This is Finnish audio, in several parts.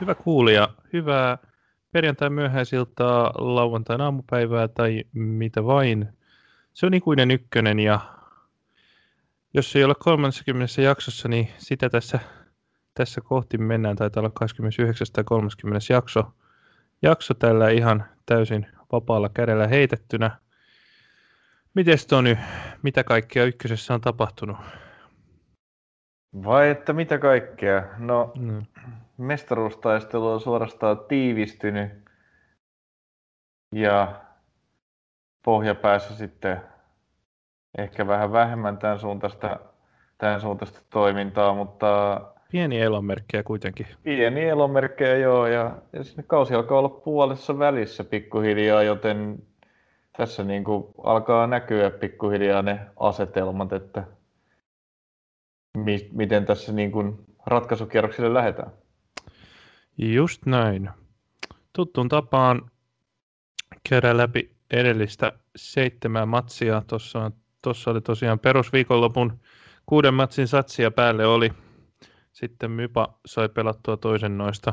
Hyvä kuulija, hyvää perjantai myöhäisiltaa, lauantain aamupäivää tai mitä vain. Se on ikuinen ykkönen ja jos ei ole 30 jaksossa, niin sitä tässä, tässä kohti mennään. Taitaa olla 29 tai 30 jakso, jakso tällä ihan täysin vapaalla kädellä heitettynä. Mites Tony, mitä kaikkea ykkösessä on tapahtunut? Vai että mitä kaikkea? No, no. Mestaruustaistelu on suorastaan tiivistynyt ja pohjapäässä sitten ehkä vähän vähemmän tämän suuntaista, tämän suuntaista toimintaa, mutta... Pieni elonmerkkejä kuitenkin. Pieni elonmerkkejä, joo, ja, ja sinne kausi alkaa olla puolessa välissä pikkuhiljaa, joten tässä niin kuin alkaa näkyä pikkuhiljaa ne asetelmat, että mi- miten tässä niin kuin ratkaisukierroksille lähdetään. Just näin. Tuttuun tapaan käydään läpi edellistä seitsemää matsia. Tuossa, tuossa oli tosiaan perusviikonlopun kuuden matsin satsia päälle oli. Sitten Mypa sai pelattua toisen noista,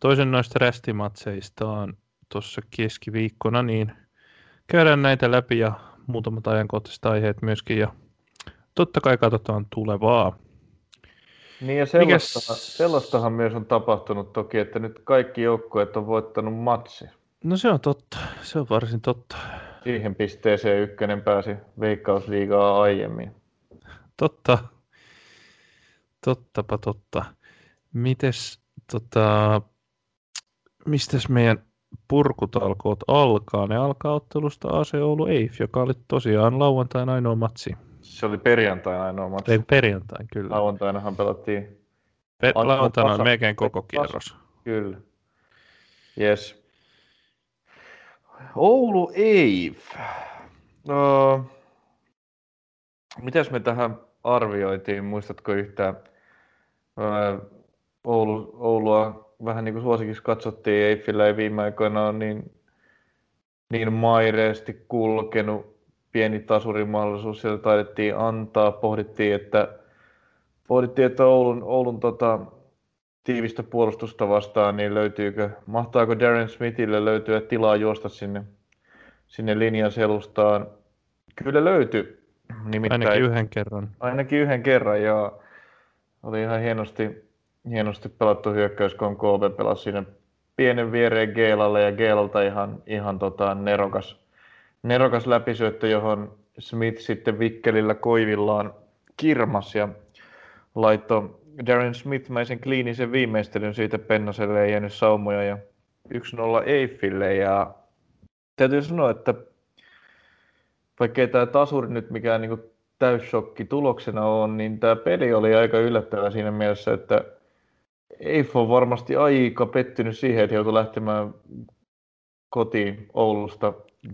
toisen noista rästimatseistaan tuossa keskiviikkona, niin käydään näitä läpi ja muutamat ajankohtaiset aiheet myöskin ja totta kai katsotaan tulevaa. Niin ja sellaistahan, sellaistahan myös on tapahtunut toki, että nyt kaikki joukkueet on voittanut matsi. No se on totta, se on varsin totta. Siihen pisteeseen ykkönen pääsi Veikkausliigaa aiemmin. Totta, tottapa totta. Mites, tota, mistäs meidän purkutalkoot alkaa? Ne alkaa ottelusta AC Oulu Eif, joka oli tosiaan lauantain ainoa matsi. Se oli perjantaina ainoa matsi. Ei perjantain, kyllä. Lauantainahan pelattiin. Pe- lauantaina on melkein koko kierros. Kyllä. Yes. Oulu Eif. No, mitäs me tähän arvioitiin? Muistatko yhtään? Oulu, Oulua vähän niin kuin suosikiksi katsottiin. Eifillä ei viime aikoina ole niin, niin maireesti kulkenut pieni tasurimahdollisuus sieltä taidettiin antaa. Pohdittiin, että, pohdittiin, että Oulun, Oulun tota, tiivistä puolustusta vastaan, niin löytyykö, mahtaako Darren Smithille löytyä tilaa juosta sinne, sinne linjan selustaan? Kyllä löytyi. Nimittäin, ainakin yhden kerran. Ainakin yhden kerran, ja oli ihan hienosti, hienosti pelattu hyökkäys, kun KV pelasi siinä pienen viereen Geelalle ja Geelalta ihan, ihan tota nerokas, nerokas läpisyöttö, johon Smith sitten vikkelillä koivillaan kirmas ja laittoi Darren Smith-mäisen kliinisen viimeistelyn siitä Pennaselle ei jäänyt saumoja ja 1-0 Eiffille. Ja täytyy sanoa, että vaikkei tämä tasuri nyt mikään niin täyssokki tuloksena on, niin tämä peli oli aika yllättävä siinä mielessä, että Eiff on varmasti aika pettynyt siihen, että joutui lähtemään kotiin Oulusta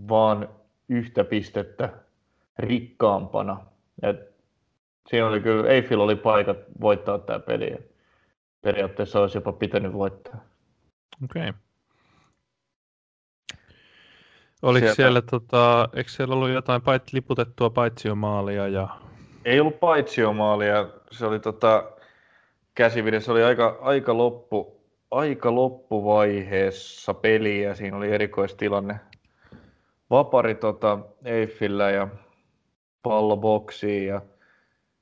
vaan yhtä pistettä rikkaampana. Et siinä oli kyllä, Eiffel oli paikat voittaa tämä peli. Periaatteessa olisi jopa pitänyt voittaa. Okei. Okay. Oliko Sieltä... siellä, tota, eikö siellä ollut jotain pait, liputettua paitsiomaalia? Ja... Ei ollut paitsiomaalia, se oli tota, käsivide, se oli aika, aika, loppu, aika loppuvaiheessa peliä, siinä oli erikoistilanne vapari tota, Eiffillä ja pallo boksiin ja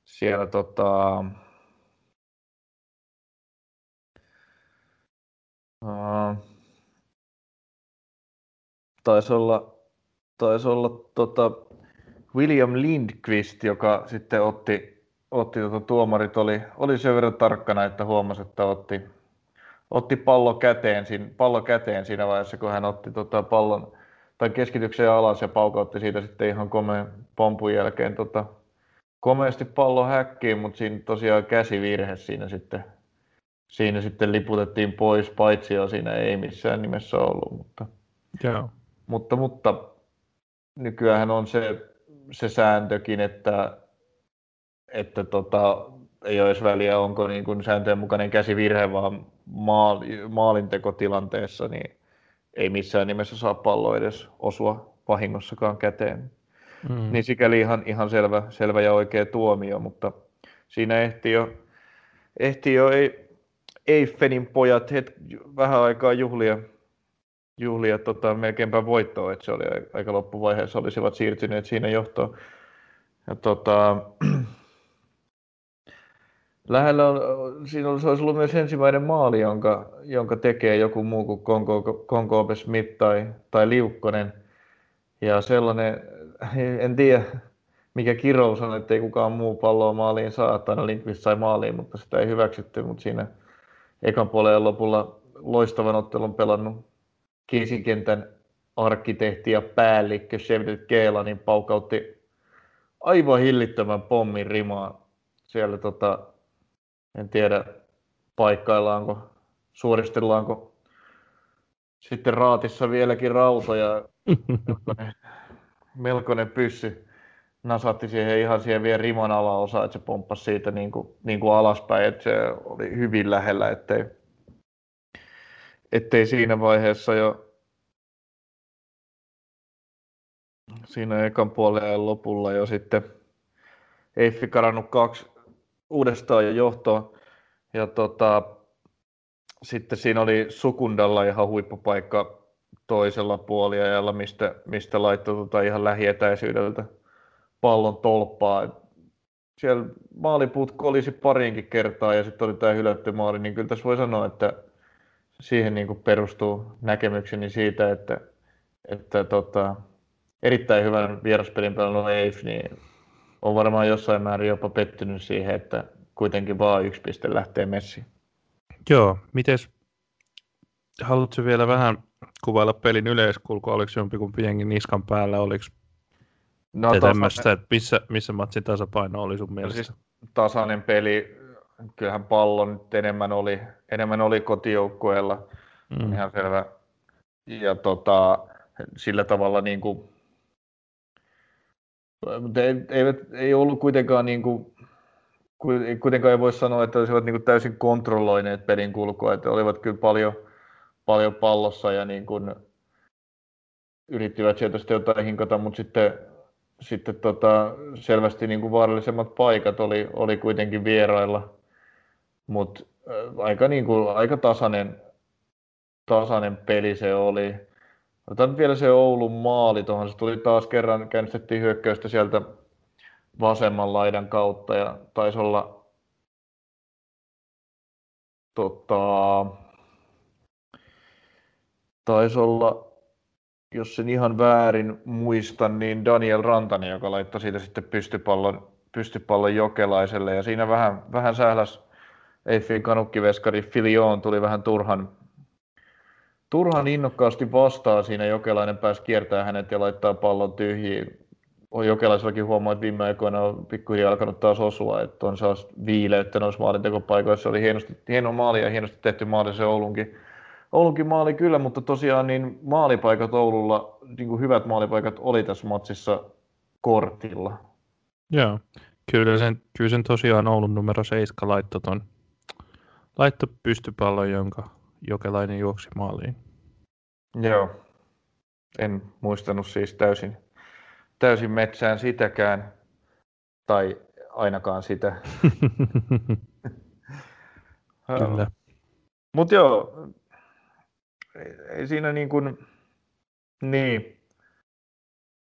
siellä tota, uh, taisi olla, taisi olla tota William Lindqvist, joka sitten otti, otti tota, tuomarit. Oli, oli sen verran tarkkana, että huomasi, että otti, otti pallo käteen, pallo käteen siinä vaiheessa, kun hän otti tota, pallon tai keskityksen alas ja paukautti siitä sitten ihan komeen pompun jälkeen tota, komeasti pallo häkkiin, mutta siinä tosiaan käsivirhe siinä sitten, siinä sitten liputettiin pois, paitsi jo siinä ei missään nimessä ollut. Mutta, Joo. mutta, mutta nykyään on se, se sääntökin, että, että tota, ei ole edes väliä, onko niin kuin sääntöjen mukainen käsivirhe, vaan maal, maalintekotilanteessa, niin ei missään nimessä saa pallo edes osua vahingossakaan käteen. Mm. Niin sikäli ihan, ihan selvä, selvä ja oikea tuomio, mutta siinä ehti jo, ehti jo Eiffenin pojat het, vähän aikaa juhlia, juhlia tota, melkeinpä voittoa, että se oli aika loppuvaiheessa, olisivat siirtyneet siinä johtoon. Ja, tota, lähellä on, siinä olisi ollut myös ensimmäinen maali, jonka, jonka tekee joku muu kuin Konko, Konko Smith tai, tai Liukkonen. Ja sellainen, en tiedä mikä kirous on, että ei kukaan muu palloa maaliin saa, tai no Linkvist sai maaliin, mutta sitä ei hyväksytty, mutta siinä ekan puolen lopulla loistavan ottelun pelannut Kiisikentän arkkitehti ja päällikkö Shevdet Keela, niin paukautti aivan hillittömän pommin rimaa. Siellä tota, en tiedä paikkaillaanko, suoristellaanko sitten raatissa vieläkin rautoja. melkoinen, melkoinen pyssy nasatti siihen ihan siihen vielä riman alaosa, että se pomppasi siitä niin kuin, niin kuin alaspäin, että se oli hyvin lähellä, ettei, ettei siinä vaiheessa jo siinä ekan puolen lopulla jo sitten Eiffi karannut kaksi uudestaan jo johtoon. Ja tota, sitten siinä oli Sukundalla ihan huippupaikka toisella puoliajalla, mistä, mistä laittoi tota ihan lähietäisyydeltä pallon tolppaa. Siellä maalipuut kolisi pariinkin kertaa ja sitten oli tämä hylätty maali, niin kyllä tässä voi sanoa, että siihen niin kuin perustuu näkemykseni siitä, että, että tota, erittäin hyvän vieraspelin pelannut Eif, niin on varmaan jossain määrin jopa pettynyt siihen, että kuitenkin vaan yksi piste lähtee messiin. Joo, mites haluatko vielä vähän kuvailla pelin yleiskulkua, oliko jompikumpi jengi niskan päällä, oliko no, tämmöistä, että missä, missä matsin tasapaino oli sun mielestä? Siis tasainen peli, kyllähän pallo nyt enemmän oli, enemmän oli kotijoukkueella, mm. ihan selvä. Ja tota, sillä tavalla niin kuin, mutta ei, ei, ei ollut kuitenkaan niin kuin, kuitenkaan ei voi sanoa, että olisivat niin kuin täysin kontrolloineet pelin kulkua, että olivat kyllä paljon, paljon pallossa ja niin kuin yrittivät sieltä sitten jotain hinkata, mutta sitten sitten tota, selvästi niin kuin vaarallisemmat paikat oli, oli kuitenkin vierailla, mutta aika, niin kuin, aika tasainen, tasainen peli se oli. Otan vielä se Oulun maali tuohon, se tuli taas kerran, käynnistettiin hyökkäystä sieltä vasemman laidan kautta ja taisi olla tota, taisi olla jos sen ihan väärin muistan, niin Daniel Rantanen, joka laittoi siitä sitten pystypallon, pystypallon jokelaiselle. Ja siinä vähän, vähän sähläs Eiffin kanukkiveskari Filion tuli vähän turhan, turhan innokkaasti vastaan siinä. Jokelainen pääsi kiertämään hänet ja laittaa pallon tyhjiin. Jokelaisellakin huomaa, että viime aikoina on pikkuhiljaa alkanut taas osua, että on saas viileyttä noissa maalintekopaikoissa. Se oli hienosti, hieno maali ja hienosti tehty maali se Oulunkin Oulunkin maali kyllä, mutta tosiaan niin maalipaikat Oululla, niin kuin hyvät maalipaikat oli tässä matsissa kortilla. Joo, kyllä sen, kyllä sen tosiaan Oulun numero 7 laittoi ton, laitto pystypallon, jonka Jokelainen juoksi maaliin. Joo, en muistanut siis täysin, täysin metsään sitäkään, tai ainakaan sitä. Kyllä. Mutta joo, ei, siinä niin kuin, niin,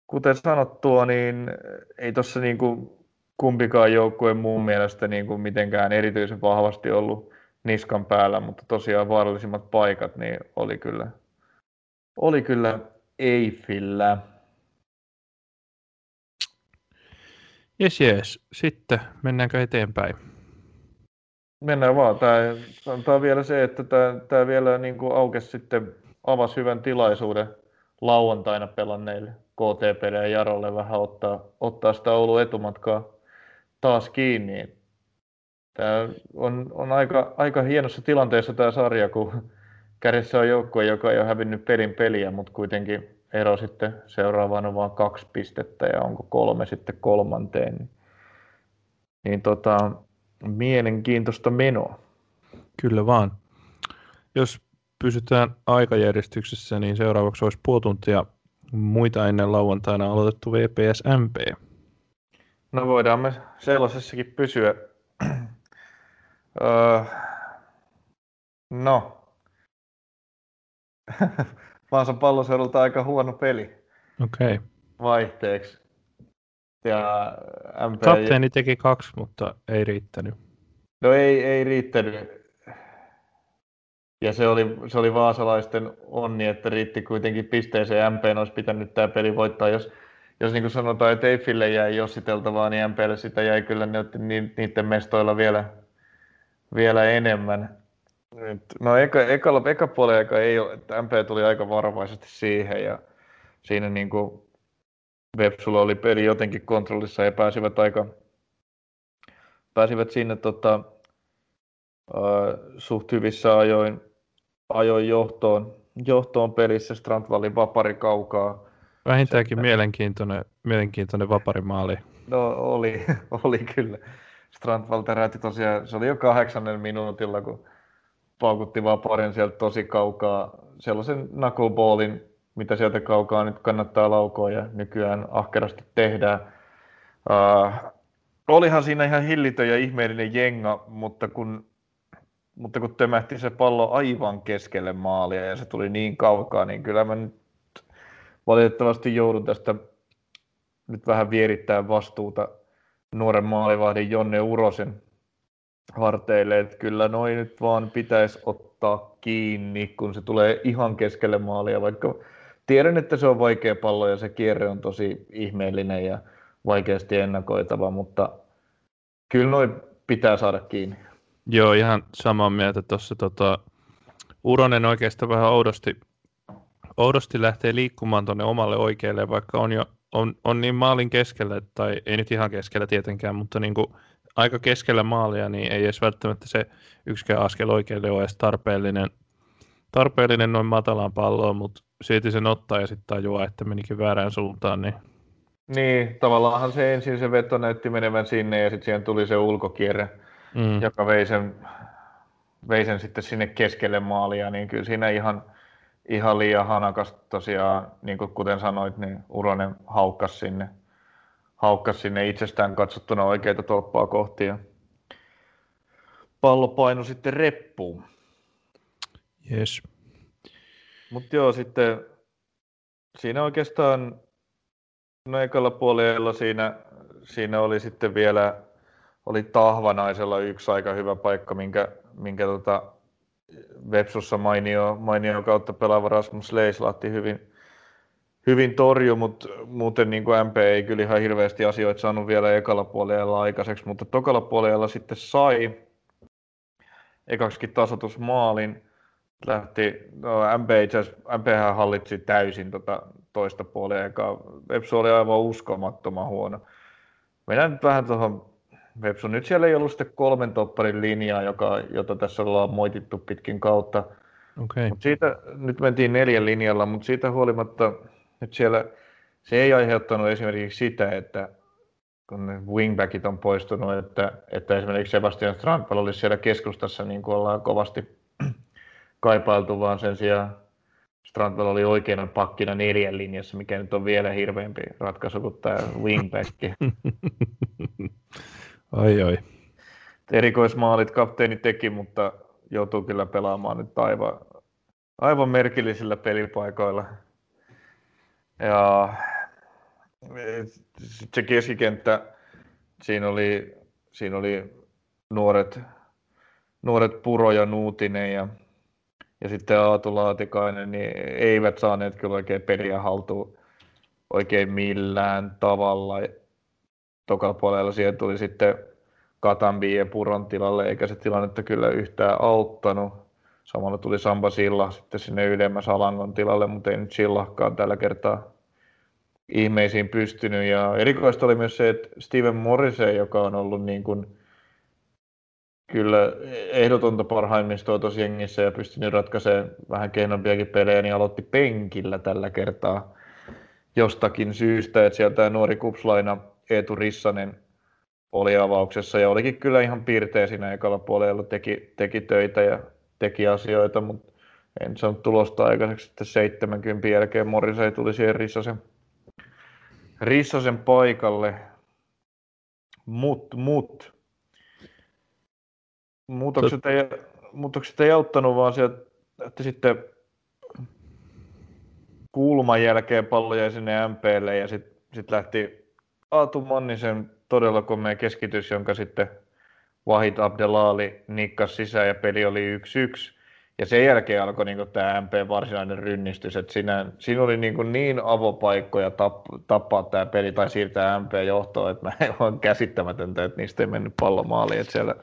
kuten sanottua, niin ei tuossa niin kuin kumpikaan joukkue mun mielestä niin kuin mitenkään erityisen vahvasti ollut niskan päällä, mutta tosiaan vaarallisimmat paikat niin oli kyllä, oli kyllä Eiffillä. Jes, jes. Sitten mennäänkö eteenpäin? Mennään vaan. Tämä antaa vielä se, että tämä, tämä vielä niin kuin aukesi sitten, avasi hyvän tilaisuuden lauantaina pelanneille KTP ja Jarolle vähän ottaa, ottaa sitä Oulun etumatkaa taas kiinni. Tämä on, on aika, aika hienossa tilanteessa tämä sarja, kun kädessä on joukkue, joka ei ole hävinnyt pelin peliä, mutta kuitenkin ero sitten seuraavaan on vain kaksi pistettä ja onko kolme sitten kolmanteen. Niin, niin tota, Mielenkiintoista menoa. Kyllä vaan. Jos pysytään aikajärjestyksessä, niin seuraavaksi olisi puoli tuntia muita ennen lauantaina aloitettu VPS MP. No voidaan me sellaisessakin pysyä. Öö, No. Vaasan palloseudulta aika huono peli. Okei. Okay. Vaihteeksi. Ja MP... Kapteeni teki kaksi, mutta ei riittänyt. No ei, ei riittänyt. Ja se oli, se oli vaasalaisten onni, että riitti kuitenkin pisteeseen. MP olisi pitänyt tämä peli voittaa. Jos, jos niin kuin sanotaan, että Eiffille jäi jossiteltavaa, niin MPlle sitä jäi kyllä niiden mestoilla vielä, vielä enemmän. No eka, eka, eka puoli aika ei ole, että MP tuli aika varovaisesti siihen ja siinä niin kuin Vepsulla oli peli jotenkin kontrollissa ja pääsivät aika pääsivät sinne tota, äh, suht hyvissä ajoin, ajoin johtoon, johtoon pelissä Strandvallin vapari kaukaa. Vähintäänkin mielenkiintoinen, mielenkiintoinen vaparimaali. No oli, oli kyllä. Strandvall täräti tosiaan, se oli jo kahdeksannen minuutilla, kun paukutti vaparin sieltä tosi kaukaa. Sellaisen knuckleballin, mitä sieltä kaukaa nyt kannattaa laukoa ja nykyään ahkerasti tehdään. Uh, olihan siinä ihan hillitön ja ihmeellinen jenga, mutta kun, mutta kun tömähti se pallo aivan keskelle maalia ja se tuli niin kaukaa, niin kyllä mä nyt valitettavasti joudun tästä nyt vähän vierittää vastuuta nuoren maalivahdin Jonne Urosen harteille, että kyllä noin nyt vaan pitäisi ottaa kiinni, kun se tulee ihan keskelle maalia, vaikka tiedän, että se on vaikea pallo ja se kierre on tosi ihmeellinen ja vaikeasti ennakoitava, mutta kyllä noin pitää saada kiinni. Joo, ihan samaa mieltä tuossa. Tota, Uronen oikeastaan vähän oudosti, oudosti lähtee liikkumaan tuonne omalle oikealle, vaikka on jo on, on niin maalin keskellä, tai ei nyt ihan keskellä tietenkään, mutta niin kuin aika keskellä maalia, niin ei edes välttämättä se yksikään askel oikealle ole edes tarpeellinen, tarpeellinen noin matalaan palloon, mutta silti sen ottaa ja sitten tajuaa, että menikin väärään suuntaan, niin niin, tavallaanhan se ensin se veto näytti menevän sinne ja sitten siihen tuli se ulkokierre, mm. joka vei sen, vei sen sitten sinne keskelle maalia, niin kyllä siinä ihan, ihan liian hanakas tosiaan, niin kuin kuten sanoit, niin Uronen haukkas sinne, haukkas sinne itsestään katsottuna oikeita tolppaa kohti ja pallo painoi sitten reppuun. Yes. Mutta joo, sitten siinä oikeastaan No ekalla puolella siinä, siinä oli sitten vielä, oli Tahvanaisella yksi aika hyvä paikka, minkä, minkä tota Vepsussa mainio, mainio kautta pelaava Rasmus Leislahti hyvin, hyvin torju, mutta muuten niin kuin MP ei kyllä ihan hirveästi asioita saanut vielä ekalla puolella aikaiseksi, mutta tokalla puolella sitten sai ekaksikin tasotusmaalin, lähti, no MP itse asiassa, hallitsi täysin tota toista puolia, eikä Vepsu oli aivan uskomattoman huono. Mennään nyt vähän tuohon Vepsu. Nyt siellä ei ollut sitten kolmen topparin linjaa, joka, jota tässä ollaan moitittu pitkin kautta. Okay. Mut siitä, nyt mentiin neljän linjalla, mutta siitä huolimatta nyt siellä se ei aiheuttanut esimerkiksi sitä, että kun ne wingbackit on poistunut, että, että esimerkiksi Sebastian Strandvall olisi siellä keskustassa, niin kuin ollaan kovasti kaipailtu, vaan sen sijaan Strandvall oli oikeana pakkina neljän linjassa, mikä nyt on vielä hirveämpi ratkaisu kuin tämä wingback. Oi, oi. Erikoismaalit kapteeni teki, mutta joutuu kyllä pelaamaan nyt aivan, aivan merkillisillä pelipaikoilla. Ja se keskikenttä, siinä oli, siinä oli nuoret, nuoret Puro ja Nuutinen ja ja sitten Aatu Laatikainen, niin eivät saaneet kyllä oikein peliä haltuun oikein millään tavalla. Tokalla puolella siihen tuli sitten Katambi ja Puron tilalle, eikä se tilannetta kyllä yhtään auttanut. Samalla tuli Samba Silla sitten sinne ylemmäs Alangon tilalle, mutta ei nyt Sillahkaan tällä kertaa ihmeisiin pystynyt. Ja erikoista oli myös se, että Steven Morrissey, joka on ollut niin kuin kyllä ehdotonta parhaimmistoa tuossa jengissä ja pystynyt ratkaisemaan vähän kehnompiakin pelejä, niin aloitti penkillä tällä kertaa jostakin syystä, että sieltä nuori kupslaina Eetu Rissanen oli avauksessa ja olikin kyllä ihan piirteä siinä ekalla puolella, teki, teki töitä ja teki asioita, mutta en saanut tulosta aikaiseksi sitten 70 jälkeen Morrisei tuli siihen Rissasen, Rissasen paikalle. Mut, mut, Muutokset ei, muutokset ei auttanut, vaan sieltä että sitten kulman jälkeen pallo jäi sinne MPlle ja sitten sit lähti Aatu Mannisen todella komea keskitys, jonka sitten Wahid Abdelali nikkas sisään ja peli oli 1-1. Ja sen jälkeen alkoi niin tämä MP varsinainen rynnistys, että siinä, siinä oli niin, niin avopaikkoja tap, tappaa tämä peli tai siirtää MP johtoon, että mä on käsittämätöntä, että niistä ei mennyt pallo maaliin. Että siellä,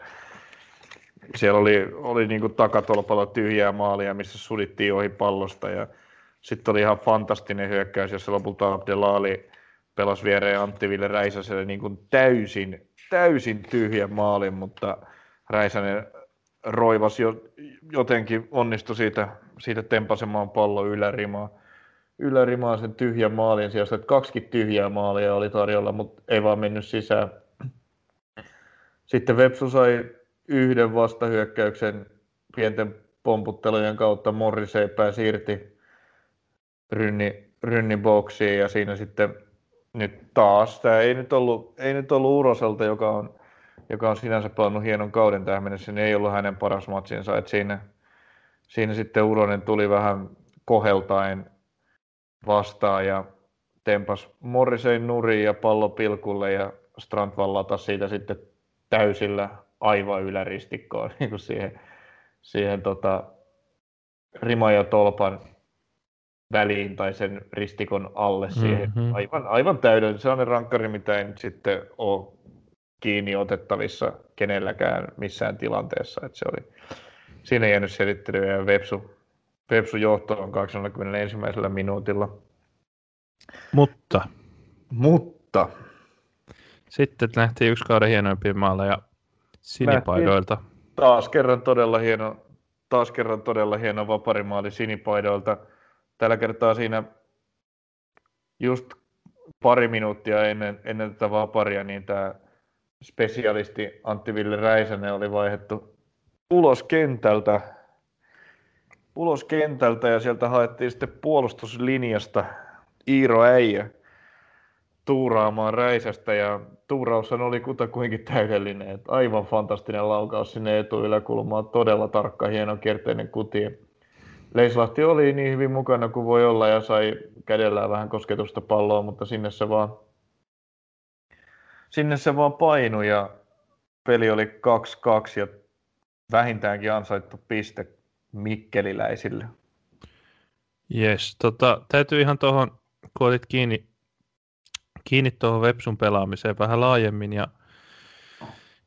siellä oli, oli niin takatolpalla tyhjää maalia, missä sudittiin ohi pallosta ja sitten oli ihan fantastinen hyökkäys, jossa lopulta Abdelali pelasi viereen Antti Ville Räisäselle niin kuin täysin, täysin tyhjä maalin, mutta Räisänen roivas jo, jotenkin onnistui siitä, siitä tempasemaan pallo ylärimaa, ylärimaa sen tyhjän maalin sijasta, että kaksi tyhjää maalia oli tarjolla, mutta ei vaan mennyt sisään. Sitten Vepsu sai yhden vastahyökkäyksen pienten pomputtelujen kautta Morrisei pääsi irti rynni, rynnin boksiin ja siinä sitten nyt taas, tämä ei nyt ollut, ei nyt ollut Uroselta, joka on joka on sinänsä pelannut hienon kauden tähän mennessä, niin ei ollut hänen paras matsinsa. Että siinä, siinä sitten Uronen tuli vähän koheltaen vastaan ja tempas Morrisein nuriin ja pallo pilkulle ja Strandvall latasi siitä sitten täysillä aivan yläristikkoon niin siihen, siihen tota, rima ja tolpan väliin tai sen ristikon alle siihen. Mm-hmm. Aivan, aivan täydellinen sellainen rankkari, mitä en sitten ole kiinni otettavissa kenelläkään missään tilanteessa. Että se oli siinä jäänyt selittelyä ja Vepsu, Vepsu johtoon 21. minuutilla. Mutta. Mutta. Sitten nähtiin yksi kauden hienoimpia maaleja sinipaidoilta. Taas kerran todella hieno, taas kerran todella hieno vaparimaali sinipaidoilta. Tällä kertaa siinä just pari minuuttia ennen, ennen tätä vaparia, niin tämä spesialisti Antti Ville Räisänen oli vaihdettu ulos kentältä, ulos kentältä ja sieltä haettiin sitten puolustuslinjasta Iiro Äijä tuuraamaan Räisästä ja tuuraushan oli kutakuinkin täydellinen. Että aivan fantastinen laukaus sinne etuyläkulmaan, todella tarkka, hieno kierteinen kuti. Leislahti oli niin hyvin mukana kuin voi olla ja sai kädellään vähän kosketusta palloa, mutta sinne se vaan sinne se vaan painui ja peli oli 2-2 ja vähintäänkin ansaittu piste Mikkeliläisille. Jes, tota, täytyy ihan tuohon, kun olit kiinni, kiinni tuohon Websun pelaamiseen vähän laajemmin ja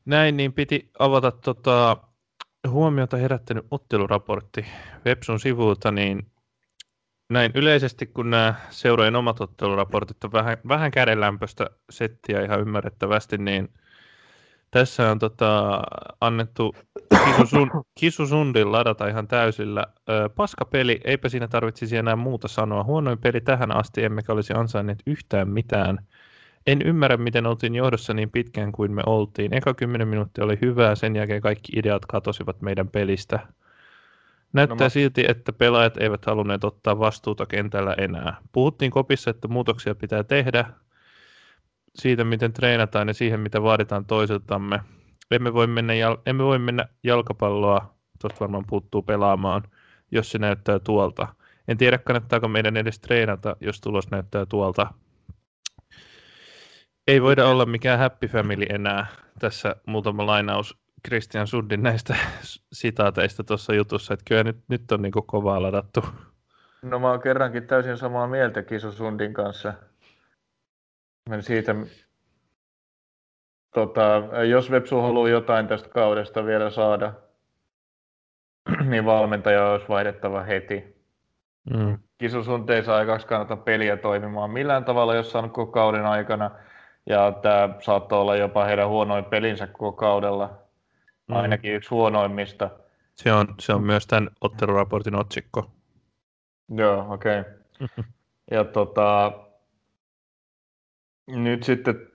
näin, niin piti avata tota, huomiota herättänyt otteluraportti Websun sivuilta, niin näin yleisesti, kun nämä seurojen omat otteluraportit on vähän, vähän kädenlämpöistä settiä ihan ymmärrettävästi, niin tässä on tota, annettu Kisusun, Kisusundin ladata ihan täysillä. Ö, paska peli, eipä siinä tarvitsisi enää muuta sanoa. Huonoin peli tähän asti, emmekä olisi ansainneet yhtään mitään. En ymmärrä, miten oltiin johdossa niin pitkään kuin me oltiin. Eka kymmenen minuuttia oli hyvää, sen jälkeen kaikki ideat katosivat meidän pelistä. Näyttää no, mä... silti, että pelaajat eivät halunneet ottaa vastuuta kentällä enää. Puhuttiin kopissa, että muutoksia pitää tehdä siitä, miten treenataan ja siihen, mitä vaaditaan toisiltamme. Emme voi mennä, jal- emme voi mennä jalkapalloa, tuosta varmaan puuttuu pelaamaan, jos se näyttää tuolta. En tiedä, kannattaako meidän edes treenata, jos tulos näyttää tuolta. Ei voida olla mikään happy family enää. Tässä muutama lainaus Christian Sundin näistä sitaateista tuossa jutussa, että kyllä nyt, nyt on niin kovaa ladattu. No mä oon kerrankin täysin samaa mieltä Kisu Sundin kanssa. Mä siitä, tota, jos Vepsu haluaa jotain tästä kaudesta vielä saada, niin valmentaja olisi vaihdettava heti. Mm. Kisu Sund ei saa kaksi kannata peliä toimimaan millään tavalla, jos on koko kauden aikana. Ja tämä saattoi olla jopa heidän huonoin pelinsä koko kaudella mm. ainakin yksi huonoimmista. Se on, se on myös tämän otteluraportin otsikko. Joo, okei. Okay. ja tota, nyt sitten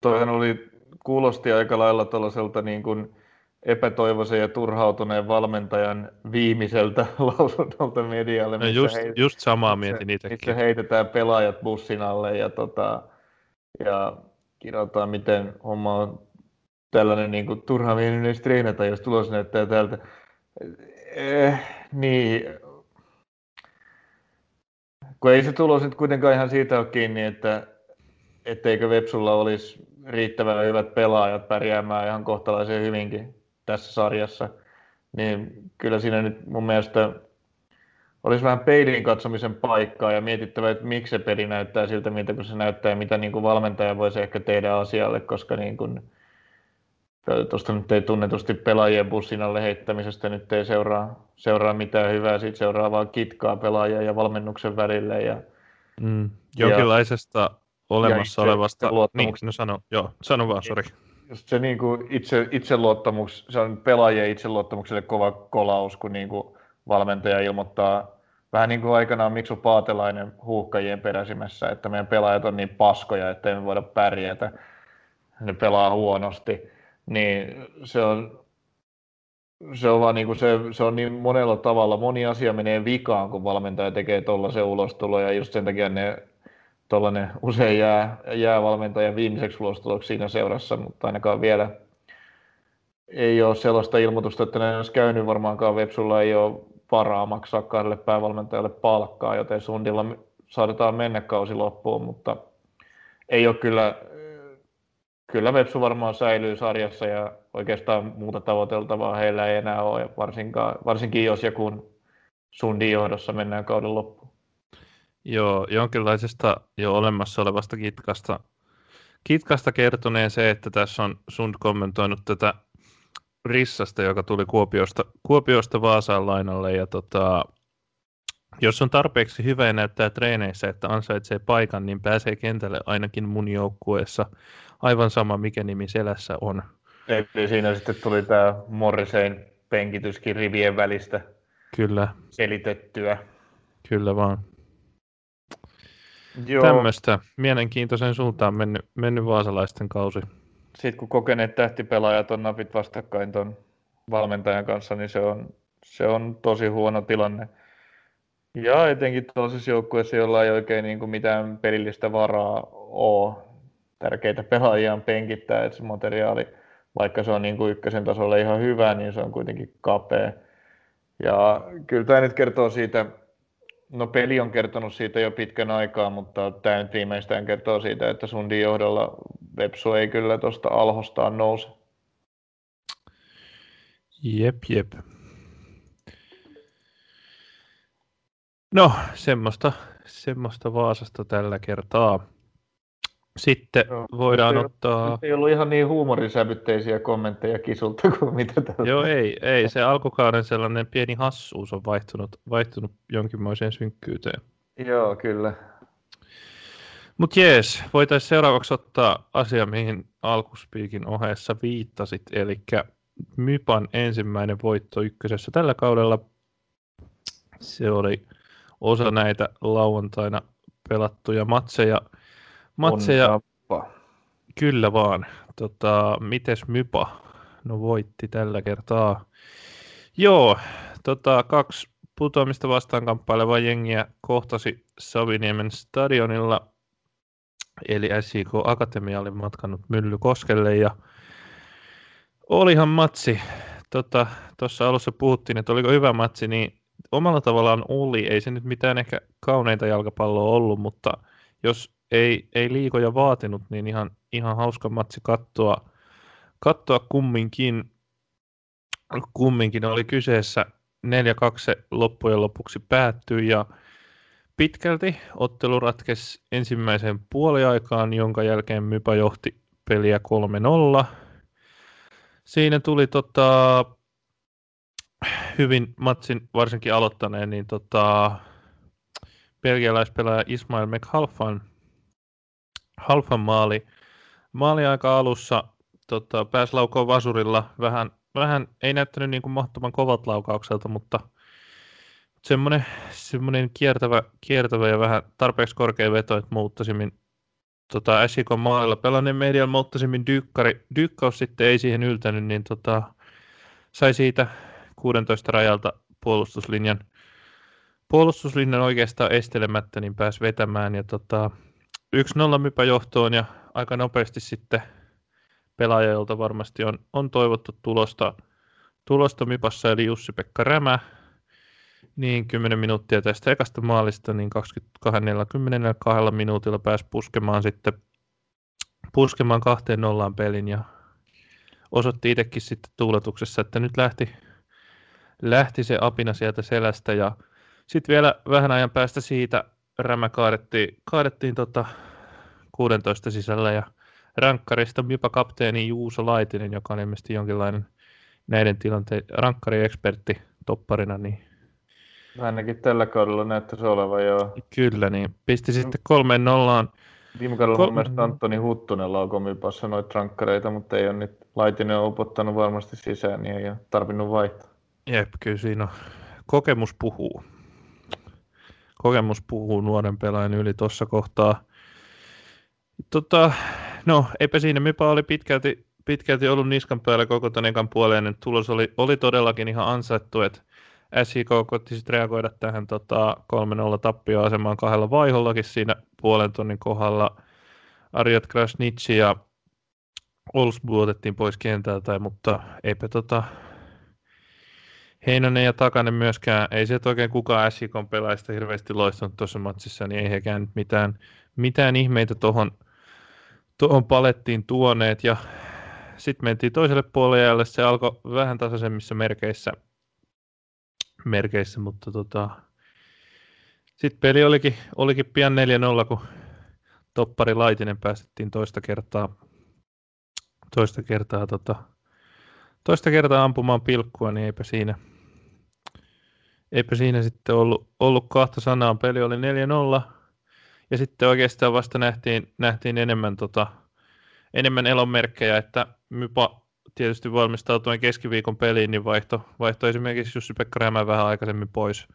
toihan oli, kuulosti aika lailla tuollaiselta niin kuin epätoivoisen ja turhautuneen valmentajan viimeiseltä lausunnolta medialle. No just, just samaa mietin itsekin. Missä heitetään pelaajat bussin alle ja, tota, ja kirjoitetaan, miten homma on tällainen niin kuin, turha mielinen treenata, jos tulos näyttää tältä. Eh, niin, kun ei se tulos nyt kuitenkaan ihan siitä ole kiinni, että etteikö Vepsulla olisi riittävän hyvät pelaajat pärjäämään ihan kohtalaisen hyvinkin tässä sarjassa, niin kyllä siinä nyt mun mielestä olisi vähän peiliin katsomisen paikkaa ja mietittävä, että miksi se peli näyttää siltä, mitä kun se näyttää ja mitä niin kuin valmentaja voisi ehkä tehdä asialle, koska niin kuin, tuosta nyt ei tunnetusti pelaajien bussin alle heittämisestä nyt ei seuraa, seuraa mitään hyvää, siitä seuraa vaan kitkaa pelaajia ja valmennuksen välille. Ja, mm, jonkinlaisesta ja, olemassa ja olevasta, niin, no sano, joo, sano vaan, sori. Just se niin kuin itse, itseluottamus, se on pelaajien itseluottamukselle kova kolaus, kun niin kuin valmentaja ilmoittaa vähän niin kuin aikanaan Miksu Paatelainen huuhkajien peräsimässä, että meidän pelaajat on niin paskoja, että emme voida pärjätä, ne pelaa huonosti, niin se on, se on, vaan niin kuin se, se on niin monella tavalla, moni asia menee vikaan, kun valmentaja tekee tuollaisen ulostulo, ja just sen takia ne tuollainen usein jää, jää valmentajan viimeiseksi ulostuloksi siinä seurassa, mutta ainakaan vielä ei ole sellaista ilmoitusta, että ne olisi käynyt. Varmaankaan Vepsulla, ei ole varaa maksaa kahdelle päävalmentajalle palkkaa, joten Sundilla saatetaan mennä kausi loppuun, mutta ei ole kyllä, kyllä Vepsu varmaan säilyy sarjassa ja oikeastaan muuta tavoiteltavaa heillä ei enää ole, varsinkaan, varsinkin jos joku Sundin johdossa mennään kauden loppuun. Joo, jonkinlaisesta jo olemassa olevasta kitkasta, kitkasta kertoneen se, että tässä on Sund kommentoinut tätä Rissasta, joka tuli Kuopiosta, Kuopiosta Vaasaan lainalle. Ja tota, jos on tarpeeksi hyvä ja näyttää treeneissä, että ansaitsee paikan, niin pääsee kentälle ainakin mun joukkueessa. Aivan sama, mikä nimi selässä on. Eli siinä sitten tuli tämä Morrisein penkityskin rivien välistä Kyllä. selitettyä. Kyllä vaan. Joo. Tämmöistä mielenkiintoisen suuntaan mennyt, mennyt vaasalaisten kausi sitten kun kokeneet tähtipelaajat on napit vastakkain tuon valmentajan kanssa, niin se on, se on tosi huono tilanne. Ja etenkin tuollaisessa joukkueessa, jolla ei oikein niin kuin mitään pelillistä varaa ole. Tärkeitä pelaajia on penkittää, että se materiaali, vaikka se on niin kuin ykkösen tasolla ihan hyvä, niin se on kuitenkin kapea. Ja kyllä tämä nyt kertoo siitä, no peli on kertonut siitä jo pitkän aikaa, mutta tämä nyt viimeistään kertoo siitä, että Sundin johdolla Vepsu ei kyllä tuosta alhostaan nouse. Jep, jep. No, semmoista, semmoista Vaasasta tällä kertaa. Sitten no, voidaan ei, ottaa... Ei ollut ihan niin huumorisävytteisiä kommentteja kisulta kuin mitä täällä... Joo, ei, ei. Se alkukauden sellainen pieni hassuus on vaihtunut, vaihtunut jonkinmoiseen synkkyyteen. Joo, kyllä. Mutta jees, voitaisiin seuraavaksi ottaa asia, mihin alkuspiikin ohessa viittasit, eli Mypan ensimmäinen voitto ykkösessä tällä kaudella. Se oli osa näitä lauantaina pelattuja matseja. matseja kyllä vaan. Tota, mites Mypa? No voitti tällä kertaa. Joo, tota, kaksi putoamista vastaan kamppailevaa jengiä kohtasi Saviniemen stadionilla eli SIK Akatemia oli matkannut Myllykoskelle ja olihan matsi, tuossa tota, alussa puhuttiin, että oliko hyvä matsi, niin omalla tavallaan oli, ei se nyt mitään ehkä kauneinta jalkapalloa ollut, mutta jos ei, ei liikoja vaatinut, niin ihan, ihan hauska matsi katsoa, katsoa kumminkin, kumminkin oli kyseessä 4-2 loppujen lopuksi päättyi ja pitkälti. Ottelu ratkesi ensimmäiseen puoliaikaan, jonka jälkeen Mypa johti peliä 3-0. Siinä tuli tota, hyvin matsin varsinkin aloittaneen, niin tota, belgialaispelaaja Ismail McHalfan Halfan maali. Maali aika alussa tota, pääsi laukoon vasurilla. Vähän, vähän ei näyttänyt niin kuin mahdottoman kovat laukaukselta, mutta semmoinen, semmoinen kiertävä, kiertävä ja vähän tarpeeksi korkea veto, että muuttaisimmin tota, Esikon maalilla pelanneen median muuttaisimmin dykkari, dykkaus sitten ei siihen yltänyt, niin tota, sai siitä 16 rajalta puolustuslinjan, puolustuslinjan oikeastaan estelemättä, niin pääsi vetämään ja tota, 1-0 mypä johtoon ja aika nopeasti sitten pelaajalta varmasti on, on toivottu tulosta, tulosta Mipassa eli Jussi-Pekka Rämä, niin 10 minuuttia tästä ekasta maalista, niin 22 minuutilla pääsi puskemaan sitten puskemaan kahteen nollaan pelin ja osoitti itsekin sitten tuuletuksessa, että nyt lähti, lähti se apina sieltä selästä ja sitten vielä vähän ajan päästä siitä rämä kaadettiin, kaadettiin tota 16 sisällä ja rankkarista jopa kapteeni Juuso Laitinen, joka on ilmeisesti jonkinlainen näiden tilanteiden rankkari-ekspertti topparina, niin Ainakin tällä kaudella näyttäisi olevan, joo. Kyllä, niin pisti sitten kolmeen nollaan. Viime kaudella Kol- mun mielestä Antoni Huttunen laukoi mypassa noita rankkareita, mutta ei ole nyt Laitinen on upottanut varmasti sisään, niin ei ole tarvinnut vaihtaa. Jep, kyllä siinä on. Kokemus puhuu. Kokemus puhuu nuoren pelaajan yli tuossa kohtaa. Tota, no, eipä siinä. Mypa oli pitkälti, pitkälti ollut niskan päällä koko tämän ekan puoleen. Tulos oli, oli todellakin ihan ansaittu, että SIK koitti sitten reagoida tähän tota, 3-0 tappioasemaan kahdella vaihollakin siinä puolen tunnin kohdalla. Arjat Krasnitsi ja Olsbu otettiin pois kentältä, mutta eipä tota, Heinonen ja Takanen myöskään, ei sieltä oikein kukaan SIK pelaajista hirveästi loistanut tuossa matsissa, niin ei hekään mitään, mitään ihmeitä tuohon tohon palettiin tuoneet. Ja sitten mentiin toiselle puolelle se alkoi vähän tasaisemmissa merkeissä merkeissä, mutta tota, sitten peli olikin, olikin pian 4-0, kun toppari Laitinen päästettiin toista kertaa, toista kertaa, tota, toista kertaa ampumaan pilkkua, niin eipä siinä, eipä siinä sitten ollut, ollut kahta sanaa. Peli oli 4-0 ja sitten oikeastaan vasta nähtiin, nähtiin enemmän, tota, enemmän elonmerkkejä, että Mypa tietysti valmistautuen keskiviikon peliin, niin vaihto, vaihto esimerkiksi Jussi-Pekka Rämä vähän aikaisemmin pois,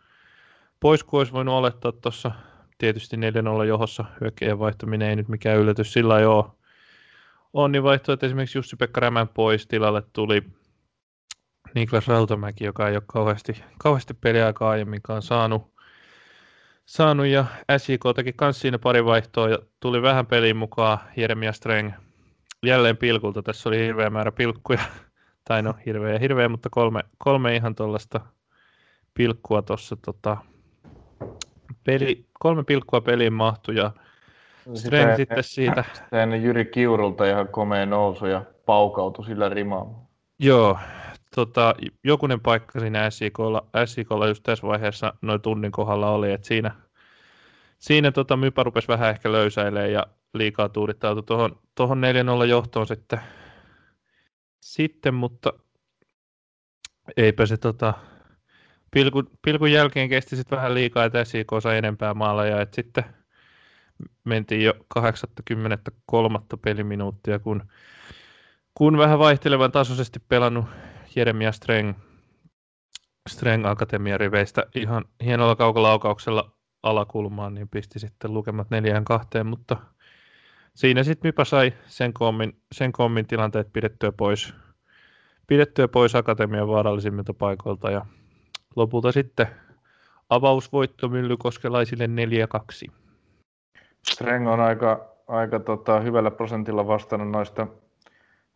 pois kuin olisi voinut olettaa tuossa tietysti 4-0 johossa hyökkäjän vaihtaminen ei nyt mikään yllätys sillä ei ole. On niin vaihto, että esimerkiksi Jussi-Pekka Rämän pois tilalle tuli Niklas Rautamäki, joka ei ole kauheasti, kauheasti peliaikaa aiemminkaan saanut. saanut ja SJK teki myös siinä pari vaihtoa ja tuli vähän peliin mukaan Jeremia Streng – jälleen pilkulta. Tässä oli hirveä määrä pilkkuja. Tai no hirveä ja hirveä, mutta kolme, kolme ihan tuollaista pilkkua tuossa tota, peli, kolme pilkkua peliin mahtui ja Streng sitten siitä. Sitten Jyri Kiurulta ihan komea nousu ja paukautui sillä rimaan. Joo, tota, jokunen paikka siinä SIKlla, SIKlla just tässä vaiheessa noin tunnin kohdalla oli, että siinä, siinä tota, Mypä rupesi vähän ehkä löysäilemään ja liikaa tuudittautui tuohon, tuohon 4-0 johtoon sitten, sitten mutta eipä se tota, pilkun, pilkun jälkeen kesti sitten vähän liikaa, että SIK sai enempää maaleja, että sitten mentiin jo 83. peliminuuttia, kun, kun vähän vaihtelevan tasoisesti pelannut Jeremia Streng, Streng Akatemian riveistä ihan hienolla kaukolaukauksella alakulmaan, niin pisti sitten lukemat neljään kahteen, mutta siinä sitten Mipa sai sen kommin, sen kommin tilanteet pidettyä pois, pidettyä pois akatemian vaarallisimmilta paikoilta ja lopulta sitten avausvoitto myllykoskelaisille 4-2. Streng on aika, aika tota, hyvällä prosentilla vastannut noista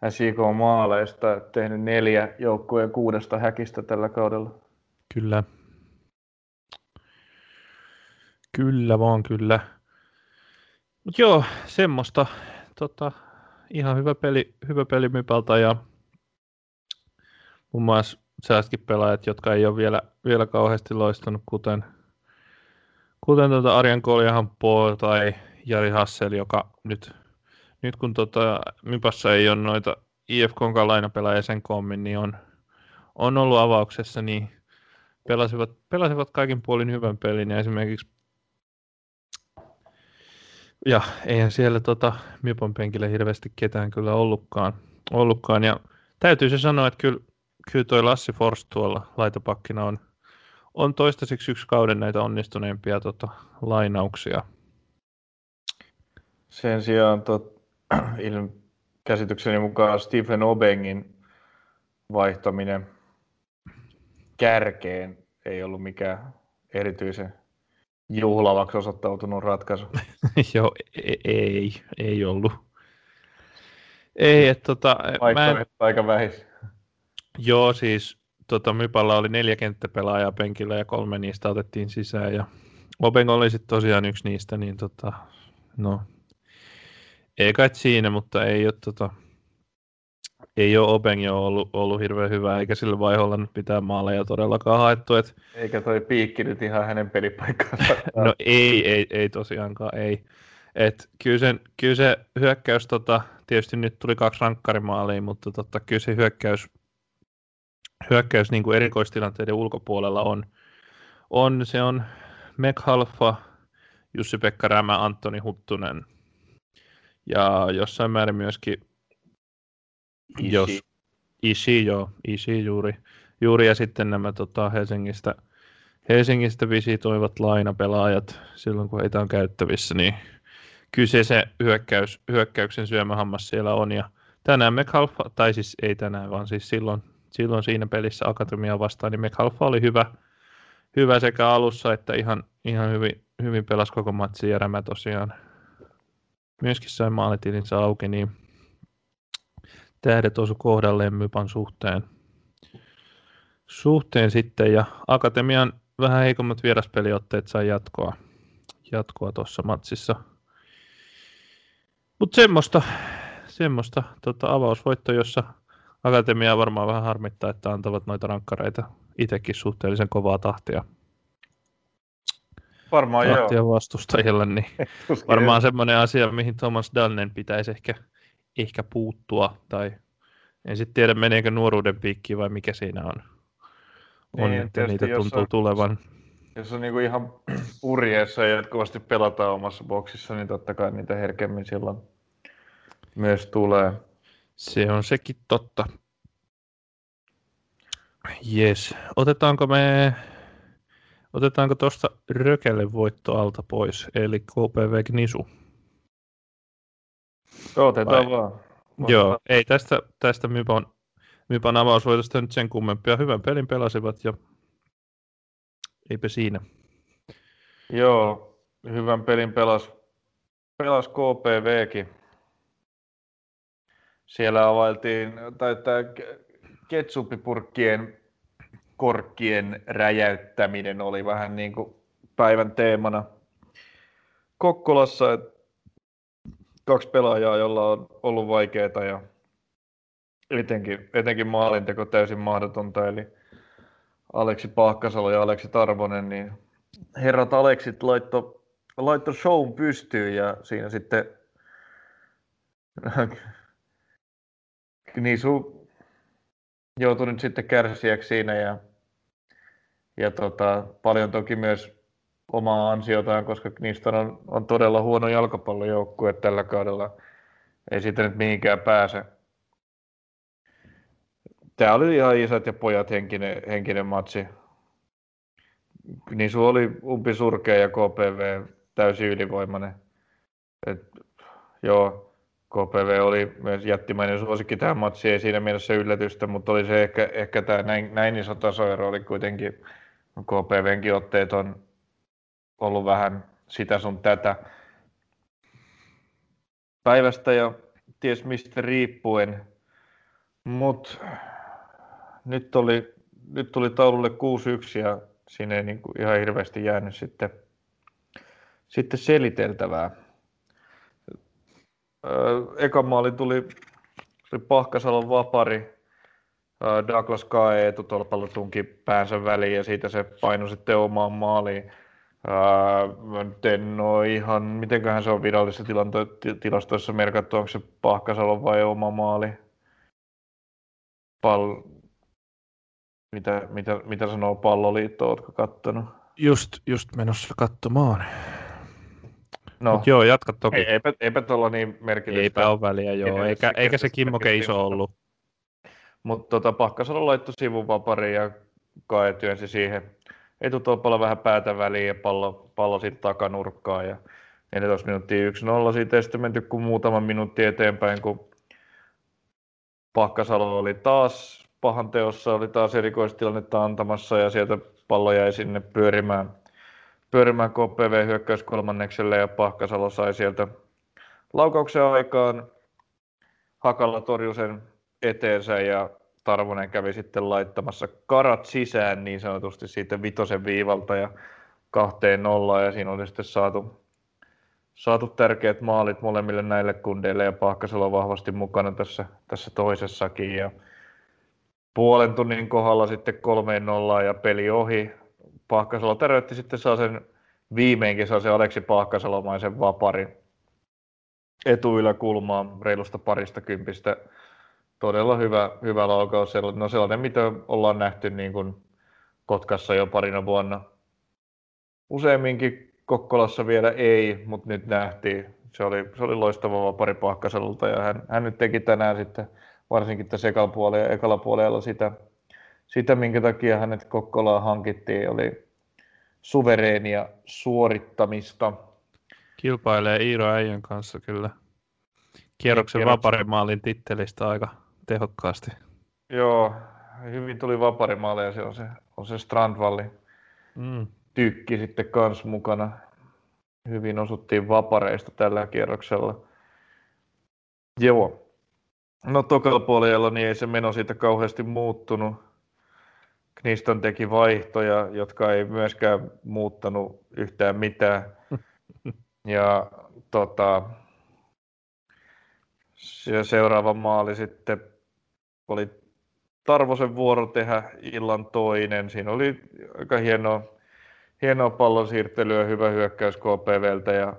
SIK-maaleista, tehnyt neljä joukkueen kuudesta häkistä tällä kaudella. Kyllä. Kyllä vaan, kyllä. Mut joo, semmoista. Tota, ihan hyvä peli, hyvä peli Mypältä ja muun muassa sellaisetkin pelaajat, jotka ei ole vielä, vielä kauheasti loistanut, kuten, kuten tuota Arjan Koljahan Paul tai Jari Hassel, joka nyt, nyt kun tota, Mypässä ei ole noita IFK-kan lainapelaajia sen kommin, niin on, on ollut avauksessa, niin pelasivat, pelasivat kaikin puolin hyvän pelin ja esimerkiksi ja eihän siellä tota, Mypon penkillä hirveästi ketään kyllä ollutkaan. ollutkaan. Ja täytyy se sanoa, että kyllä, kyllä toi Lassi Forst tuolla laitopakkina on, on toistaiseksi yksi kauden näitä onnistuneimpia tota, lainauksia. Sen sijaan tot, käsitykseni mukaan Stephen Obengin vaihtaminen kärkeen ei ollut mikään erityisen juhlavaksi osoittautunut ratkaisu. Joo, ei, ei, ei ollut. Ei, että tota... Vaihtoehto mä... aika vähis. Joo, siis tota, Mypalla oli neljä kenttäpelaajaa penkillä ja kolme niistä otettiin sisään. Ja Obeng oli sitten tosiaan yksi niistä, niin tota, no, ei kai siinä, mutta ei ole, tota, ei ole Obeng jo ollut, ollut hirveän hyvä, eikä sillä vaiheella nyt pitää maaleja todellakaan haettu. Et... Eikä toi piikki nyt ihan hänen pelipaikkansa. no ei, ei, ei tosiaankaan, ei. Et kyllä, sen, kyllä se hyökkäys, tota, tietysti nyt tuli kaksi rankkarimaalia, mutta tota, kyllä se hyökkäys, hyökkäys niin kuin erikoistilanteiden ulkopuolella on, on, se on Mekhalfa, Jussi-Pekka Rämä, Antoni Huttunen ja jossain määrin myöskin Ishi. Jos, Ishi, joo, Ishi juuri, juuri ja sitten nämä tota, Helsingistä, Helsingistä visitoivat lainapelaajat silloin, kun heitä on käyttävissä, niin se hyökkäys, hyökkäyksen syömähammas siellä on. Ja tänään McAlfa, tai siis ei tänään, vaan siis silloin, silloin siinä pelissä Akatemia vastaan, niin McAlfa oli hyvä, hyvä sekä alussa että ihan, ihan hyvin, hyvin pelasi koko matsi ja Rämä tosiaan myöskin sai maalitilinsä auki, niin tähdet osu kohdalleen Mypan suhteen. suhteen sitten ja Akatemian vähän heikommat vieraspeliotteet sai jatkoa jatkoa tuossa matsissa. Mutta semmoista, semmoista tota, avausvoitto, jossa Akatemia varmaan vähän harmittaa, että antavat noita rankkareita itsekin suhteellisen kovaa tahtia. Varmaan tahtia joo. vastustajille, niin varmaan semmoinen asia, mihin Thomas Dannen pitäisi ehkä, ehkä puuttua, tai en sitten tiedä, meneekö nuoruuden piikkiin vai mikä siinä on, on niin, että niitä tuntuu on, tulevan. Jos on niinku ihan purjeessa ja jatkuvasti pelataan omassa boksissa, niin totta kai niitä herkemmin silloin myös tulee. Se on sekin totta. Jes. Otetaanko me Otetaanko tuosta Rökelle voitto alta pois, eli KPV Gnisu? Otetaan Vai? vaan. Joo, ei tästä, tästä Mypan, Mypan avausvoitosta nyt sen kummempia. Hyvän pelin pelasivat ja eipä siinä. Joo, hyvän pelin pelas, pelas KPVkin. Siellä availtiin, tai tämä ketsuppipurkkien korkkien räjäyttäminen oli vähän niin kuin päivän teemana Kokkolassa. Että kaksi pelaajaa, jolla on ollut vaikeaa ja etenkin, etenkin maalinteko täysin mahdotonta, eli Aleksi Pahkasalo ja Aleksi Tarvonen, niin herrat Aleksit laitto, laitto shown pystyyn ja siinä sitten niin su joutui nyt sitten kärsijäksi siinä ja, ja tota, paljon toki myös omaa ansiotaan, koska niistä on, on todella huono jalkapallojoukkue tällä kaudella. Ei siitä nyt mihinkään pääse. Tämä oli ihan isät ja pojat henkinen, henkinen matsi. Nisu oli umpi surkea ja KPV täysin ylivoimainen. Et, joo, KPV oli myös jättimäinen suosikki tähän matsiin, ei siinä mielessä yllätystä, mutta oli se ehkä, ehkä tämä näin, näin iso tasoero oli kuitenkin, KPVnkin otteet on ollut vähän sitä sun tätä päivästä ja ties mistä riippuen. Mutta nyt, oli, nyt tuli taululle 6-1 ja siinä ei niin kuin ihan hirveästi jäänyt sitten, sitten seliteltävää. Eka maali tuli, tuli Pahkasalon vapari, Douglas Kae etutolpalla tunki päänsä väliin ja siitä se painoi sitten omaan maaliin. Uh, en ole ihan, mitenköhän se on virallisessa tilastoissa merkattu, onko se Pahkasalo vai oma maali? Pal... Mitä, mitä, mitä sanoo palloliitto, ootko kattonut? Just, just menossa katsomaan. No, Mut joo, jatka toki. Ei, eipä, eipä tuolla niin merkitystä. Eipä ole väliä, joo. Eikä, eikä se Kimmoke iso ollut. Mutta tota, Pahkasalo laittoi sivuvapari ja Kae työnsi siihen etutolpalla vähän päätä väliin ja pallo, pallo sitten takanurkkaan. Ja 14 minuuttia 1-0 siitä ei sitten menty kuin muutama minuutti eteenpäin, kun Pahkasalo oli taas pahan teossa, oli taas erikoistilannetta antamassa ja sieltä pallo jäi sinne pyörimään, pyörimään KPV hyökkäys kolmannekselle ja Pahkasalo sai sieltä laukauksen aikaan. Hakalla torjui sen eteensä ja Tarvonen kävi sitten laittamassa karat sisään niin sanotusti siitä vitosen viivalta ja kahteen nollaan ja siinä oli sitten saatu, saatu tärkeät maalit molemmille näille kundeille ja Pahkasella on vahvasti mukana tässä, tässä toisessakin ja puolen tunnin kohdalla sitten kolmeen nollaan ja peli ohi. Pahkasalo täröitti sitten saa sen viimeinkin saa se Aleksi Pahkasalomaisen vaparin etuyläkulmaan reilusta parista kympistä. Todella hyvä, hyvä laukaus. No sellainen, mitä ollaan nähty niin kuin Kotkassa jo parina vuonna. Useimminkin Kokkolassa vielä ei, mutta nyt nähtiin. Se oli, se oli loistava vapari Pahkaselulta ja hän, hän nyt teki tänään sitten varsinkin tässä ekalla puolella ekalla puolella sitä, sitä, minkä takia hänet Kokkolaan hankittiin, oli suvereenia suorittamista. Kilpailee Iiro Äijän kanssa kyllä kierroksen niin, vaparimaalin tittelistä aika tehokkaasti. Joo, hyvin tuli vaparimaali ja se on se, on se Strandvalli mm. tykki sitten kans mukana. Hyvin osuttiin vapareista tällä kierroksella. Joo. No tokalla puolella niin ei se meno siitä kauheasti muuttunut. Kniston teki vaihtoja, jotka ei myöskään muuttanut yhtään mitään. Ja tota, ja seuraava maali sitten oli Tarvosen vuoro tehdä illan toinen. Siinä oli aika hienoa, hienoa pallon siirtelyä, hyvä hyökkäys KPVltä ja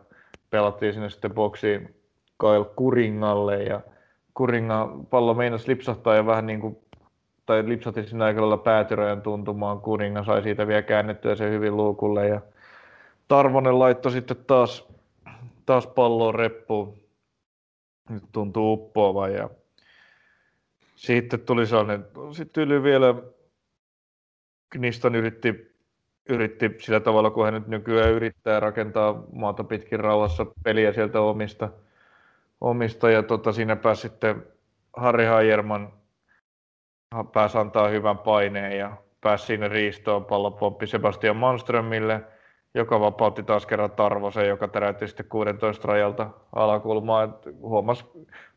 pelattiin sinne sitten boksiin Kyle Kuringalle ja Kuringa pallo meinasi lipsahtaa ja vähän niin kuin, tai lipsahti sinne aika lailla päätyrojen tuntumaan. Kuringa sai siitä vielä käännettyä se hyvin luukulle ja Tarvonen laittoi sitten taas, taas palloon reppuun nyt tuntuu uppoavan ja sitten tuli sellainen, sitten yli vielä Kniston yritti, yritti sillä tavalla, kun hän nyt nykyään yrittää rakentaa maata pitkin rauhassa peliä sieltä omista, omista. Ja tota, siinä pääsi sitten Harri Hajerman pääsi antaa hyvän paineen ja pääsi siinä riistoon pallopomppi Sebastian Manströmille – joka vapautti taas kerran Tarvosen, joka täräytti sitten 16 rajalta alakulmaa. Huomasi,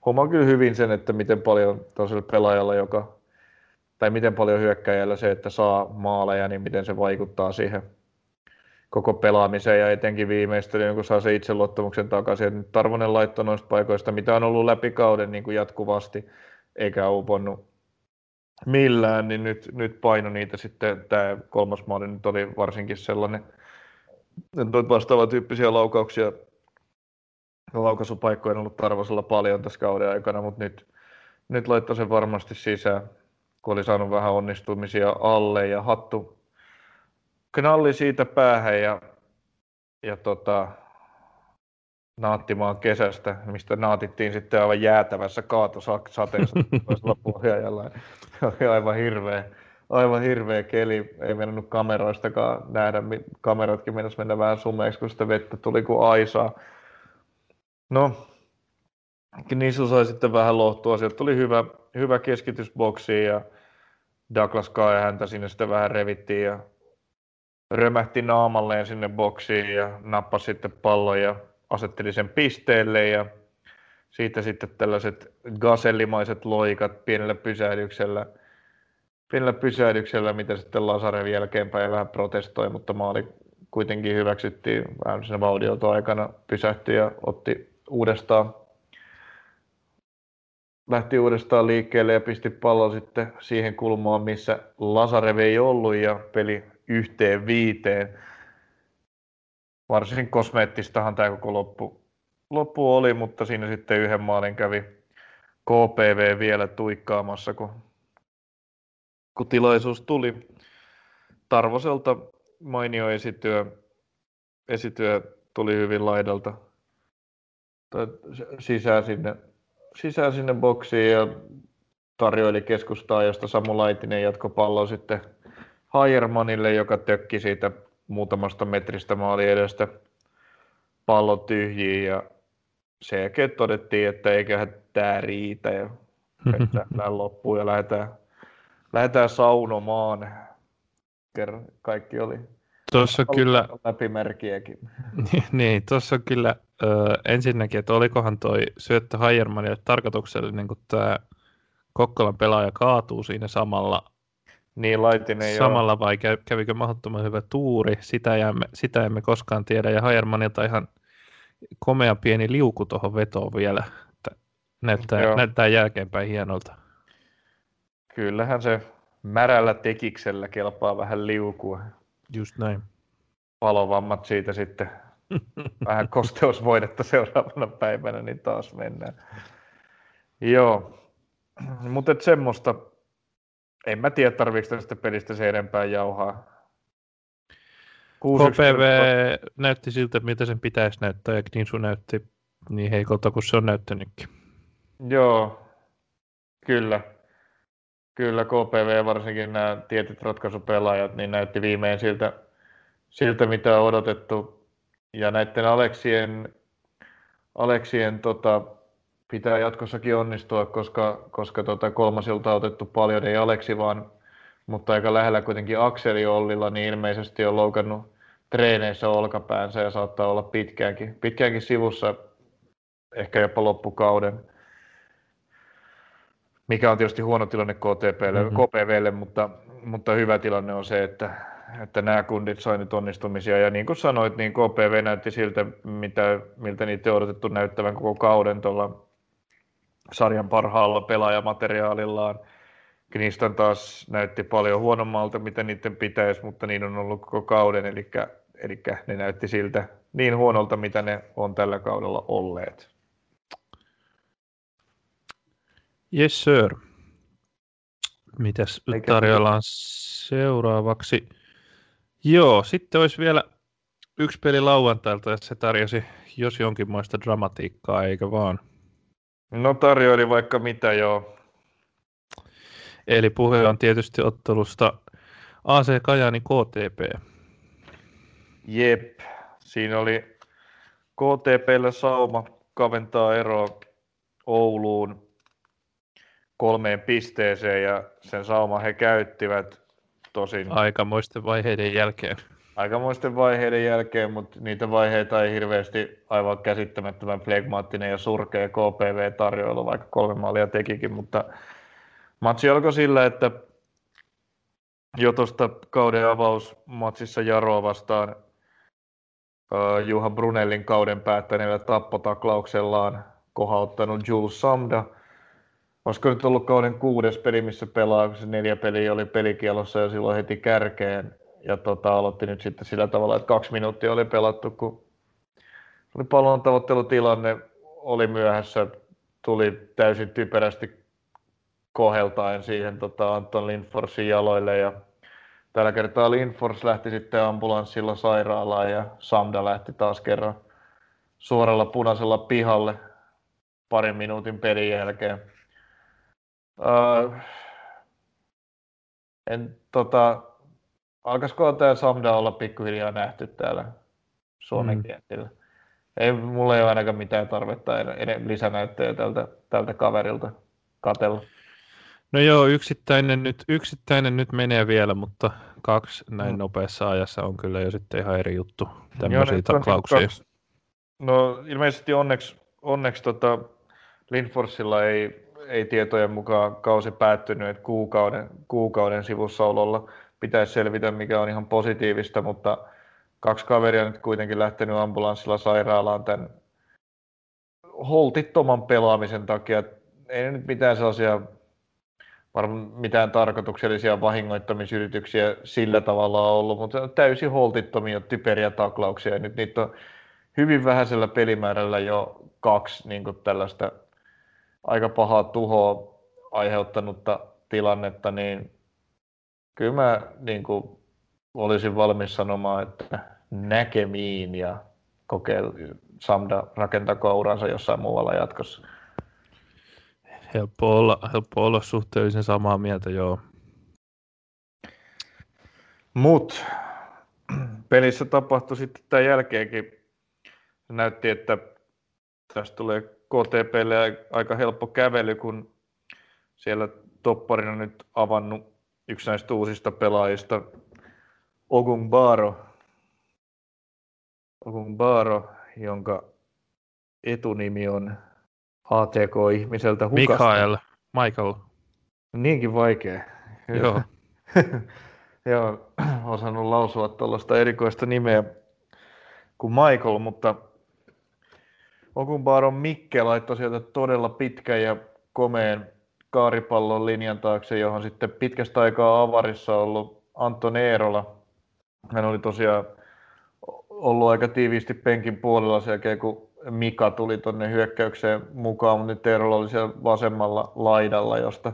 huomaa kyllä hyvin sen, että miten paljon toiselle pelaajalle, joka, tai miten paljon hyökkäjällä se, että saa maaleja, niin miten se vaikuttaa siihen koko pelaamiseen ja etenkin viimeistelyyn, kun saa se itseluottamuksen takaisin. Nyt Tarvonen laitto noista paikoista, mitä on ollut läpi kauden niin kuin jatkuvasti, eikä uponnut millään, niin nyt, nyt paino niitä sitten. Tämä kolmas maali nyt oli varsinkin sellainen, vastaavan tyyppisiä laukauksia, laukaisupaikkoja on ollut Tarvosella paljon tässä kauden aikana, mutta nyt, nyt laittoi sen varmasti sisään, kun oli saanut vähän onnistumisia alle ja hattu knalli siitä päähän ja, ja tota, naattimaan kesästä, mistä naatittiin sitten aivan jäätävässä kaatosateessa toisella pohjalla. aivan hirveä aivan hirveä keli, ei mennyt kameroistakaan nähdä, kameratkin mennessä mennä vähän sumeeksi, kun sitä vettä tuli kuin aisaa. No, Knissu sai sitten vähän lohtua, sieltä tuli hyvä, hyvä keskitysboksi ja Douglas Kai häntä sinne sitten vähän revittiin ja römähti naamalleen sinne boksiin ja nappasi sitten pallon ja asetteli sen pisteelle ja siitä sitten tällaiset gasellimaiset loikat pienellä pysähdyksellä – pienellä pysähdyksellä, mitä sitten Lasarev jälkeenpäin vähän protestoi, mutta maali kuitenkin hyväksyttiin vähän siinä vauhdilta aikana, pysähtyi ja otti uudestaan lähti uudestaan liikkeelle ja pisti pallon sitten siihen kulmaan, missä Lasarev ei ollut ja peli yhteen viiteen. Varsin kosmeettistahan tämä koko loppu, loppu oli, mutta siinä sitten yhden maalin kävi KPV vielä tuikkaamassa, kun kun tilaisuus tuli. Tarvoselta mainio esityö, esityö tuli hyvin laidalta sisään sinne, sisään sinne boksiin ja tarjoili keskustaa, josta Samu Laitinen jatko pallon sitten Hajermanille, joka tökki siitä muutamasta metristä maali edestä pallon tyhjiin ja sen jälkeen todettiin, että eiköhän tämä riitä ja että loppuu ja lähdetään lähdetään saunomaan. Kerran kaikki oli Tuossa kyllä... läpimerkiäkin. niin, tuossa kyllä ö, ensinnäkin, että olikohan toi syöttö Hajermanille tarkoituksellinen, kun tämä Kokkolan pelaaja kaatuu siinä samalla. Niin, Laitinen Samalla joo. vai kävikö mahdottoman hyvä tuuri, sitä, jäämme, sitä emme koskaan tiedä. Ja Hajermanilta ihan komea pieni liuku tuohon vetoon vielä. Että näyttää, näyttää jälkeenpäin hienolta. Kyllähän se märällä tekiksellä kelpaa vähän liukua. Just näin. Palovammat siitä sitten vähän kosteusvoidetta seuraavana päivänä, niin taas mennään. Joo, mutta semmoista, en mä tiedä tarviiko tästä pelistä se enempää jauhaa. HPV näytti siltä, mitä sen pitäisi näyttää, ja Kninsu näytti niin heikolta kuin se on näyttänytkin. Joo, kyllä. Kyllä, KPV varsinkin nämä tietyt ratkaisupelaajat, niin näytti viimein siltä, siltä mitä on odotettu. Ja näiden Aleksien, Aleksien tota, pitää jatkossakin onnistua, koska, koska tota kolmasilta on otettu paljon, ei Aleksi vaan, mutta aika lähellä kuitenkin Akseli Ollilla, niin ilmeisesti on loukannut treeneissä olkapäänsä ja saattaa olla pitkäänkin, pitkäänkin sivussa, ehkä jopa loppukauden. Mikä on tietysti huono tilanne KTPlle, mm-hmm. KPVlle, mutta, mutta hyvä tilanne on se, että, että nämä kundit sai nyt onnistumisia. Ja niin kuin sanoit, niin KPV näytti siltä, mitä, miltä niitä on odotettu näyttävän koko kauden tuolla sarjan parhaalla pelaajamateriaalillaan. Knistan taas näytti paljon huonommalta, mitä niiden pitäisi, mutta niin on ollut koko kauden, eli, eli ne näytti siltä niin huonolta, mitä ne on tällä kaudella olleet. Yes sir. Mitäs Eikä tarjoillaan seuraavaksi? Joo, sitten olisi vielä yksi peli lauantailta, ja se tarjosi jos jonkinmoista dramatiikkaa, eikä vaan. No tarjoili vaikka mitä joo. Eli puhe on tietysti ottelusta AC Kajani KTP. Jep, siinä oli KTPlle sauma kaventaa eroa Ouluun kolmeen pisteeseen ja sen sauma he käyttivät tosin. Aikamoisten vaiheiden jälkeen aikamoisten vaiheiden jälkeen, mutta niitä vaiheita ei hirveästi aivan käsittämättömän flegmaattinen ja surkea KPV-tarjoilu, vaikka kolme maalia tekikin, mutta matsi alkoi sillä, että jo tuosta kauden avausmatsissa Jaroa vastaan uh, Juha Brunellin kauden päättäneellä tappotaklauksellaan kohauttanut Jules Samda. Olisiko nyt ollut kauden kuudes peli, missä pelaa, kun se neljä peliä oli pelikielossa ja silloin heti kärkeen ja tota, aloitti nyt sitten sillä tavalla, että kaksi minuuttia oli pelattu, kun oli pallon tavoittelutilanne, oli myöhässä, tuli täysin typerästi koheltaen siihen tota, Anton Lindforsin jaloille ja tällä kertaa Lindfors lähti sitten ambulanssilla sairaalaan ja Samda lähti taas kerran suoralla punaisella pihalle parin minuutin pelin jälkeen. Uh, en, tota, alkaisiko tämä Samda olla pikkuhiljaa nähty täällä Suomen mm. kentillä? Ei, mulla ei ole ainakaan mitään tarvetta lisänäyttöjä tältä, tältä kaverilta katella. No joo, yksittäinen nyt, yksittäinen nyt menee vielä, mutta kaksi näin mm. nopeassa ajassa on kyllä jo sitten ihan eri juttu, tämmöisiä taklauksia. No ilmeisesti onneksi, onneksi tota Lindforsilla ei, ei tietojen mukaan kausi päättynyt, että kuukauden, kuukauden sivussaololla pitäisi selvitä, mikä on ihan positiivista, mutta kaksi kaveria nyt kuitenkin lähtenyt ambulanssilla sairaalaan tämän holtittoman pelaamisen takia. Ei nyt mitään sellaisia varmaan mitään tarkoituksellisia vahingoittamisyrityksiä sillä tavalla ollut, mutta täysin holtittomia, typeriä taklauksia. Ja nyt niitä on hyvin vähäisellä pelimäärällä jo kaksi niin tällaista aika pahaa tuhoa aiheuttanutta tilannetta, niin kyllä mä niin kuin, olisin valmis sanomaan, että näkemiin ja kokeilla Samda rakentako uransa jossain muualla jatkossa. Helppo olla, helppo olla suhteellisen samaa mieltä, joo. Mut pelissä tapahtui sitten tämän jälkeenkin. Näytti, että tästä tulee KTPlle aika helppo kävely, kun siellä topparina nyt avannut yksi näistä uusista pelaajista, Ogun Baro, Ogun Baro, jonka etunimi on ATK-ihmiseltä hukasta. Mikael, Michael. Niinkin vaikea. Joo. Joo, osannut lausua tuollaista erikoista nimeä kuin Michael, mutta Okunbaaron Mikke laittoi sieltä todella pitkän ja komeen kaaripallon linjan taakse, johon sitten pitkästä aikaa avarissa ollut Anton Eerola. Hän oli tosiaan ollut aika tiiviisti penkin puolella sen jälkeen, kun Mika tuli tuonne hyökkäykseen mukaan, mutta nyt Eerola oli siellä vasemmalla laidalla, josta,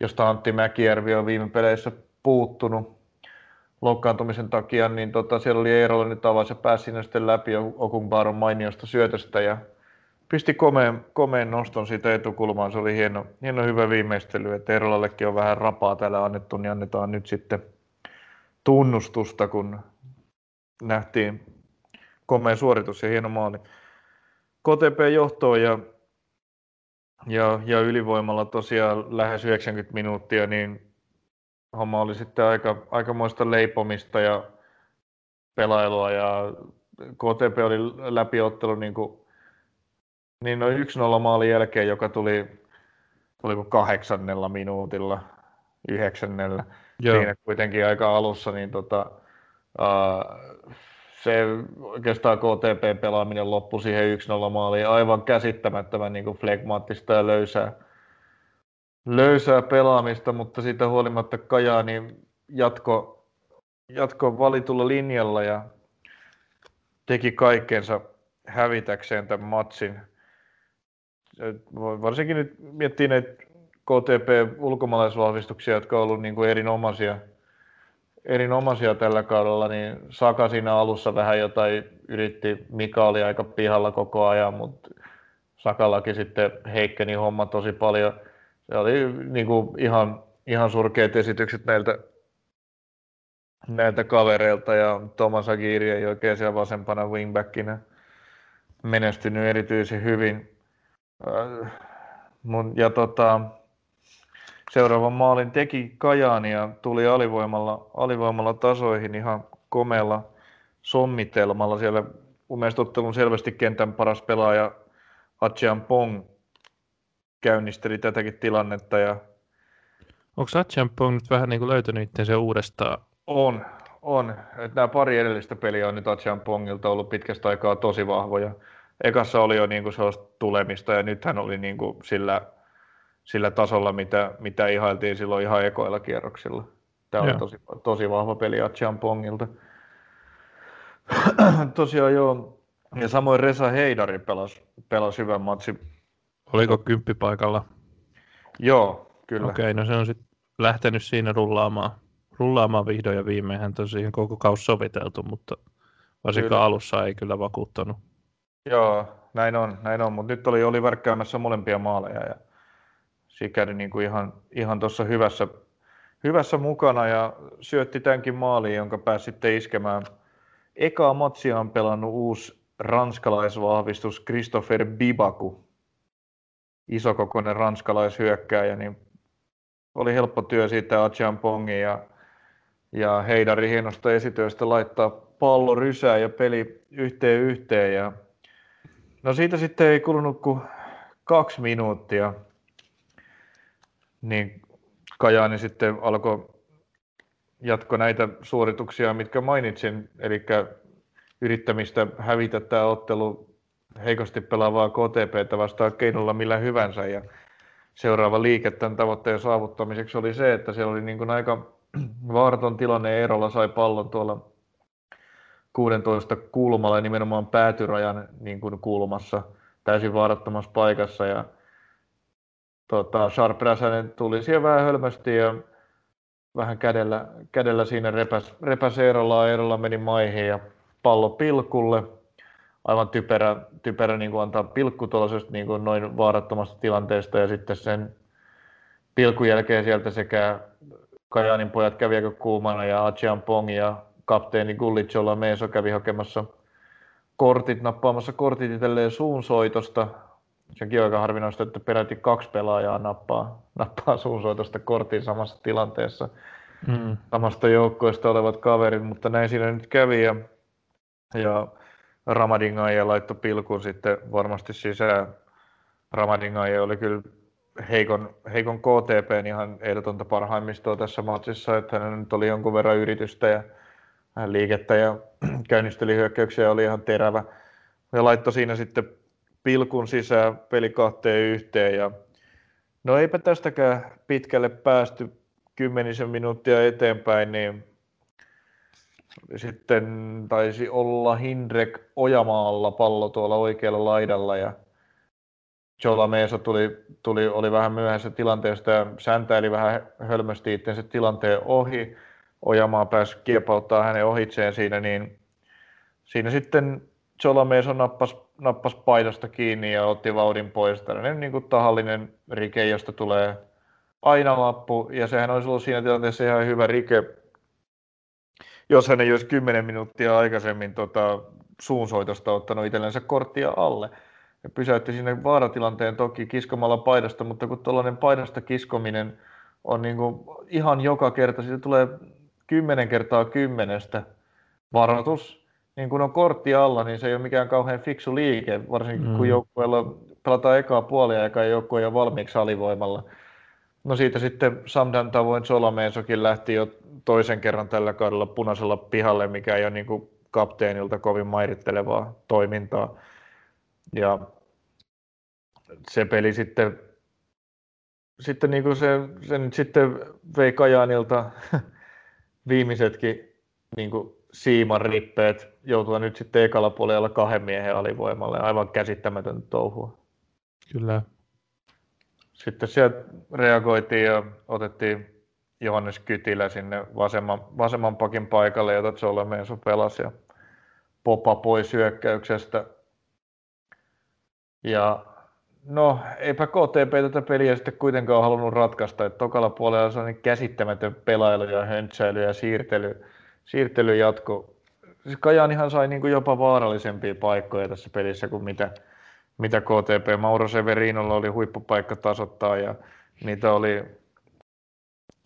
josta Antti Mäkijärvi on viime peleissä puuttunut loukkaantumisen takia, niin tota, siellä oli Eerola nyt avasi ja pääsi sinne sitten läpi Okunbaaron mainiosta syötöstä ja pisti komeen, komeen noston siitä etukulmaan. Se oli hieno, hieno hyvä viimeistely, että Eerolallekin on vähän rapaa täällä annettu, niin annetaan nyt sitten tunnustusta, kun nähtiin komea suoritus ja hieno maali. KTP johtoon ja, ja, ja ylivoimalla tosiaan lähes 90 minuuttia, niin homma oli sitten aika, aikamoista leipomista ja pelailua ja KTP oli läpiottelu niin kuin, niin noin 1-0 maalin jälkeen, joka tuli tuliko kahdeksannella minuutilla, yhdeksännellä, Joo. siinä kuitenkin aika alussa, niin tota, uh, se oikeastaan KTP-pelaaminen loppui siihen 1-0 maaliin aivan käsittämättömän niin kuin flegmaattista ja löysää, löysää pelaamista, mutta siitä huolimatta Kajaani jatko, jatko valitulla linjalla ja teki kaikkensa hävitäkseen tämän matsin. Varsinkin nyt miettii näitä KTP-ulkomaalaisvahvistuksia, jotka on ollut niin kuin erinomaisia, erinomaisia tällä kaudella, niin Saka siinä alussa vähän jotain yritti, Mika oli aika pihalla koko ajan, mutta Sakallakin sitten heikkeni homma tosi paljon – se oli niin kuin ihan, ihan surkeat esitykset näiltä, näiltä kavereilta ja Thomas Agiri ei oikein siellä vasempana wingbackinä menestynyt erityisen hyvin. Äh, ja tota, seuraavan maalin teki Kajaani ja tuli alivoimalla, alivoimalla tasoihin ihan komealla sommitelmalla. Siellä mun mielestä ottelun selvästi kentän paras pelaaja Achean Pong käynnisteli tätäkin tilannetta. Ja... Onko Achampong nyt vähän niin kuin löytänyt itsensä uudestaan? On, on. Et nämä pari edellistä peliä on nyt Achampongilta ollut pitkästä aikaa tosi vahvoja. Ekassa oli jo niin kuin sellaista tulemista ja nythän oli niin kuin sillä, sillä tasolla, mitä, mitä ihailtiin silloin ihan ekoilla kierroksilla. Tämä oli tosi, tosi vahva peli Achampongilta. Tosiaan joo. Ja samoin Resa Heidari pelasi, pelasi hyvän matsin Oliko kymppi paikalla? Joo, kyllä. Okei, okay, no se on sitten lähtenyt siinä rullaamaan, rullaamaan vihdoin ja viimein. Hän tosiaan koko kaus soviteltu, mutta varsinkaan kyllä. alussa ei kyllä vakuuttanut. Joo, näin on, näin on, mutta nyt oli, oli värkkäämässä molempia maaleja ja sikäli niin kuin ihan, ihan tuossa hyvässä, hyvässä mukana ja syötti tämänkin maaliin, jonka pääsi sitten iskemään. Ekaa matsia on pelannut uusi ranskalaisvahvistus Christopher Bibaku, isokokoinen ranskalaishyökkääjä, niin oli helppo työ siitä Achampongin ja, ja Heidari hienosta esityöstä laittaa pallo rysää ja peli yhteen yhteen. Ja, no siitä sitten ei kulunut kuin kaksi minuuttia, niin Kajaani sitten alkoi jatko näitä suorituksia, mitkä mainitsin, eli yrittämistä hävitä tämä ottelu heikosti pelaavaa KTPtä vastaan keinolla millä hyvänsä. Ja seuraava liike tämän tavoitteen saavuttamiseksi oli se, että siellä oli niin kuin aika vaaraton tilanne. Eerola sai pallon tuolla 16 kulmalla nimenomaan päätyrajan niin kuin kulmassa täysin vaarattomassa paikassa. Ja tota, Sharp Räsänen tuli siellä vähän hölmästi ja vähän kädellä, kädellä siinä repäs, repäs Eerolaa. Eerola meni maihin ja pallo pilkulle aivan typerä, typerä niin kuin antaa pilkku tuollaisesta niin kuin noin vaarattomasta tilanteesta ja sitten sen pilkun jälkeen sieltä sekä Kajanin pojat kävi aika kuumana ja Achian Pong ja kapteeni Gullicholla Meeso kävi hakemassa kortit, nappaamassa kortit itselleen suunsoitosta. Sekin on aika harvinaista, että peräti kaksi pelaajaa nappaa, nappaa suunsoitosta kortin samassa tilanteessa. Mm. Samasta joukkoista olevat kaverit, mutta näin siinä nyt kävi. Ja, ja Ramadingaia laittoi pilkun sitten varmasti sisään. Ramadingaia oli kyllä heikon, heikon KTP ihan ehdotonta parhaimmistoa tässä matsissa, että hän nyt oli jonkun verran yritystä ja liikettä ja käynnisteli hyökkäyksiä oli ihan terävä. Ja laittoi siinä sitten pilkun sisään peli kahteen yhteen ja no eipä tästäkään pitkälle päästy kymmenisen minuuttia eteenpäin, niin sitten taisi olla Hindrek Ojamaalla pallo tuolla oikealla laidalla ja Jola Meesa tuli, tuli, oli vähän myöhässä tilanteesta ja säntäili vähän hölmösti itsensä tilanteen ohi. Ojamaa pääsi kiepauttaa hänen ohitseen siinä, niin siinä sitten Jola Meesa nappasi, nappasi paidasta kiinni ja otti vauhdin pois. Tällainen niin kuin tahallinen rike, josta tulee aina lappu, ja sehän olisi ollut siinä tilanteessa ihan hyvä rike, jos hän ei olisi 10 minuuttia aikaisemmin tota, suunsoitosta ottanut itsellensä korttia alle. Ja pysäytti sinne vaaratilanteen toki kiskomalla paidasta, mutta kun tuollainen paidasta kiskominen on niin kuin ihan joka kerta, siitä tulee 10 kertaa kymmenestä varoitus. Niin kun on kortti alla, niin se ei ole mikään kauhean fiksu liike, varsinkin mm. kun joukkueella pelataan ekaa puolia ja joukkue ei ole valmiiksi alivoimalla. No siitä sitten Samdan tavoin Solameesokin lähti jo toisen kerran tällä kaudella punaisella pihalle, mikä ei ole niin kuin kapteenilta kovin mairittelevaa toimintaa. Ja se peli sitten, sitten niin kuin se, se nyt sitten vei Kajaanilta viimeisetkin niin kuin siiman rippeet joutua nyt sitten ekalla puolella kahden miehen alivoimalle. Aivan käsittämätön touhua. Kyllä. Sitten sieltä reagoitiin ja otettiin Johannes Kytilä sinne vasemman, vasemman pakin paikalle, jota Zolomenso pelasi ja Popa pois hyökkäyksestä. Ja no, eipä KTP tätä peliä sitten kuitenkaan halunnut ratkaista, että tokalla puolella se on niin käsittämätön pelailu ja höntsäily ja siirtely, siirtely jatko. Siis Kajaanihan sai niin kuin jopa vaarallisempia paikkoja tässä pelissä kuin mitä, mitä KTP. Mauro Severinolla oli huippupaikka tasoittaa ja niitä oli,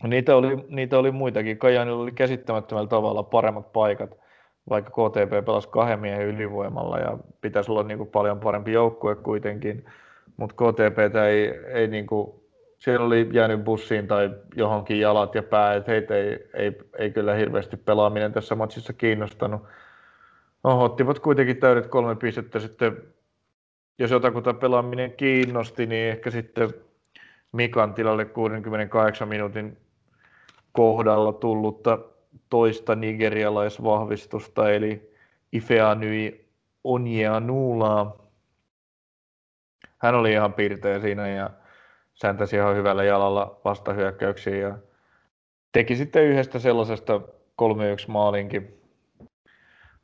niitä oli, niitä oli muitakin. Kajaanilla oli käsittämättömällä tavalla paremmat paikat, vaikka KTP pelasi kahden miehen ylivoimalla ja pitäisi olla niin kuin paljon parempi joukkue kuitenkin. Mutta KTP ei, ei niin kuin, siellä oli jäänyt bussiin tai johonkin jalat ja pää, että heitä ei, ei, ei kyllä hirveästi pelaaminen tässä matsissa kiinnostanut. No, ottivat kuitenkin täydet kolme pistettä sitten jos jotakuta pelaaminen kiinnosti, niin ehkä sitten Mikan tilalle 68 minuutin kohdalla tullutta toista nigerialaisvahvistusta, eli Ifeanyi Onyeanulaa. Hän oli ihan pirteä siinä ja säntäsi ihan hyvällä jalalla vastahyökkäyksiin ja teki sitten yhdestä sellaisesta 3-1 maalinkin,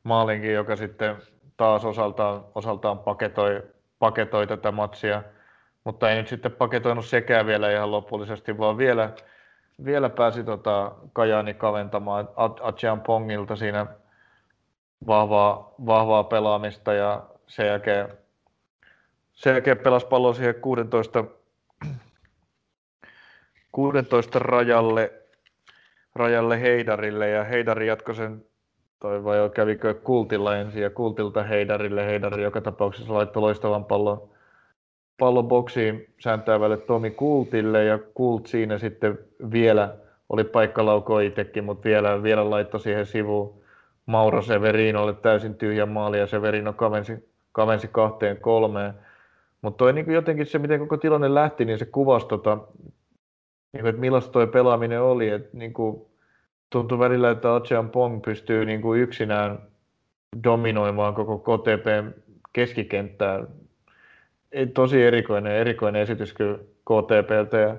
maalinkin joka sitten taas osaltaan, osaltaan paketoi paketoi tätä matsia, mutta ei nyt sitten paketoinut sekään vielä ihan lopullisesti, vaan vielä, vielä pääsi tota Kajani kaventamaan Achean Pongilta siinä vahvaa, vahvaa pelaamista ja sen jälkeen, sen jälkeen pelasi pallo siihen 16, 16 rajalle, rajalle Heidarille ja Heidari jatkoi sen toi vai kävikö Kultilla ensin ja Kultilta Heidarille. Heidari joka tapauksessa laittoi loistavan pallon, pallon boksiin sääntäävälle Tomi Kultille ja Kult siinä sitten vielä oli paikka laukoo itsekin, mutta vielä, vielä laittoi siihen sivuun Mauro Severinolle täysin tyhjä maali ja Severino kavensi, kavensi kahteen kolmeen. Mutta toi niin jotenkin se, miten koko tilanne lähti, niin se kuvasi tota, niin kuin, että millaista toi pelaaminen oli. Että niin kuin, tuntuu välillä, että Achean Pong pystyy niin kuin yksinään dominoimaan koko KTP keskikenttää. Tosi erikoinen, erikoinen esitys kyllä KTPltä ja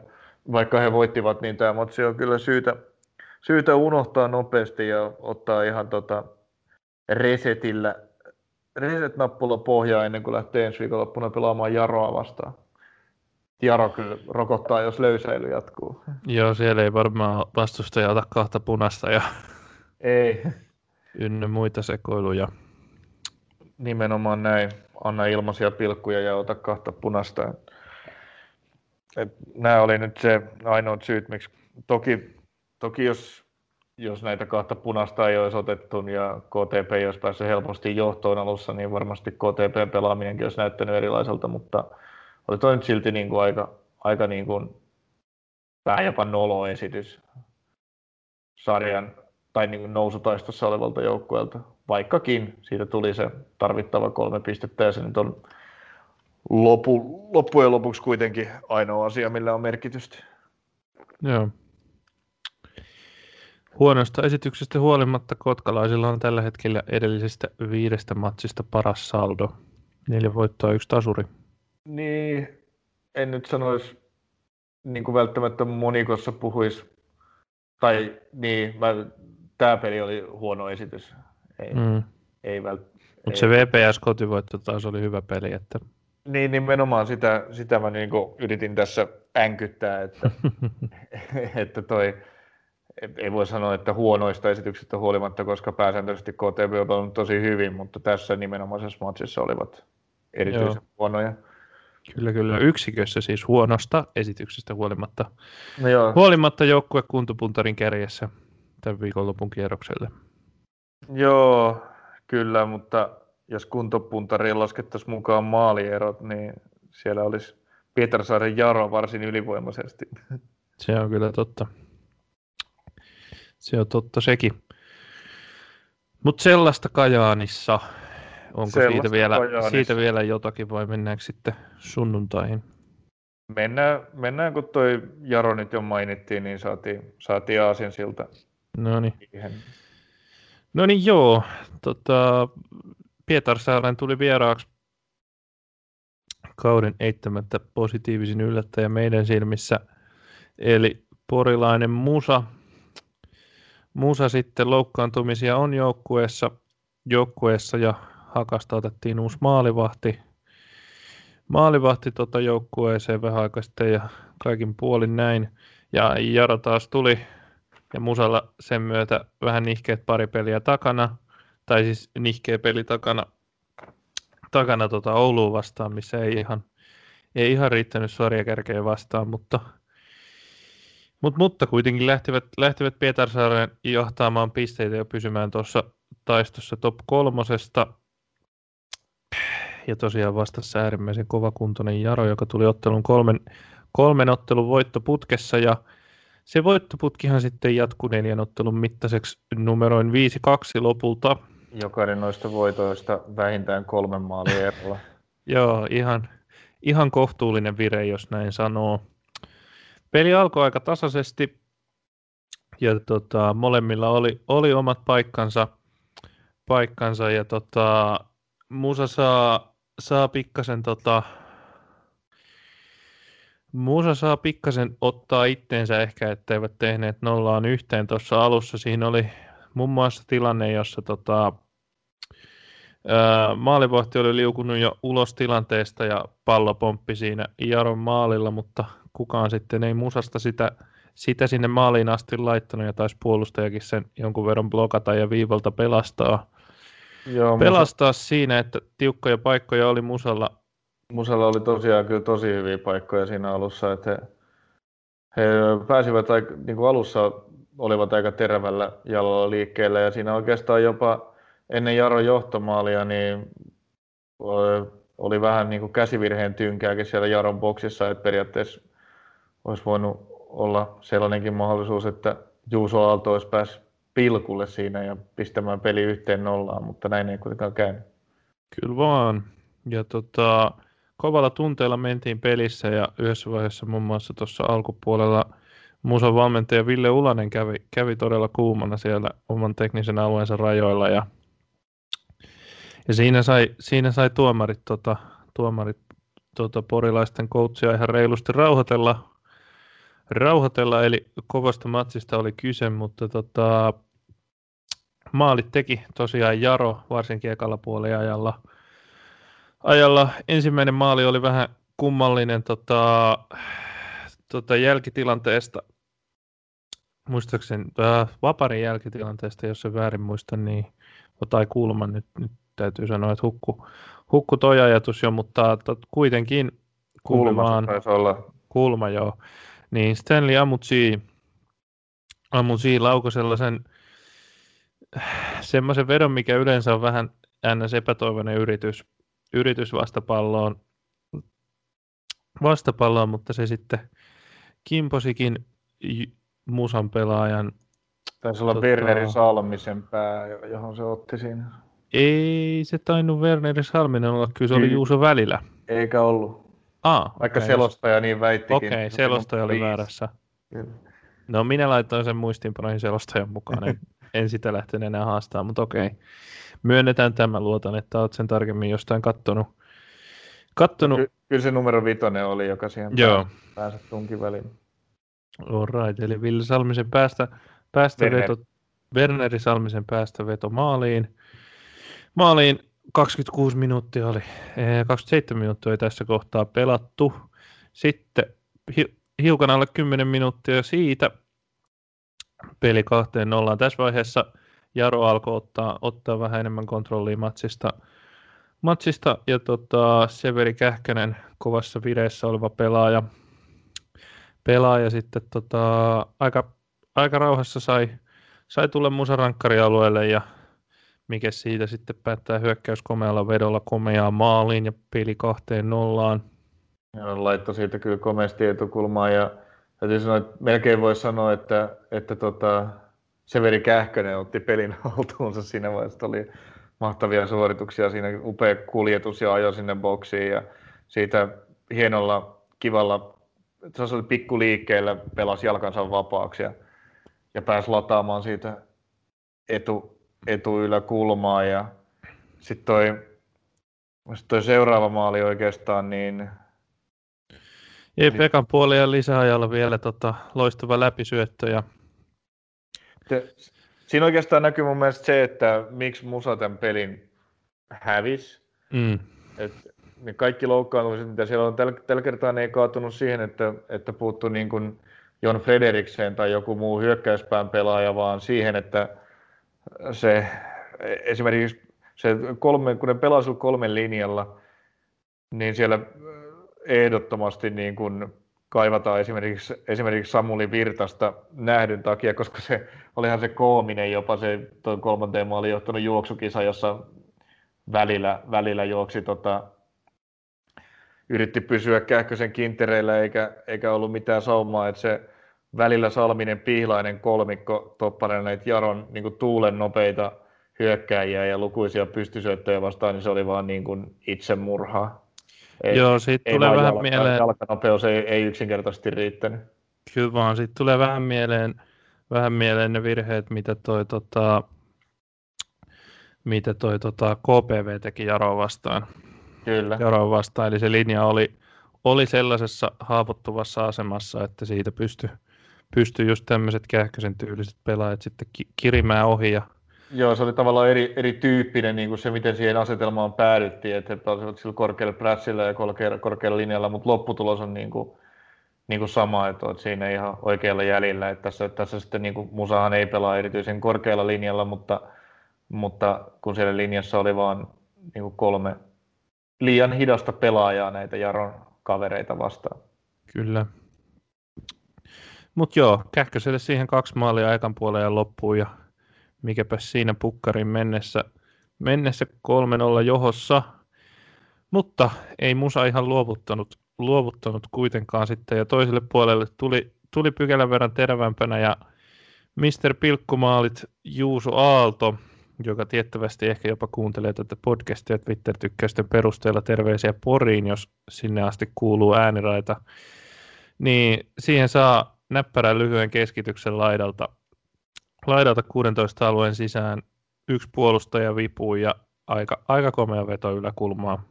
vaikka he voittivat, niin tämä matsi on kyllä syytä, syytä unohtaa nopeasti ja ottaa ihan tota resetillä reset-nappula pohjaa ennen kuin lähtee ensi viikonloppuna pelaamaan Jaroa vastaan. Jaro kyllä rokottaa, jos löysäily jatkuu. Joo, siellä ei varmaan vastustaja ota kahta punasta ja ei. ynnä muita sekoiluja. Nimenomaan näin. Anna ilmaisia pilkkuja ja ota kahta punasta. Et nämä oli nyt se ainoa syyt, miksi toki, toki jos, jos näitä kahta punasta ei olisi otettu ja KTP ei olisi päässyt helposti johtoon alussa, niin varmasti KTP pelaaminen olisi näyttänyt erilaiselta, mutta oli toi nyt silti niin kuin aika, aika niin kuin vähän jopa nolo esitys sarjan tai niin kuin nousutaistossa olevalta joukkueelta, vaikkakin siitä tuli se tarvittava kolme pistettä ja se nyt on lopu, loppujen lopuksi kuitenkin ainoa asia, millä on merkitystä. Joo. Huonosta esityksestä huolimatta kotkalaisilla on tällä hetkellä edellisestä viidestä matsista paras saldo. Neljä voittoa, yksi tasuri. Niin, en nyt sanoisi, niin kuin välttämättä monikossa puhuisi, tai niin, tämä peli oli huono esitys. Ei, mm. ei vält- Mutta se VPS-kotivoitto taas oli hyvä peli. Että... Niin, nimenomaan sitä, sitä mä niin yritin tässä änkyttää, että, että toi, ei voi sanoa, että huonoista esityksistä huolimatta, koska pääsääntöisesti KTV on ollut tosi hyvin, mutta tässä nimenomaisessa matsissa olivat erityisen Joo. huonoja. Kyllä, kyllä. Yksikössä siis huonosta esityksestä huolimatta. No joo. Huolimatta joukkue kuntopuntarin kärjessä tämän viikonlopun kierrokselle. Joo, kyllä, mutta jos kuntopuntariin laskettaisiin mukaan maalierot, niin siellä olisi Pietarsaaren Jaro varsin ylivoimaisesti. Se on kyllä totta. Se on totta sekin. Mutta sellaista Kajaanissa, onko sellaista siitä vielä, Kajaanissa. siitä vielä jotakin vai mennäänkö sitten sunnuntaihin? Mennään, mennään kun toi Jaro nyt jo mainittiin, niin saatiin, saatiin Aasin siltä. No niin. No niin joo, tota, Pietarsaaren tuli vieraaksi kauden eittämättä positiivisin yllättäjä meidän silmissä, eli porilainen Musa, Musa sitten loukkaantumisia on joukkueessa, joukkueessa ja Hakasta otettiin uusi maalivahti, maalivahti tota joukkueeseen vähän aikaa sitten ja kaikin puolin näin. Ja Jaro taas tuli ja Musalla sen myötä vähän nihkeet pari peliä takana, tai siis nihkeä peli takana, takana tota Ouluun vastaan, missä ei ihan, ei ihan riittänyt suoria kärkeä vastaan, mutta Mut, mutta kuitenkin lähtivät, lähtivät Pietarsaaren johtaamaan pisteitä ja pysymään tuossa taistossa top kolmosesta. Ja tosiaan vastassa äärimmäisen kovakuntoinen Jaro, joka tuli ottelun kolmen, kolmen ottelun voittoputkessa ja se voittoputkihan sitten jatkui neljän ottelun mittaiseksi numeroin 5-2 lopulta. Jokainen noista voitoista vähintään kolmen maalin erolla. Joo, ihan, ihan kohtuullinen vire, jos näin sanoo. Peli alkoi aika tasaisesti ja tota, molemmilla oli, oli omat paikkansa, paikkansa ja tota, Musa saa, saa pikkasen tota, Musa saa pikkasen ottaa itteensä ehkä, etteivät tehneet nollaan yhteen tuossa alussa. Siinä oli muun muassa tilanne, jossa tota, maalivahti oli liukunut jo ulos tilanteesta ja pallo pomppi siinä Jaron maalilla, mutta kukaan sitten ei musasta sitä, sitä sinne maaliin asti laittanut ja taisi puolustajakin sen jonkun verran blokata ja viivalta pelastaa. Joo, pelastaa musa... siinä, että tiukkoja paikkoja oli musalla. Musalla oli tosiaan kyllä tosi hyviä paikkoja siinä alussa, että he, he pääsivät aika, niin kuin alussa olivat aika terävällä jalalla liikkeellä ja siinä oikeastaan jopa ennen Jaron johtomaalia niin oli vähän niin kuin käsivirheen tynkääkin siellä Jaron boksissa, että periaatteessa olisi voinut olla sellainenkin mahdollisuus, että Juuso Aalto olisi päässyt pilkulle siinä ja pistämään peli yhteen nollaan, mutta näin ei kuitenkaan käynyt. Kyllä vaan. Ja tota, kovalla tunteella mentiin pelissä ja yhdessä vaiheessa muun muassa tuossa alkupuolella Musan valmentaja Ville Ulanen kävi, kävi todella kuumana siellä oman teknisen alueensa rajoilla ja, ja siinä, sai, siinä sai tuomarit, tota, tuomarit tota, porilaisten coachia ihan reilusti rauhoitella, rauhoitella, eli kovasta matsista oli kyse, mutta tota, maalit teki tosiaan Jaro, varsinkin ekalla puoliajalla. Ajalla ensimmäinen maali oli vähän kummallinen tota, tota jälkitilanteesta, muistaakseni äh, Vaparin jälkitilanteesta, jos se väärin muista, niin, tai kulman nyt, nyt täytyy sanoa, että hukku, hukku toi ajatus jo, mutta tot, kuitenkin kulma, olla. kulma joo niin Stanley Amutsi, Amutsi laukoi sellaisen semmoisen vedon, mikä yleensä on vähän ns. epätoivoinen yritys, yritys vastapalloon. vastapalloa, mutta se sitten kimposikin Musan pelaajan. Taisi olla tota... Werneri Salmisen pää, johon se otti siinä. Ei se tainnut Werneri Salminen olla, kyllä se oli Juuso välillä. Eikä ollut. Ah, Vaikka okay. selostaja niin väittikin. Okei, okay, selostaja oli väärässä. Kyllä. No minä laitoin sen muistiinpanoihin selostajan mukaan, en, en sitä lähtenyt enää haastaa, mutta okei. Okay. Myönnetään tämä, luotan, että olet sen tarkemmin jostain kattonut. kattonut. Ky- kyllä se numero vitonen oli, joka siihen Joo. pääsi tunkin väliin. All right, eli Ville Salmisen päästä, päästä Werner. veto, Werneri Salmisen päästä veto maaliin. Maaliin 26 minuuttia oli, 27 minuuttia oli tässä kohtaa pelattu. Sitten hi, hiukan alle 10 minuuttia siitä peli kahteen nollaan. Tässä vaiheessa Jaro alkoi ottaa, ottaa vähän enemmän kontrollia matsista, matsista ja tota, Severi Kähkönen kovassa vireessä oleva pelaaja, pelaaja sitten tota, aika, aika rauhassa sai, sai tulla musarankkarialueelle ja mikä siitä sitten päättää hyökkäys komealla vedolla komeaa maaliin ja peli kahteen nollaan. Ja laittoi siitä kyllä komeasti etukulmaa ja täytyy sanoa, että melkein voi sanoa, että, että tota, Severi Kähkönen otti pelin haltuunsa siinä vaiheessa. Oli mahtavia suorituksia siinä, upea kuljetus ja ajo sinne boksiin ja siitä hienolla, kivalla, se oli pikkuliikkeellä, pelasi jalkansa vapaaksi ja, ja pääsi lataamaan siitä etu, etuyläkulmaa ja sitten toi, sit toi seuraava maali oikeastaan, niin ei Pekan puolia lisäajalla vielä tota, loistava läpisyöttö. Ja... Se, siinä oikeastaan näkyy mun mielestä se, että miksi Musa tämän pelin hävisi. Mm. Et ne kaikki loukkaantumiset, mitä siellä on, tällä, tällä kertaa ne ei kaatunut siihen, että, että puuttuu niin kuin Jon Frederiksen tai joku muu hyökkäyspään pelaaja, vaan siihen, että se esimerkiksi se kolme, kun ne pelasivat kolmen linjalla, niin siellä ehdottomasti niin kuin kaivataan esimerkiksi, esimerkiksi Samuli Virtasta nähdyn takia, koska se olihan se koominen jopa se kolmanteen maali johtanut juoksukisa, jossa välillä, välillä juoksi tota, yritti pysyä Kähkösen kintereillä eikä, eikä ollut mitään saumaa, että se välillä Salminen Pihlainen kolmikko topparina näitä Jaron niin kuin tuulen nopeita hyökkääjiä ja lukuisia pystysyöttöjä vastaan, niin se oli vaan niin kuin itsemurhaa. Ei, Joo, siitä tulee vähän jalka, mieleen... Jalkanopeus ei, ei yksinkertaisesti riittänyt. Kyllä vaan, siitä tulee vähän mieleen, vähän mieleen ne virheet, mitä toi, tota, mitä toi tota, KPV teki Jaro vastaan. Kyllä. Jaro vastaan, eli se linja oli, oli sellaisessa haavoittuvassa asemassa, että siitä pystyi pysty just tämmöiset kähkösen tyyliset pelaajat sitten kirimään ohi ja Joo, se oli tavallaan eri, erityyppinen niin kuin se, miten siihen asetelmaan päädyttiin, että he pelasivat sillä korkealla prässillä ja korkealla, korkealla linjalla, mutta lopputulos on niin kuin, niin kuin sama, että olet siinä ihan oikealla jäljellä. Että tässä, tässä sitten niin kuin, Musahan ei pelaa erityisen korkealla linjalla, mutta, mutta kun siellä linjassa oli vain niin kuin kolme liian hidasta pelaajaa näitä Jaron kavereita vastaan. Kyllä. Mutta joo, Kähköselle siihen kaksi maalia aikan puoleen ja loppuun ja mikäpä siinä pukkarin mennessä, mennessä 3-0 johossa. Mutta ei Musa ihan luovuttanut, luovuttanut kuitenkaan sitten ja toiselle puolelle tuli, tuli pykälän verran terävämpänä ja Mr. Pilkkumaalit Juuso Aalto, joka tiettävästi ehkä jopa kuuntelee tätä podcastia Twitter-tykkäysten perusteella terveisiä Poriin, jos sinne asti kuuluu ääniraita, niin siihen saa näppärän lyhyen keskityksen laidalta laidalta 16 alueen sisään yksi puolustaja vipuu ja aika, aika komea veto yläkulmaa.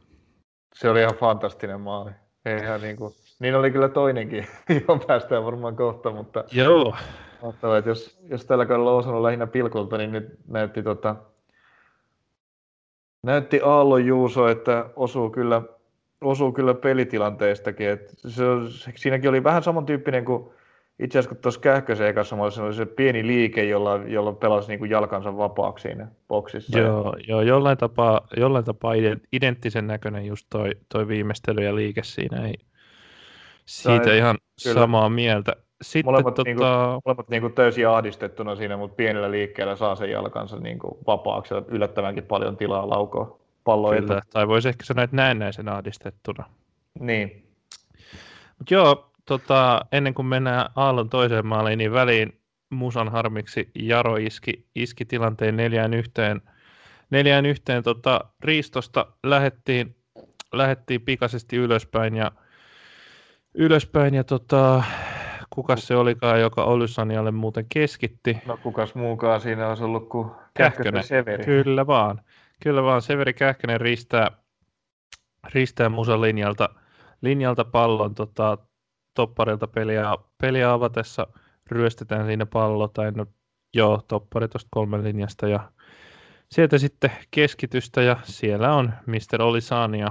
Se oli ihan fantastinen maali. Eihän niin, kuin, niin oli kyllä toinenkin, johon päästään varmaan kohta, mutta Joo. Että jos, jos tällä kaudella on osunut lähinnä pilkulta, niin nyt näytti, tota, näytti Aallon Juuso, että osuu kyllä, osuu kyllä pelitilanteestakin. Et se, siinäkin oli vähän samantyyppinen kuin itse asiassa kun tuossa Kähkösen kanssa oli se pieni liike, jolla, jolla pelasi niin kuin jalkansa vapaaksi siinä boksissa. Joo, joo jollain, tapaa, jollain tapaa identtisen näköinen just toi, toi viimeistely ja liike siinä. Ei, siitä Tai, ihan kyllä. samaa mieltä. Sitten, molemmat, tota... niin kuin, molemmat niin kuin täysin ahdistettuna siinä, mutta pienellä liikkeellä saa sen jalkansa niin kuin vapaaksi ja yllättävänkin paljon tilaa laukoa palloa. Kyllä, tai voisi ehkä sanoa, että näennäisen ahdistettuna. Niin. Mut joo, tota, ennen kuin mennään Aallon toiseen maaliin, niin väliin Musan harmiksi Jaro iski, iski tilanteen neljään yhteen. Neljään yhteen tota, Riistosta lähettiin, lähettiin pikaisesti ylöspäin ja, ylöspäin ja tota, kuka se olikaan, joka Olysanialle muuten keskitti. No kukas muukaan siinä olisi ollut kuin Kähkönen. Severi. Kyllä vaan. Kyllä vaan. Severi Kähkönen ristää, ristää Musan linjalta, linjalta pallon tota, topparilta peliä, peliä avatessa. Ryöstetään siinä pallo, tai no joo, toppari tuosta kolmen linjasta ja sieltä sitten keskitystä ja siellä on Mr. Olisania.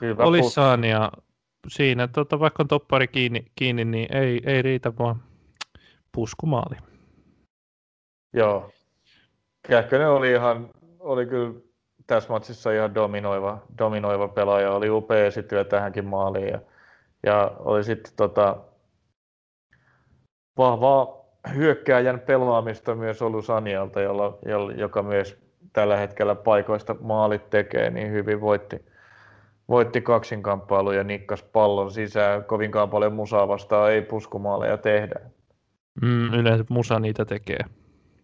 Hyvä Olisania. Siinä tota, vaikka on toppari kiinni, kiinni niin ei, ei riitä vaan puskumaali. Joo. Kähkönen oli ihan, oli kyllä tässä matsissa ihan dominoiva, dominoiva pelaaja, oli upea esityö tähänkin maaliin ja, ja oli sitten tota, vahvaa hyökkääjän pelaamista myös ollut Sanialta, jolla, jolla, joka myös tällä hetkellä paikoista maalit tekee, niin hyvin voitti, voitti kaksinkamppailun ja nikkas pallon sisään. Kovinkaan paljon musaa vastaan ei puskumaaleja tehdä. Mm, yleensä musa niitä tekee.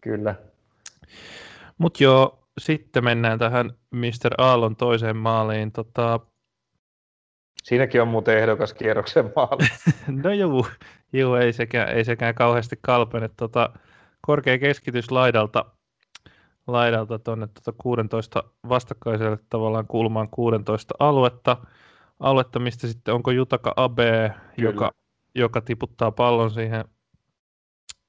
Kyllä. Mutta joo, sitten mennään tähän Mr. Aallon toiseen maaliin. Tota... Siinäkin on muuten ehdokas kierroksen maali. no juu, juu ei, sekään, ei sekään kauheasti kalpene. Tota, korkea keskitys laidalta, laidalta tuonne tuota 16 vastakkaiselle tavallaan kulmaan 16 aluetta, aluetta mistä sitten onko Jutaka Abe, joka, joka tiputtaa pallon siihen,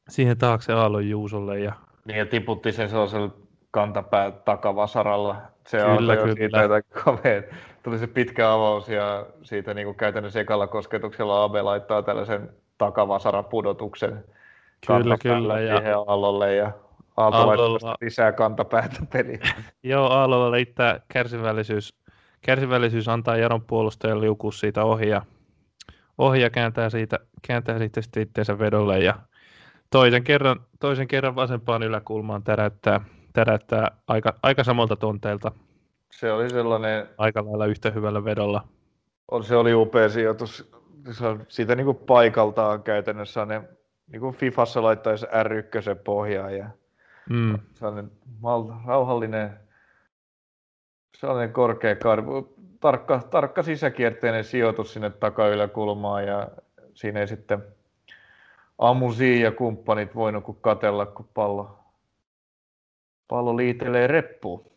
siihen taakse Aallon Juusolle. Ja... Niin ja tiputti sen sellaisella kantapää takavasaralla. Se kyllä, kyllä. siitä Tuli se pitkä avaus ja siitä niin kuin käytännössä ekalla kosketuksella Abe laittaa tällaisen takavasaran pudotuksen kyllä, kyllä, ja Aallolle ja Aalto Aallolla... lisää kantapäätä peliin. Joo, Aallolla riittää kärsivällisyys, kärsivällisyys antaa Jaron puolustajan liukua siitä ohi ja, ohi ja kääntää siitä, kääntää siitä sitten itseensä vedolle ja toisen kerran, toisen kerran vasempaan yläkulmaan täräyttää, täräyttää aika, aika samalta tonteilta. Se oli sellainen... Aika lailla yhtä hyvällä vedolla. On, se oli upea sijoitus. Se on siitä niin kuin paikaltaan käytännössä ne niin kuin Fifassa laittaisi R1 pohjaan ja mm. sellainen mal, rauhallinen, sellainen korkea karvu, tarkka, tarkka sisäkierteinen sijoitus sinne takayläkulmaan ja siinä ei sitten Amusi ja kumppanit voinut kuin katella, kun pallo, pallo liitelee reppuun.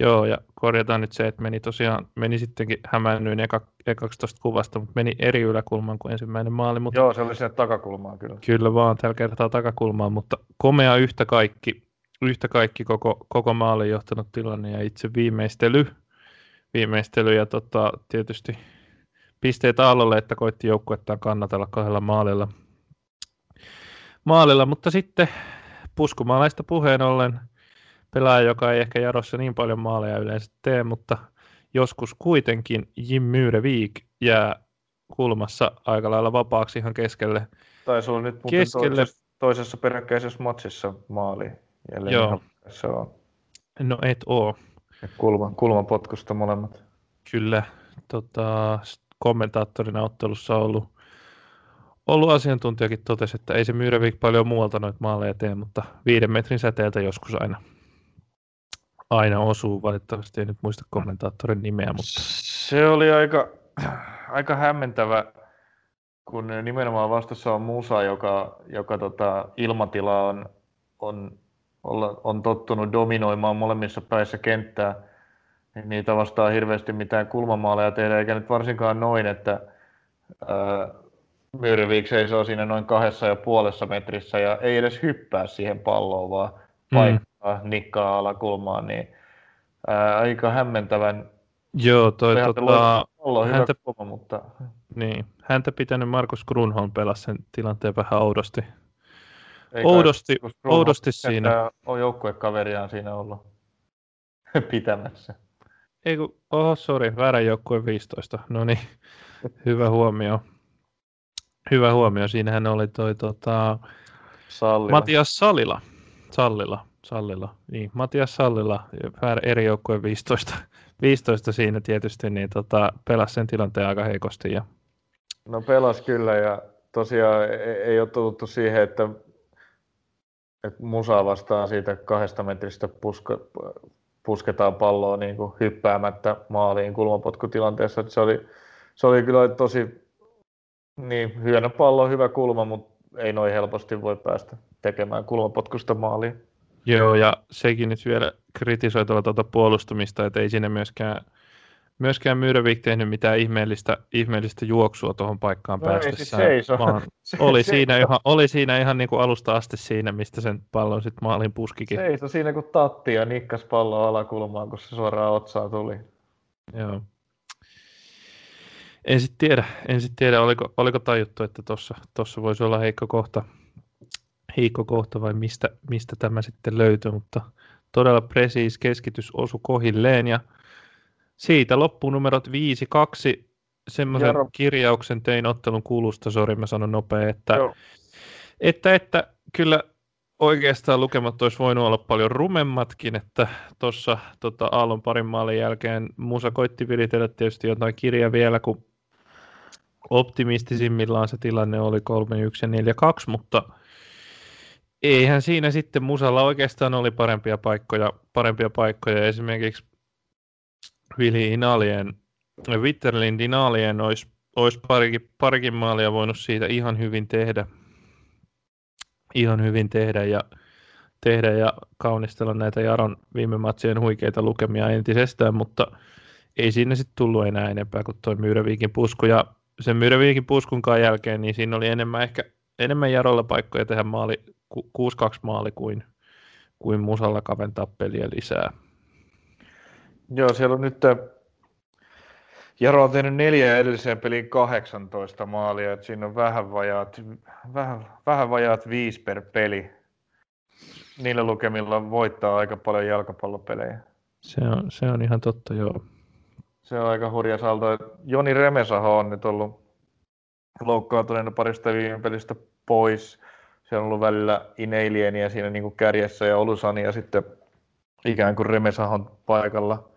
Joo, ja korjataan nyt se, että meni tosiaan, meni sittenkin hämäännyin eka, ekaksi tuosta kuvasta, mutta meni eri yläkulmaan kuin ensimmäinen maali. Mutta Joo, se oli sinne takakulmaan kyllä. Kyllä vaan, tällä kertaa takakulmaan, mutta komea yhtä kaikki, yhtä kaikki koko, koko maali johtanut tilanne ja itse viimeistely, viimeistely ja tota, tietysti pisteet Aallolle, että koitti joukkuettaan kannatella kahdella maalilla. maalilla. Mutta sitten puskumaalaista puheen ollen, pelaaja, joka ei ehkä Jarossa niin paljon maaleja yleensä tee, mutta joskus kuitenkin Jim Myrevik jää kulmassa aika lailla vapaaksi ihan keskelle. Taisi olla nyt keskelle. Toisessa, toisessa peräkkäisessä matsissa maali. Jälleen Joo. Se on. No et oo. Kulman, kulmapotkusta molemmat. Kyllä. Tota, kommentaattorina ottelussa ollut, ollut asiantuntijakin totesi, että ei se Myrevik paljon muualta noita maaleja tee, mutta viiden metrin säteeltä joskus aina aina osuu. Valitettavasti en nyt muista kommentaattorin nimeä, mutta... Se oli aika, aika hämmentävä, kun nimenomaan vastassa on Musa, joka, joka tota, ilmatila on, on, on, on tottunut dominoimaan molemmissa päissä kenttää. Niitä vastaa hirveästi mitään kulmamaaleja tehdä, eikä nyt varsinkaan noin, että Myrvik seisoo siinä noin kahdessa ja puolessa metrissä ja ei edes hyppää siihen palloon, vaan mm nikkaa alakulmaan, niin ää, aika hämmentävän. Joo, toi tota, olla häntä, kova, mutta... Niin, häntä pitänyt Markus Grunholm pelasi sen tilanteen vähän oudosti. Eikä oudosti, oudosti siinä. On joukkuekaveriaan siinä ollut pitämässä. Ei kun, oho, sori, väärä joukkue 15. No niin, hyvä huomio. Hyvä huomio. Siinähän oli toi tota, Sallila. Matias Salila. Sallila. Sallilla, niin. Matias Sallilla, eri joukkueen 15, 15 siinä tietysti, niin tota, pelasi sen tilanteen aika heikosti. Ja... No pelas kyllä ja tosiaan ei, ei ole tullut siihen, että, että musaa vastaan siitä kahdesta metristä puska, pusketaan palloa niin kuin hyppäämättä maaliin kulmapotkutilanteessa. Se oli, se oli kyllä tosi niin, hieno pallo, hyvä kulma, mutta ei noin helposti voi päästä tekemään kulmapotkusta maaliin. Joo, ja sekin nyt vielä kritisoi tuota puolustamista, että ei siinä myöskään, myöskään Myyrevik tehnyt mitään ihmeellistä, ihmeellistä juoksua tuohon paikkaan no päästessään, ei, siis vaan se, oli, se, siinä ihan, oli siinä ihan niin kuin alusta asti siinä, mistä sen pallon sitten maaliin puskikin. Seiso siinä kuin tatti ja nikkas pallo alakulmaan, kun se suoraan otsaa tuli. Joo. En sitten tiedä, en sit tiedä oliko, oliko tajuttu, että tuossa voisi olla heikko kohta, heikko kohta vai mistä, mistä tämä sitten löytyy, mutta todella presiis keskitys osu kohilleen ja siitä loppunumerot 5-2. Semmoisen Jaro. kirjauksen tein ottelun kulusta, sori mä sanon nopea, että, että, että kyllä oikeastaan lukemat olisi voinut olla paljon rumemmatkin, että tuossa tota, Aallon parin maalin jälkeen Musa koitti viritellä tietysti jotain kirjaa vielä, kun optimistisimmillaan se tilanne oli 3-1 ja 4-2, mutta eihän siinä sitten Musalla oikeastaan oli parempia paikkoja, parempia paikkoja. Esimerkiksi Vili Inalien, Witterlin Inalien olisi, olisi parikin, parikin maalia voinut siitä ihan hyvin tehdä. Ihan hyvin tehdä ja, tehdä ja kaunistella näitä Jaron viime matsien huikeita lukemia entisestään, mutta ei siinä sitten tullut enää enempää kuin tuo Myyräviikin pusku. Ja sen Myyräviikin puskunkaan jälkeen, niin siinä oli enemmän ehkä enemmän Jarolla paikkoja tehdä maali, 6-2 maali kuin, kuin Musalla kaventaa peliä lisää. Joo, siellä on nyt Jaro on tehnyt neljä edelliseen peliin 18 maalia, että siinä on vähän vajaat, vähän, vähän vajaat viisi per peli. Niillä lukemilla voittaa aika paljon jalkapallopelejä. Se on, se on ihan totta, joo. Se on aika hurja salto. Joni Remesaho on nyt ollut loukkaantuneena parista viime pelistä pois. Se on ollut välillä Ineilieniä siinä niin kuin kärjessä ja Olusani ja sitten ikään kuin Remesahon paikalla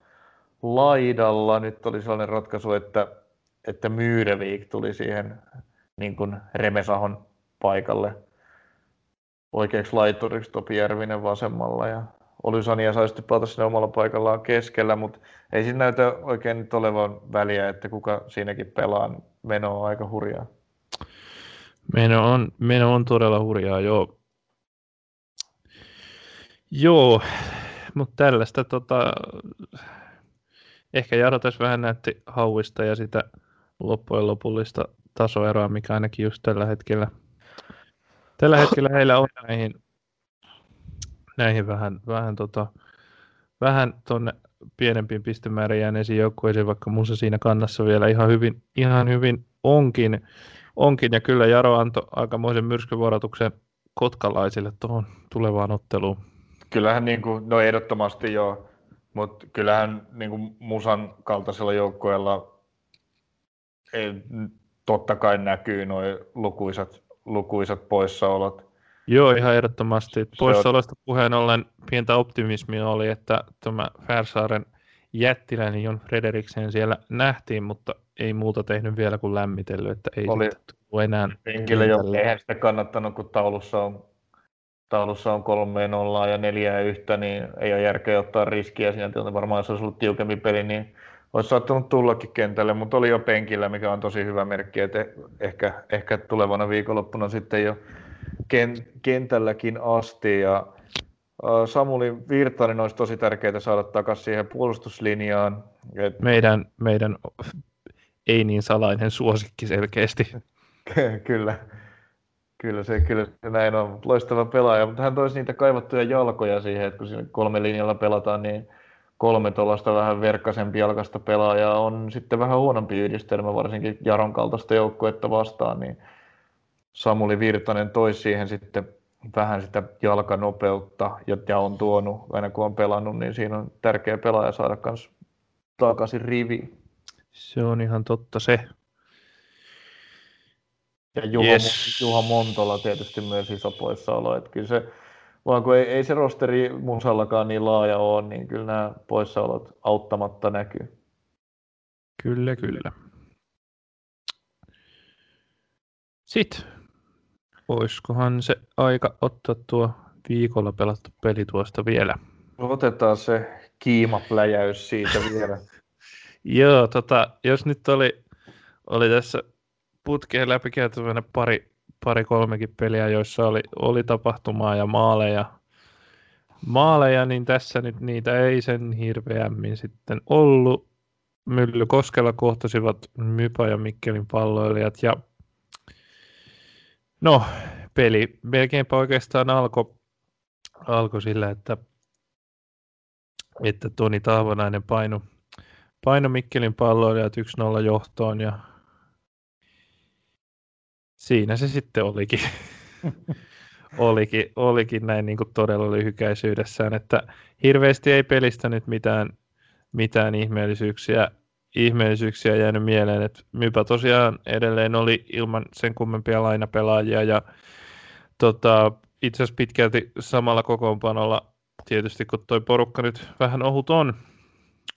laidalla. Nyt oli sellainen ratkaisu, että, että Myyrevik tuli siihen niin kuin Remesahon paikalle oikeaksi laituriksi Topi Järvinen vasemmalla ja Olysania sai sitten pelata sinne omalla paikallaan keskellä, mutta ei siinä näytä oikein nyt olevan väliä, että kuka siinäkin pelaa. Meno on aika hurjaa. Meno on, meno on todella hurjaa, joo. Joo, mutta tällaista tota, ehkä Jaro tässä vähän näytti hauista ja sitä loppujen lopullista tasoeroa, mikä ainakin just tällä hetkellä, tällä hetkellä heillä on näihin, näihin vähän, vähän, tota, vähän tuonne pienempiin pistemäärän jääneisiin joukkueisiin, vaikka Musa siinä kannassa vielä ihan hyvin, ihan hyvin onkin, onkin. Ja kyllä Jaro antoi aikamoisen myrskyvuorotuksen kotkalaisille tuohon tulevaan otteluun. Kyllähän niin kuin, no ehdottomasti joo, mutta kyllähän niin kuin Musan kaltaisella joukkueella ei, totta kai näkyy nuo lukuisat, lukuisat poissaolot. Joo, ihan ehdottomasti. Poissaolosta puheen ollen pientä optimismia oli, että tämä Färsaaren jättiläinen Jon Frederiksen siellä nähtiin, mutta ei muuta tehnyt vielä kuin lämmitellyt, että ei oli tullut enää. Penkille jo, eihän sitä kannattanut, kun taulussa on, taulussa on kolme nollaa ja neljää yhtä, niin ei ole järkeä ottaa riskiä siinä tilanteessa. Varmaan jos olisi ollut tiukempi peli, niin olisi saattanut tullakin kentälle, mutta oli jo penkillä, mikä on tosi hyvä merkki, että ehkä, ehkä tulevana viikonloppuna sitten jo kentälläkin asti. Ja Samuli Virtanen olisi tosi tärkeää saada takaisin siihen puolustuslinjaan. Et... Meidän, meidän ei niin salainen suosikki selkeästi. kyllä, kyllä se, kyllä se näin on. Loistava pelaaja, mutta hän toisi niitä kaivattuja jalkoja siihen, että kun siinä kolme linjalla pelataan, niin kolme tuollaista vähän verkkasempi jalkasta pelaajaa on sitten vähän huonompi yhdistelmä, varsinkin Jaron kaltaista joukkuetta vastaan, niin Samuli Virtanen toi siihen sitten vähän sitä jalkanopeutta ja on tuonut, aina kun on pelannut, niin siinä on tärkeä pelaaja saada myös takaisin rivi. Se on ihan totta se. Ja Juha, yes. Juha Montola tietysti myös iso poissaolo. Että kyllä se vaan kun ei, ei se rosteri musallakaan niin laaja ole, niin kyllä nämä poissaolot auttamatta näkyy. Kyllä, kyllä. Sitten, olisikohan se aika ottaa tuo viikolla pelattu peli tuosta vielä? Otetaan se kiimapläjäys siitä vielä. Joo, tota, jos nyt oli, oli tässä putkeen läpikäytävänä pari, pari kolmekin peliä, joissa oli, oli tapahtumaa ja maaleja, maaleja, niin tässä nyt niitä ei sen hirveämmin sitten ollut. Myllykoskella kohtasivat Mypa ja Mikkelin palloilijat ja no, peli melkeinpä oikeastaan alkoi alko sillä, että, että Toni Taavanainen paino, paino Mikkelin palloilijat 1-0 johtoon ja siinä se sitten olikin. olikin, olikin näin niin kuin todella lyhykäisyydessään, että hirveästi ei pelistä nyt mitään, mitään ihmeellisyyksiä, ihmeellisyyksiä jäänyt mieleen, että Mypä tosiaan edelleen oli ilman sen kummempia lainapelaajia ja tota, itse asiassa pitkälti samalla kokoonpanolla tietysti kun toi porukka nyt vähän ohut on,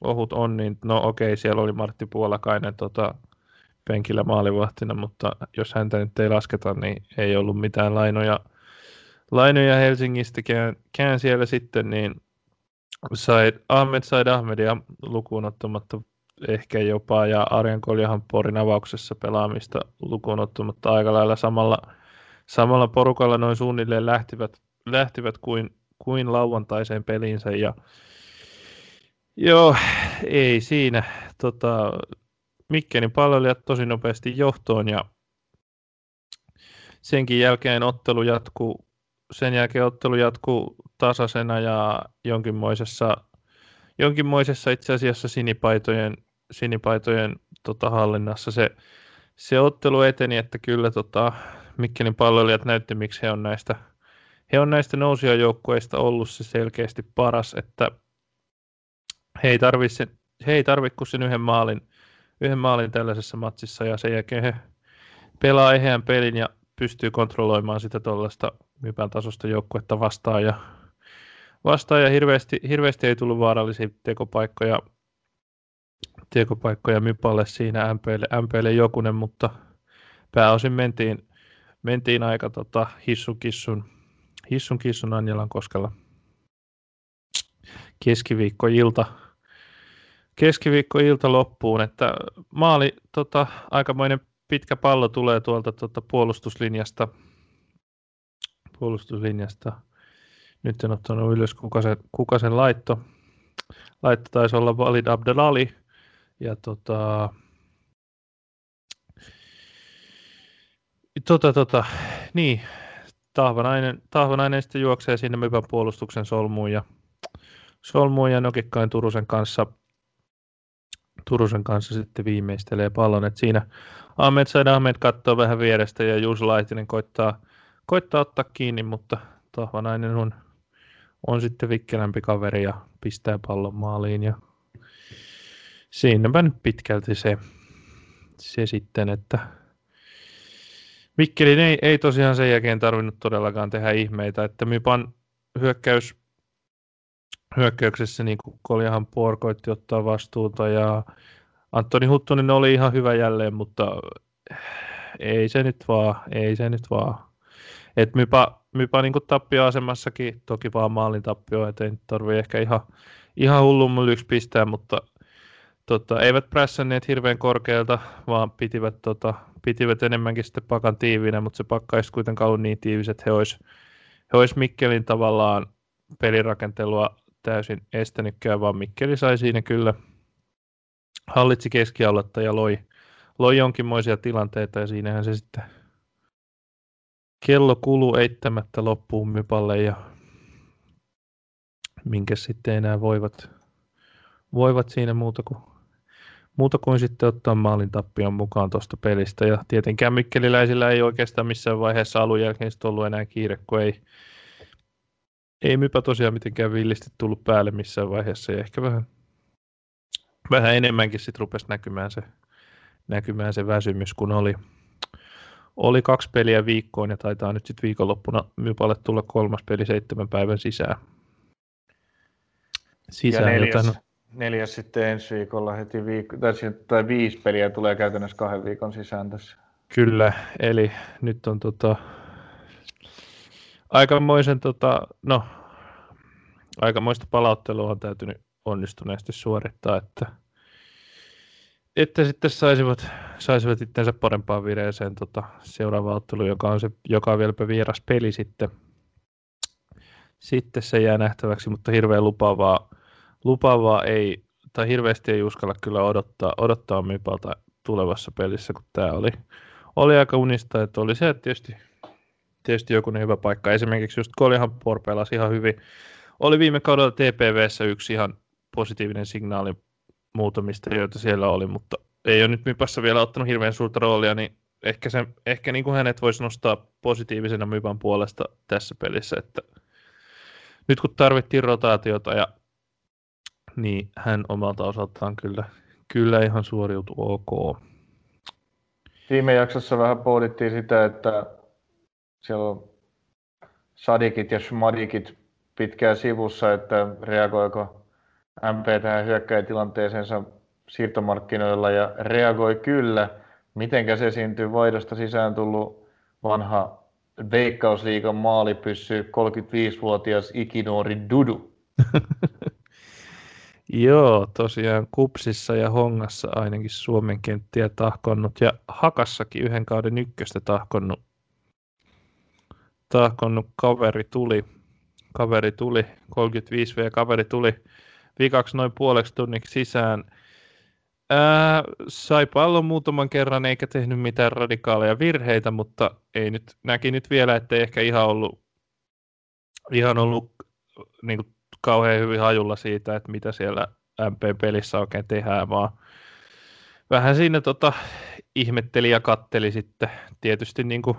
ohut on niin no okei, siellä oli Martti Puolakainen tota, penkillä maalivahtina, mutta jos häntä nyt ei lasketa, niin ei ollut mitään lainoja, lainoja Helsingistäkään kään siellä sitten, niin sai, Ahmed Said Ahmedia lukuun ottamatta ehkä jopa, ja Arjan Koljahan Porin avauksessa pelaamista lukuun ottamatta aika lailla samalla, samalla porukalla noin suunnilleen lähtivät, lähtivät kuin, kuin lauantaiseen peliinsä, ja joo, ei siinä, tota, Mikkelin palvelijat tosi nopeasti johtoon, ja senkin jälkeen ottelu jatkuu sen jälkeen ottelu jatkuu tasaisena ja jonkinmoisessa, jonkinmoisessa itse asiassa sinipaitojen, sinipaitojen tota, hallinnassa. Se, se ottelu eteni, että kyllä tota, Mikkelin palloilijat näytti, miksi he on näistä, he on näistä nousijajoukkueista ollut se selkeästi paras, että he ei tarvitse he ei tarvi kuin sen yhden maalin, yhden maalin tällaisessa matsissa ja sen jälkeen he pelaa eheän pelin ja pystyy kontrolloimaan sitä tuollaista Mypän tasosta joukkuetta vastaan ja, vastaan ja hirveästi, hirveästi, ei tullut vaarallisia tekopaikkoja, tekopaikkoja Mypalle siinä MPlle, MPlle jokunen, mutta pääosin mentiin, mentiin aika tota, hissun kissun, hissun kissun Anjalan koskella keskiviikkoilta keskiviikkoilta loppuun, että maali tota, aikamoinen pitkä pallo tulee tuolta tuota puolustuslinjasta. puolustuslinjasta. Nyt en ottanut ylös, kuka, se, kuka sen laitto. Laitto taisi olla Valid Abdelali. Ja tota, tota, tota, niin, Tahvanainen, Tahvanainen sitten juoksee sinne Mypän puolustuksen solmuun ja, solmuun ja Nokikkain Turusen kanssa – Turusen kanssa sitten viimeistelee pallon. Et siinä Ahmed Said Ahmed katsoo vähän vierestä ja Juus Laitinen koittaa, koittaa ottaa kiinni, mutta Tahvanainen on, on sitten vikkelämpi kaveri ja pistää pallon maaliin. Ja siinäpä nyt pitkälti se, se sitten, että Mikkelin ei, ei tosiaan sen jälkeen tarvinnut todellakaan tehdä ihmeitä, että Mypan hyökkäys hyökkäyksessä niin Koljahan Puor koitti ottaa vastuuta ja Antoni Huttunen oli ihan hyvä jälleen, mutta ei se nyt vaan, ei se nyt vaan. Et mypa, mypa niin tappioasemassakin, toki vaan maalin tappio, et ei tarvitse ehkä ihan, ihan hullun yksi pistää, mutta tota, eivät prässänneet hirveän korkealta, vaan pitivät, tota, pitivät enemmänkin sitten pakan tiivinä, mutta se pakka ei kuitenkaan ollut niin tiivis, että he olisi he olis Mikkelin tavallaan pelirakentelua täysin estänytkään, vaan Mikkeli sai siinä kyllä. Hallitsi keskialuetta ja loi, loi jonkinmoisia tilanteita ja siinähän se sitten kello kuluu eittämättä loppuun mypalle ja minkä sitten enää voivat, voivat siinä muuta kuin, muuta kuin sitten ottaa maalin tappion mukaan tuosta pelistä. Ja tietenkään Mikkeliläisillä ei oikeastaan missään vaiheessa alun jälkeen ollut enää kiire, kun ei, ei Mypä tosiaan mitenkään villisti tullut päälle missään vaiheessa ja ehkä vähän, vähän enemmänkin sitten rupesi näkymään se, näkymään se väsymys, kun oli, oli kaksi peliä viikkoon ja taitaa nyt sitten viikonloppuna Mypalle tulla kolmas peli seitsemän päivän sisään. sisään ja neljäs, joten... neljäs sitten ensi viikolla heti viikko, tai, tai viisi peliä tulee käytännössä kahden viikon sisään tässä. Kyllä, eli nyt on tota, aikamoisen, tota, no, aikamoista palauttelua on täytynyt onnistuneesti suorittaa, että, että sitten saisivat, saisivat itsensä parempaan vireeseen tota, seuraava ottelu, joka on, se, joka on vieläpä vieras peli sitten. Sitten se jää nähtäväksi, mutta hirveän lupaavaa, lupaavaa ei, tai hirveästi ei uskalla kyllä odottaa, odottaa Mypalta tulevassa pelissä, kun tämä oli, oli aika unista, että oli se tietysti, tietysti joku hyvä paikka. Esimerkiksi just Koljahan pelasi ihan hyvin. Oli viime kaudella TPVssä yksi ihan positiivinen signaali muutamista, joita siellä oli, mutta ei ole nyt Mypassa vielä ottanut hirveän suurta roolia, niin ehkä, se, ehkä niin kuin hänet voisi nostaa positiivisena Mypan puolesta tässä pelissä, että nyt kun tarvittiin rotaatiota ja niin hän omalta osaltaan kyllä, kyllä ihan suoriutui ok. Viime jaksossa vähän pohdittiin sitä, että siellä on sadikit ja schmadikit pitkään sivussa, että reagoiko MP tähän hyökkäjätilanteeseensa siirtomarkkinoilla ja reagoi kyllä. Mitenkä se esiintyy vaihdosta sisään tullut vanha Veikkausliigan maalipyssy 35-vuotias ikinuori Dudu? Joo, tosiaan Kupsissa ja Hongassa ainakin Suomen kenttiä tahkonnut ja Hakassakin yhden kauden ykköstä tahkonnut, tahkonnut kaveri tuli. Kaveri tuli, 35V kaveri tuli vikaksi noin puoleksi tunniksi sisään. Ää, sai pallon muutaman kerran eikä tehnyt mitään radikaaleja virheitä, mutta ei nyt, näki nyt vielä, että ei ehkä ihan ollut, ihan ollut niin kuin, kauhean hyvin hajulla siitä, että mitä siellä MP-pelissä oikein tehdään, vaan vähän siinä tota, ihmetteli ja katteli sitten. Tietysti niin kuin,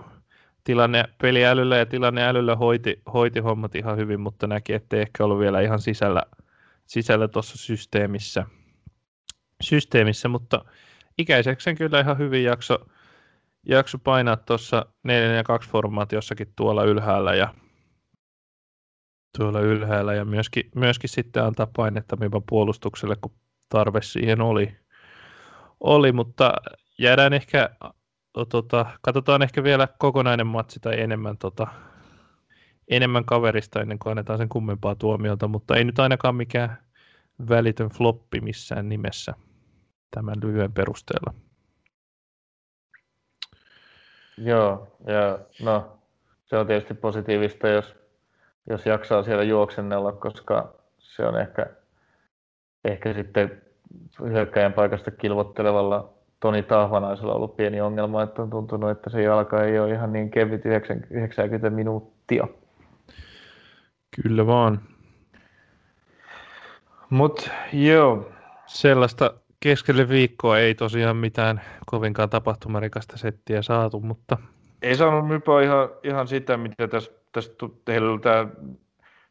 tilanne peliälyllä ja tilanneälyllä hoiti, hoiti hommat ihan hyvin, mutta näki, että ei ehkä ollut vielä ihan sisällä, sisällä tuossa systeemissä. systeemissä, mutta ikäiseksen kyllä ihan hyvin jakso, jakso painaa tuossa 4 ja 2 formaatiossakin tuolla ylhäällä ja tuolla ylhäällä ja myöskin, myöskin sitten antaa painetta Mipan puolustukselle, kun tarve siihen oli. oli mutta jäädään ehkä, tota, katsotaan ehkä vielä kokonainen matsi tai enemmän, tota, enemmän kaverista ennen kuin annetaan sen kummempaa tuomiota, mutta ei nyt ainakaan mikään välitön floppi missään nimessä tämän lyhyen perusteella. Joo, ja no, se on tietysti positiivista, jos jos jaksaa siellä juoksennella, koska se on ehkä, ehkä sitten hyökkäjän paikasta kilvottelevalla Toni Tahvanaisella ollut pieni ongelma, että on tuntunut, että se jalka ei ole ihan niin kevyt 90 minuuttia. Kyllä vaan. Mut joo. Sellaista keskelle viikkoa ei tosiaan mitään kovinkaan tapahtumarikasta settiä saatu, mutta... Ei saanut mypä ihan, ihan sitä, mitä tässä tästä heillä tämä,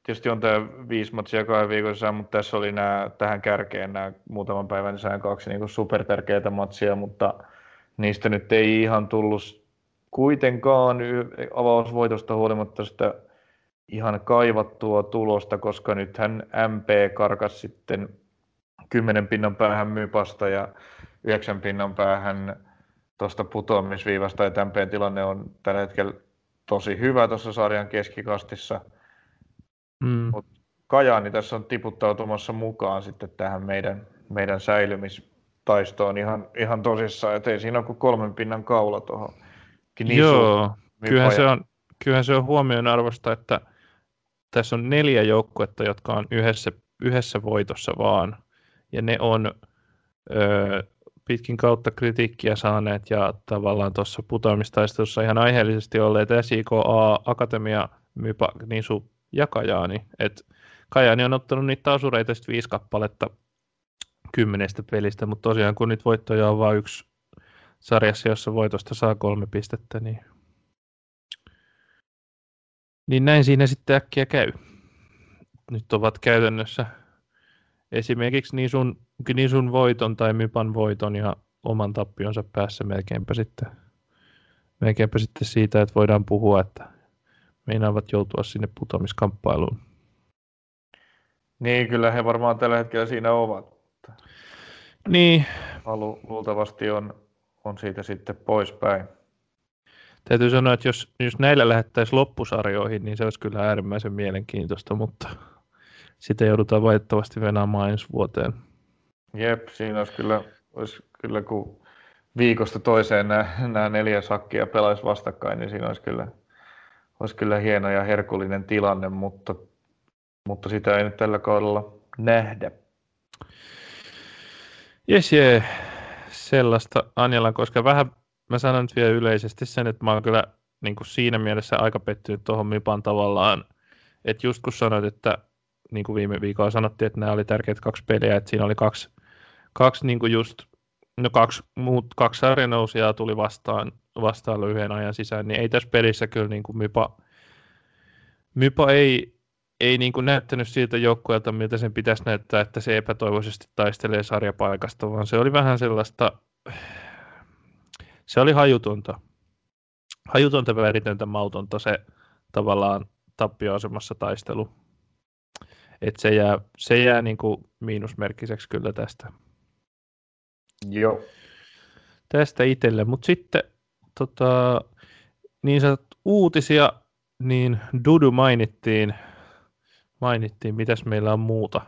tietysti on tämä viisi matsia kahden viikon sisään, mutta tässä oli nämä, tähän kärkeen nämä muutaman päivän sisään kaksi niin supertärkeitä matsia, mutta niistä nyt ei ihan tullut kuitenkaan avausvoitosta huolimatta sitä ihan kaivattua tulosta, koska nythän MP karkas sitten kymmenen pinnan päähän myypasta ja yhdeksän pinnan päähän tuosta putoamisviivasta, että MPn tilanne on tällä hetkellä tosi hyvä tuossa sarjan keskikastissa. Mm. Mutta Kajaani tässä on tiputtautumassa mukaan sitten tähän meidän, meidän säilymistaistoon ihan, ihan tosissaan, että ei siinä ole kuin kolmen pinnan kaula tuohon. Joo, kyllähän se, on, kyllähän se on huomioon arvosta, että tässä on neljä joukkuetta, jotka on yhdessä, yhdessä voitossa vaan, ja ne on öö, pitkin kautta kritiikkiä saaneet ja tavallaan tuossa putoamistaistelussa ihan aiheellisesti olleet SIKA, Akatemia, Mypa, Nisu ja Kajaani. Et Kajaani on ottanut niitä asureita sitten viisi kappaletta kymmenestä pelistä, mutta tosiaan kun nyt voittoja on vain yksi sarjassa, jossa voitosta saa kolme pistettä, niin, niin näin siinä sitten äkkiä käy. Nyt ovat käytännössä esimerkiksi niin sun, niin sun voiton tai Mypan voiton ja oman tappionsa päässä melkeinpä sitten, melkeinpä sitten siitä, että voidaan puhua, että meinaavat joutua sinne putoamiskamppailuun. Niin, kyllä he varmaan tällä hetkellä siinä ovat. Niin. Halu luultavasti on, on siitä sitten poispäin. Täytyy sanoa, että jos, jos näillä lähettäisiin loppusarjoihin, niin se olisi kyllä äärimmäisen mielenkiintoista, mutta sitä joudutaan valitettavasti venaamaan ensi vuoteen. Jep, siinä olisi kyllä, olisi kyllä kun viikosta toiseen nämä, nämä neljä sakkia pelaisi vastakkain, niin siinä olisi kyllä, olisi kyllä hieno ja herkullinen tilanne, mutta, mutta sitä ei nyt tällä kaudella nähdä. Jes, jee. Sellaista Anjala, koska vähän mä sanon nyt vielä yleisesti sen, että mä oon kyllä niin kuin siinä mielessä aika pettynyt tuohon Mipan tavallaan, että just kun sanoit, että niin kuin viime viikolla sanottiin, että nämä oli tärkeät kaksi peliä, että siinä oli kaksi, kaksi niin kuin just, no kaksi, muut, kaksi sarjanousijaa tuli vastaan, vastaan lyhyen ajan sisään, niin ei tässä pelissä kyllä niin kuin Mypa, Mypa ei, ei niin kuin näyttänyt siltä joukkueelta, miltä sen pitäisi näyttää, että se epätoivoisesti taistelee sarjapaikasta, vaan se oli vähän sellaista, se oli hajutonta. Hajutonta, väritöntä, mautonta se tavallaan tappioasemassa taistelu. Et se jää, se jää niin kuin miinusmerkkiseksi kyllä tästä. Joo. Tästä itselle, mutta sitten tota, niin sanot, uutisia, niin Dudu mainittiin, mainittiin, mitäs meillä on muuta?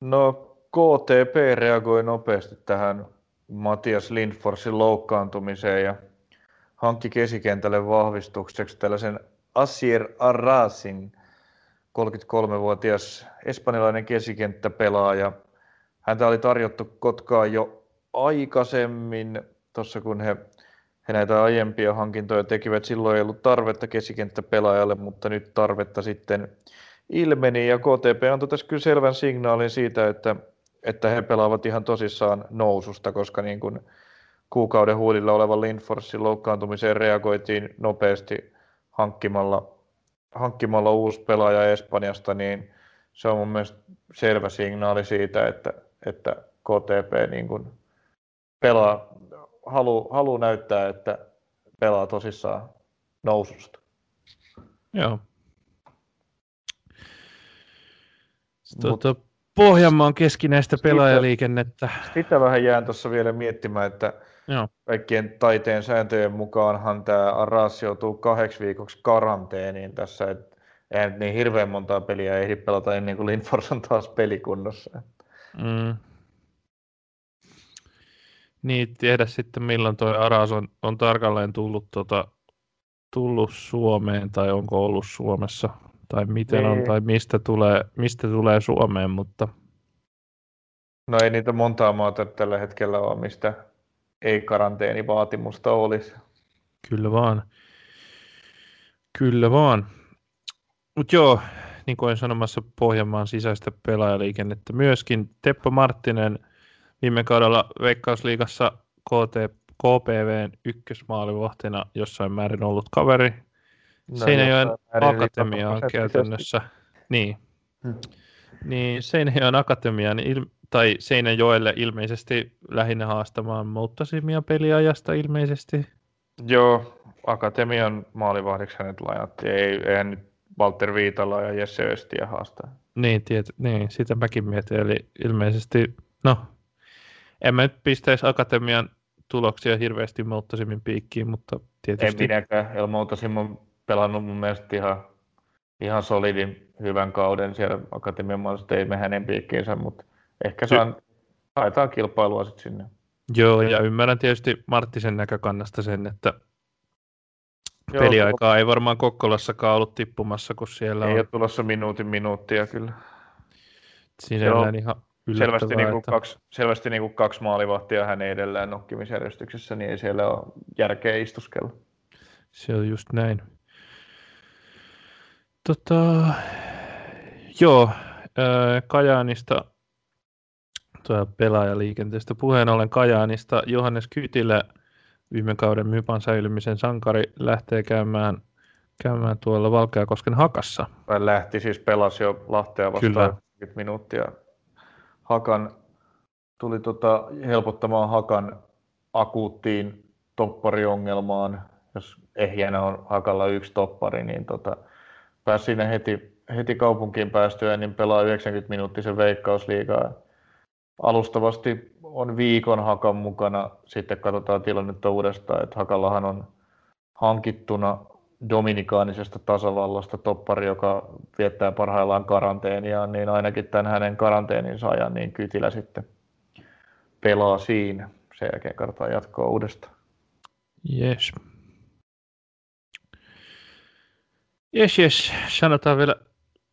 No KTP reagoi nopeasti tähän Matias Lindforsin loukkaantumiseen ja hankki keskikentälle vahvistukseksi tällaisen Asier Arrasin 33-vuotias espanjalainen keskikenttäpelaaja. Häntä oli tarjottu Kotkaan jo aikaisemmin, tuossa kun he, he näitä aiempia hankintoja tekivät. Silloin ei ollut tarvetta keskikenttäpelaajalle, mutta nyt tarvetta sitten ilmeni ja KTP antoi tässä kyllä selvän signaalin siitä, että että he pelaavat ihan tosissaan noususta, koska niin kuin kuukauden huulilla olevan Lindforsin loukkaantumiseen reagoitiin nopeasti hankkimalla, hankkimalla uusi pelaaja Espanjasta, niin se on mun mielestä selvä signaali siitä, että, että KTP niin kuin pelaa, halu, halu näyttää, että pelaa tosissaan noususta. Joo. Tuota, Pohjanmaan keskinäistä pelaajaliikennettä. Sitä vähän jään tuossa vielä miettimään, että Joo. kaikkien taiteen sääntöjen mukaanhan tämä Arras joutuu kahdeksi viikoksi karanteeniin tässä, että eihän niin hirveän montaa peliä ehdi pelata ennen kuin Lindfors on taas pelikunnossa. Mm. Niin, tiedä sitten milloin tuo Aras on, on tarkalleen tullut, tota, tullut Suomeen tai onko ollut Suomessa tai miten niin. on, tai mistä tulee, mistä tulee Suomeen, mutta... No ei niitä montaa maata tällä hetkellä ole, mistä ei karanteenivaatimusta olisi. Kyllä vaan. Kyllä vaan. Mutta joo, niin kuin sanomassa Pohjanmaan sisäistä pelaajaliikennettä myöskin. Teppo Marttinen viime kaudella Veikkausliigassa KT, KPVn ykkösmaalivahtina jossain määrin ollut kaveri. No, Seinäjoen akatemia on käytännössä. Niin. Hmm. Niin Seinäjoen akatemian il, tai Seinäjoelle ilmeisesti lähinnä haastamaan Muuttosimia peliajasta ilmeisesti. Joo, akatemian maalivahdiksi hänet lainattiin. Ei, eihän nyt Walter Viitala ja Jesse Östiä haastaa. Niin, tiet, niin, sitä mäkin mietin. Eli ilmeisesti, no, en mä nyt pistäisi akatemian tuloksia hirveästi Muuttosimin piikkiin, mutta tietysti... En minäkään. El on pelannut mun mielestä ihan, ihan solidin hyvän kauden siellä Akatemian maassa, ei me hänen piikkiinsä, mutta ehkä saan, haetaan kilpailua sitten sinne. Joo, ja ymmärrän tietysti Marttisen näkökannasta sen, että Joo, peliaikaa ei varmaan Kokkolassakaan ollut tippumassa, kun siellä ei on... ole tulossa minuutin minuuttia kyllä. Siinä on ihan selvästi, niin kuin että... kaksi, selvästi niin kuin kaksi maalivahtia hän edelleen nokkimisjärjestyksessä, niin ei siellä ole järkeä istuskella. Se on just näin. Tota, joo, Kajaanista pelaajaliikenteestä puheen ollen Kajaanista Johannes Kytilä viime kauden Mypan säilymisen sankari lähtee käymään, käymään tuolla Valkeakosken hakassa. Tai lähti siis pelasi jo Lahtea vastaan Kyllä. minuuttia. Hakan tuli tota helpottamaan Hakan akuuttiin toppariongelmaan jos ehjänä on Hakalla yksi toppari, niin tota, pääsi siinä heti, heti kaupunkiin päästyä, niin pelaa 90 minuuttisen veikkausliigaa. Alustavasti on viikon Hakan mukana, sitten katsotaan tilannetta uudestaan, että Hakallahan on hankittuna Dominikaanisesta tasavallasta toppari, joka viettää parhaillaan karanteenia, niin ainakin tämän hänen karanteeninsa ajan, niin Kytilä sitten pelaa siinä. Sen jälkeen kartaa jatkoa uudestaan. Yes. Yes, yes. Sanotaan vielä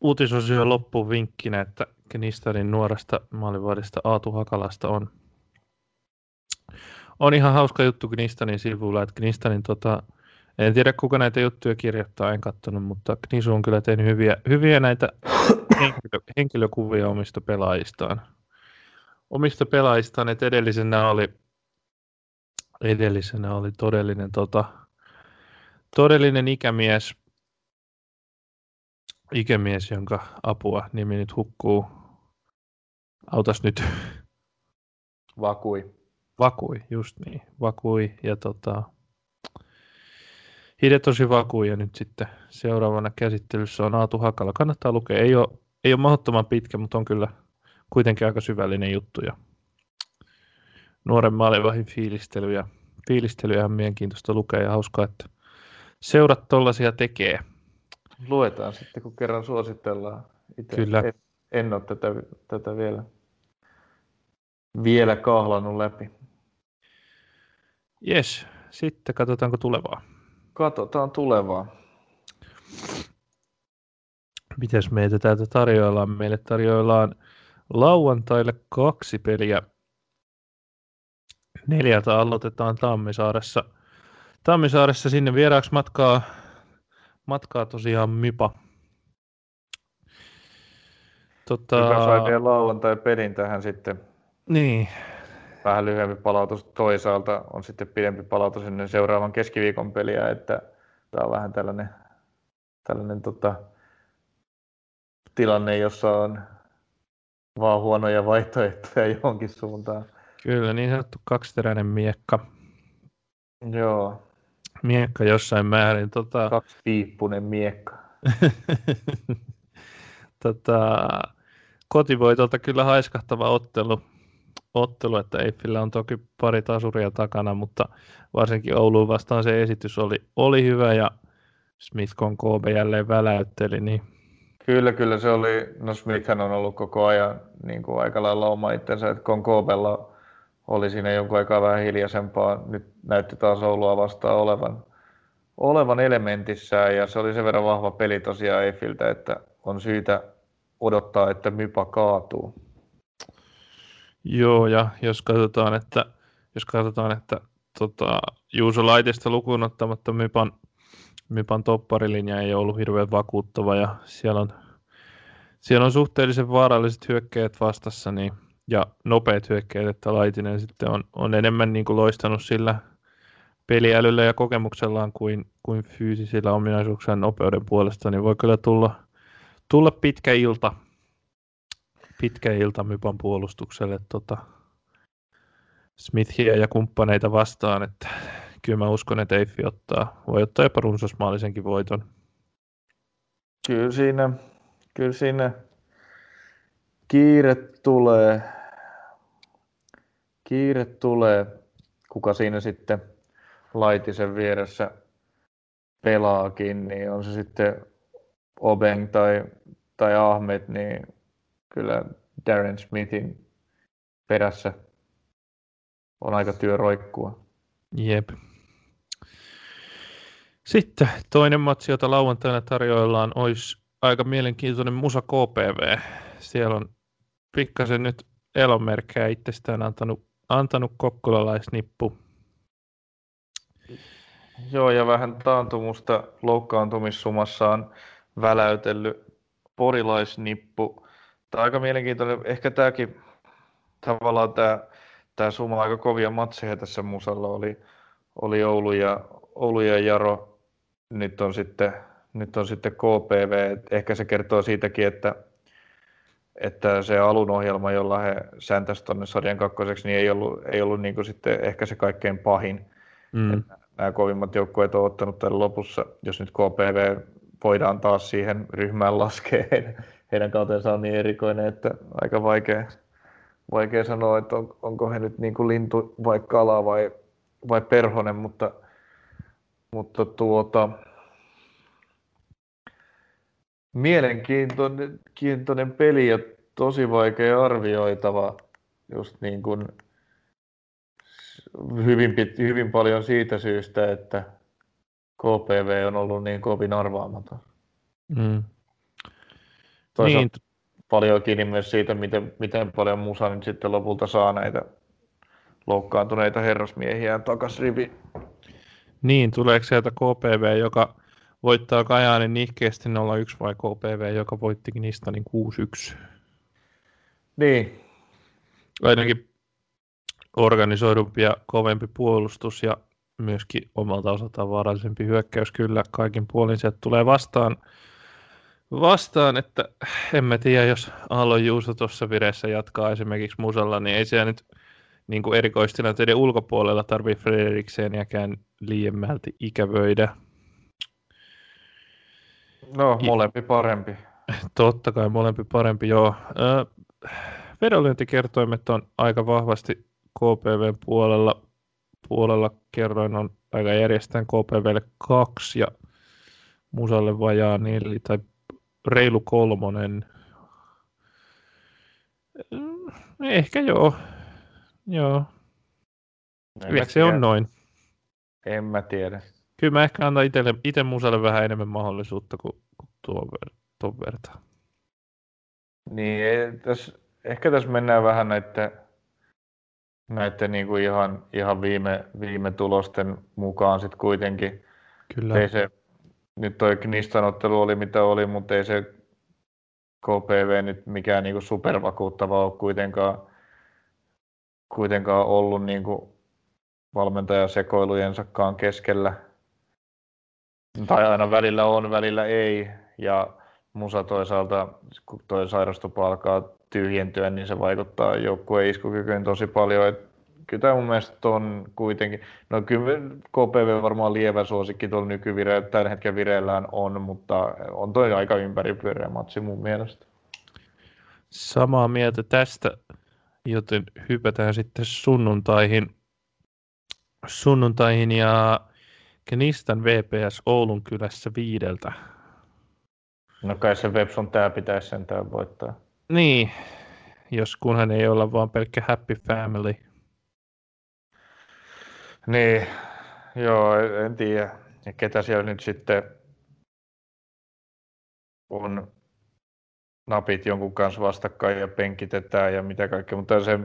uutisosion loppuun vinkkinä, että Knistanin nuoresta maalivahdista Aatu Hakalasta on, on ihan hauska juttu Knistanin sivulla, että Knistanin tota, en tiedä kuka näitä juttuja kirjoittaa, en katsonut, mutta Knisu on kyllä tehnyt hyviä, hyviä näitä henkilö, henkilökuvia omista pelaajistaan. Omista pelaajistaan, että edellisenä oli, edellisenä oli todellinen, tota, todellinen ikämies, ikämies, jonka apua nimi nyt hukkuu. Autas nyt. Vakui. Vakui, just niin. Vakui ja tota, tosi Vakui ja nyt sitten seuraavana käsittelyssä on Aatu Hakala. Kannattaa lukea. Ei ole, ei ole mahdottoman pitkä, mutta on kyllä kuitenkin aika syvällinen juttu. Ja nuoren maalivahin fiilistelyjä, fiilistelyjä on mielenkiintoista lukea ja hauskaa, että seurat tollaisia tekee. Luetaan sitten, kun kerran suositellaan. Itse Kyllä. En, en ole tätä, tätä vielä, vielä kahlannut läpi. Jes, sitten katsotaanko tulevaa. Katsotaan tulevaa. Mites meitä täältä tarjoillaan? Meille tarjoillaan lauantaille kaksi peliä. Neljältä aloitetaan Tammisaaressa. Tammisaaressa sinne vieraaksi matkaa, matkaa tosiaan Mipa. Tota... Mipa sai vielä lauantai-pelin tähän sitten. Niin, vähän lyhyempi palautus toisaalta on sitten pidempi palautus ennen seuraavan keskiviikon peliä, että tämä on vähän tällainen, tällainen tota, tilanne, jossa on vaan huonoja vaihtoehtoja johonkin suuntaan. Kyllä, niin sanottu kaksiteräinen miekka. Joo. Miekka jossain määrin. Tota... Kaksipiippunen miekka. tota, kotivoitolta kyllä haiskahtava ottelu ottelu, että Eiffillä on toki pari tasuria takana, mutta varsinkin Ouluun vastaan se esitys oli, oli hyvä ja Smith KB jälleen väläytteli. Niin... Kyllä, kyllä se oli, no Smithhän on ollut koko ajan niin kuin aika lailla oma itsensä, että Konkobella oli siinä jonkun aikaa vähän hiljaisempaa, nyt näytti taas Oulua vastaan olevan, olevan elementissään ja se oli sen verran vahva peli tosiaan Eiffiltä, että on syytä odottaa, että Mypa kaatuu. Joo, ja jos katsotaan, että, jos katsotaan, että tota, Juuso Laitista lukuun ottamatta Mypan, Mypan topparilinja ei ollut hirveän vakuuttava, ja siellä on, siellä on suhteellisen vaaralliset hyökkäjät vastassa, niin, ja nopeat hyökkäjät, että Laitinen sitten on, on enemmän niin kuin loistanut sillä peliälyllä ja kokemuksellaan kuin, kuin fyysisillä ominaisuuksilla nopeuden puolesta, niin voi kyllä tulla, tulla pitkä ilta pitkä ilta Mypan puolustukselle tota, Smithia ja kumppaneita vastaan, että kyllä mä uskon, että Eiffi ottaa, voi ottaa jopa runsasmaallisenkin voiton. Kyllä siinä, kyllä siinä kiire tulee, kiire tulee, kuka siinä sitten Laitisen vieressä pelaakin, niin on se sitten Obeng tai, tai Ahmed, niin kyllä Darren Smithin perässä on aika työ roikkua. Jep. Sitten toinen matsi, jota lauantaina tarjoillaan, olisi aika mielenkiintoinen Musa KPV. Siellä on pikkasen nyt elonmerkkejä itsestään antanut, antanut kokkolalaisnippu. Joo, ja vähän taantumusta loukkaantumissumassaan väläytellyt porilaisnippu. Tämä on aika mielenkiintoinen. Ehkä tämäkin tavallaan tämä, tämä suma aika kovia matseja tässä musalla oli, oli Oulu, ja, Oulu ja Jaro. Nyt on sitten, nyt on sitten KPV. Ehkä se kertoo siitäkin, että, että se alun ohjelma, jolla he säntäsivät tuonne sarjan kakkoseksi, niin ei ollut, ei ollut niin sitten ehkä se kaikkein pahin. Mm. Että nämä kovimmat joukkueet on ottanut tämän lopussa. Jos nyt KPV voidaan taas siihen ryhmään laskea, heidän, heidän kautensa on niin erikoinen, että aika vaikea, vaikea sanoa, että on, onko he nyt niin kuin lintu vai kala vai, vai perhonen, mutta, mutta tuota, mielenkiintoinen peli ja tosi vaikea arvioitava just niin kuin hyvin, hyvin paljon siitä syystä, että KPV on ollut niin kovin arvaamaton. Mm. Toisaalta niin. paljon kiinni myös siitä, miten, miten paljon Musa nyt sitten lopulta saa näitä loukkaantuneita herrasmiehiä takas rivi. Niin, tuleeko sieltä KPV, joka voittaa Kajaanin nihkeästi 0-1 vai KPV, joka voitti Knistanin 6-1? Niin. Ainakin organisoidumpi ja kovempi puolustus ja myöskin omalta osaltaan vaarallisempi hyökkäys kyllä kaikin puolin sieltä tulee vastaan, vastaan että en mä tiedä, jos Aallon Juuso tuossa vireessä jatkaa esimerkiksi Musalla, niin ei siellä nyt niin kuin erikoistilanteiden ulkopuolella tarvii Frederikseniäkään liiemmälti ikävöidä. No, molempi parempi. Totta kai molempi parempi, joo. vedonlyöntikertoimet on aika vahvasti KPVn puolella, puolella kerroin on aika järjestään KPVlle kaksi ja Musalle vajaa neljä tai reilu kolmonen. Ehkä joo. Joo. Ehkä se on noin. En mä tiedä. Kyllä mä ehkä annan itelle, itse Musalle vähän enemmän mahdollisuutta kuin, kuin tuon, tuon vertaan. Niin, tässä, ehkä tässä mennään vähän näiden näiden niin kuin ihan, ihan viime, viime tulosten mukaan sitten kuitenkin. Kyllä. Ei se, nyt toi Knistanottelu oli mitä oli, mutta ei se KPV nyt mikään niin kuin supervakuuttava ole kuitenkaan, kuitenkaan ollut niin kuin valmentajasekoilujensakaan keskellä. Tai aina välillä on, välillä ei. Ja Musa toisaalta, kun toi sairastupa alkaa tyhjentyä, niin se vaikuttaa joukkueen iskukykyyn tosi paljon. Et kyllä tämä mun mielestä on kuitenkin, no kyllä KPV varmaan lievä suosikki tuolla nykyvireellä, tällä hetkellä vireellään on, mutta on toi aika ympäripyöreä matsi mun mielestä. Samaa mieltä tästä, joten hypätään sitten sunnuntaihin. Sunnuntaihin ja Knistan VPS Oulun kylässä viideltä. No kai se Webson tää pitäisi sentään voittaa. Niin, jos kunhan ei olla vaan pelkkä happy family. Niin, joo, en tiedä. Ja ketä siellä nyt sitten on napit jonkun kanssa vastakkain ja penkitetään ja mitä kaikkea, mutta se,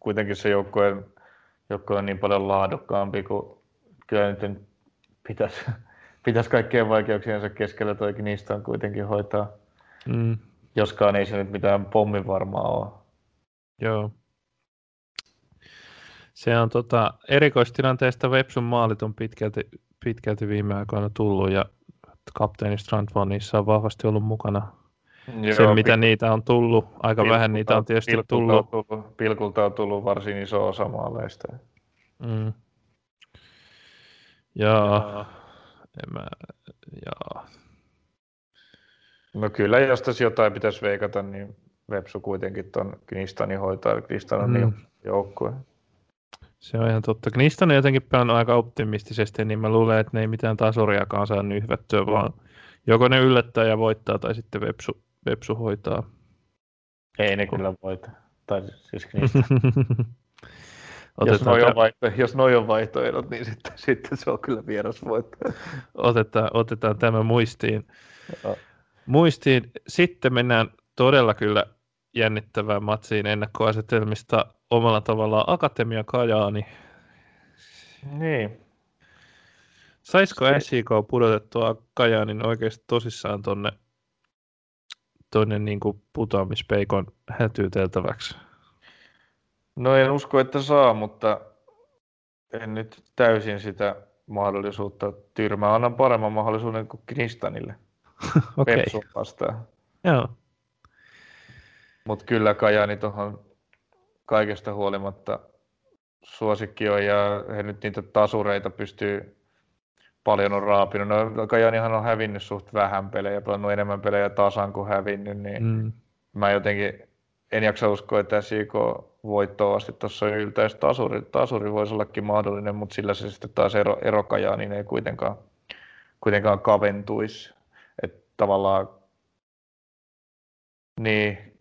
kuitenkin se joukkue, joukkue on niin paljon laadukkaampi kuin kyllä nyt pitäisi, pitäisi kaikkien vaikeuksiensa keskellä toikin niistä on kuitenkin hoitaa. Mm. Joskaan ei se nyt mitään pommin varmaa ole. Joo. Se on tota, erikoistilanteesta Websun maalit on pitkälti, pitkälti viime aikoina tullut ja kapteeni Strandvall niissä on vahvasti ollut mukana. Joo, se, mitä niitä on tullut, aika pilkulta, vähän niitä on tietysti pilkulta tullut. Tullut. Pilkulta on tullut varsin iso osa maaleista. Mm. Joo. En mä, joo. No kyllä, jos tässä jotain pitäisi veikata, niin Websu kuitenkin tuon Knistani hoitaa. Knistan on mm. niin joukkue. Se on ihan totta. Knistan on jotenkin pelannut aika optimistisesti, niin mä luulen, että ne ei mitään tasoriakaan saa nyhvättyä, vaan joko ne yllättää ja voittaa, tai sitten Vepsu, Vepsu hoitaa. Ei ne kyllä voita. Tai siis Knistan. jos, noi on vaihto, jos noi on vaihtoehdot, niin sitten, sitten se on kyllä vieras voitto. Otetaan, otetaan tämä muistiin. Muistiin. Sitten mennään todella kyllä jännittävään matsiin ennakkoasetelmista omalla tavallaan Akatemia Kajaani. Niin. Saisiko SIK pudotettua Kajaanin oikeasti tosissaan tonne, tonne niin kuin putoamispeikon hätyyteltäväksi? No en usko, että saa, mutta en nyt täysin sitä mahdollisuutta tyrmää. Annan paremman mahdollisuuden kuin Knistanille. Okei. Okay. vastaan. Joo. Mutta kyllä Kajani tuohon kaikesta huolimatta suosikki on ja he nyt niitä tasureita pystyy paljon on raapinut. No, Kajanihan on hävinnyt suht vähän pelejä, pelannut enemmän pelejä tasan kuin hävinnyt, niin mm. mä jotenkin en jaksa uskoa, että SIK voittoa tuossa yltäisi tasuri. Tasuri voisi ollakin mahdollinen, mutta sillä se sitten taas ero, ero niin ei kuitenkaan, kuitenkaan kaventuisi. Että tavallaan, niin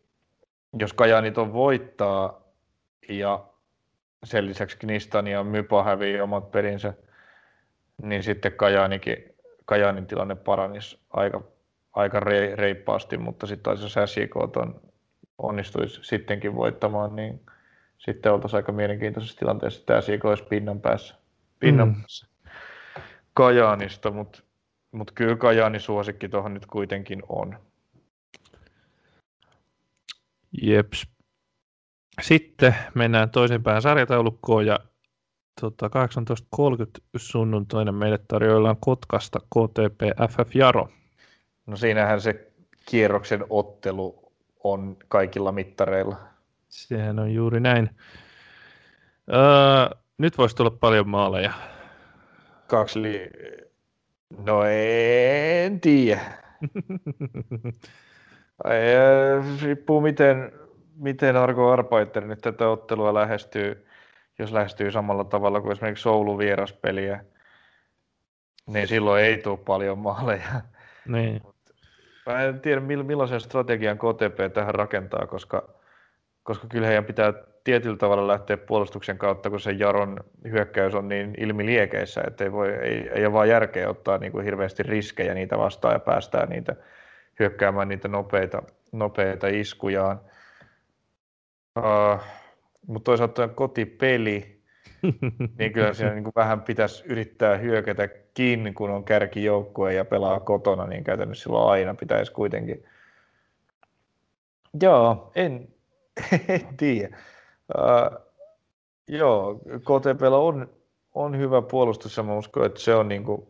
jos Kajaanit on voittaa ja sen lisäksi Knistan ja Mypa hävii omat pelinsä, niin sitten Kajaanikin, Kajaanin tilanne paranisi aika, aika reippaasti, mutta sitten taas jos SJK on, onnistuisi sittenkin voittamaan, niin sitten oltaisiin aika mielenkiintoisessa tilanteessa, että SJK olisi pinnan päässä, pinnan mm. päässä Kajaanista, mutta mut kyllä Kajaani suosikki tuohon nyt kuitenkin on. Jeps. Sitten mennään toisen päähän sarjataulukkoon ja tota, 18.30 sunnuntaina meille tarjoillaan Kotkasta KTP FF Jaro. No siinähän se kierroksen ottelu on kaikilla mittareilla. Sehän on juuri näin. Öö, nyt voisi tulla paljon maaleja. Kaksi li... No en tiedä. Riippuu miten, miten Argo Arpaiter nyt tätä ottelua lähestyy jos lähestyy samalla tavalla kuin esimerkiksi Oulun vieraspeliä, niin silloin ei tule paljon maaleja. Niin. Mä en tiedä, millaisen strategian KTP tähän rakentaa, koska, koska kyllä heidän pitää tietyllä tavalla lähteä puolustuksen kautta, kun se Jaron hyökkäys on niin ilmiliekeissä, että ei, voi, ei, ei ole vaan järkeä ottaa niin kuin hirveästi riskejä niitä vastaan ja päästää niitä hyökkäämään niitä nopeita, nopeita iskujaan. Uh, mutta toisaalta kotipeli, niin kyllä siinä niin kuin vähän pitäisi yrittää hyökätä kiinni, kun on kärkijoukkue ja pelaa kotona, niin käytännössä silloin aina pitäisi kuitenkin. Joo, en, en tiedä. Uh, joo, KTP on, on hyvä puolustus ja mä uskon, että se on niin kuin,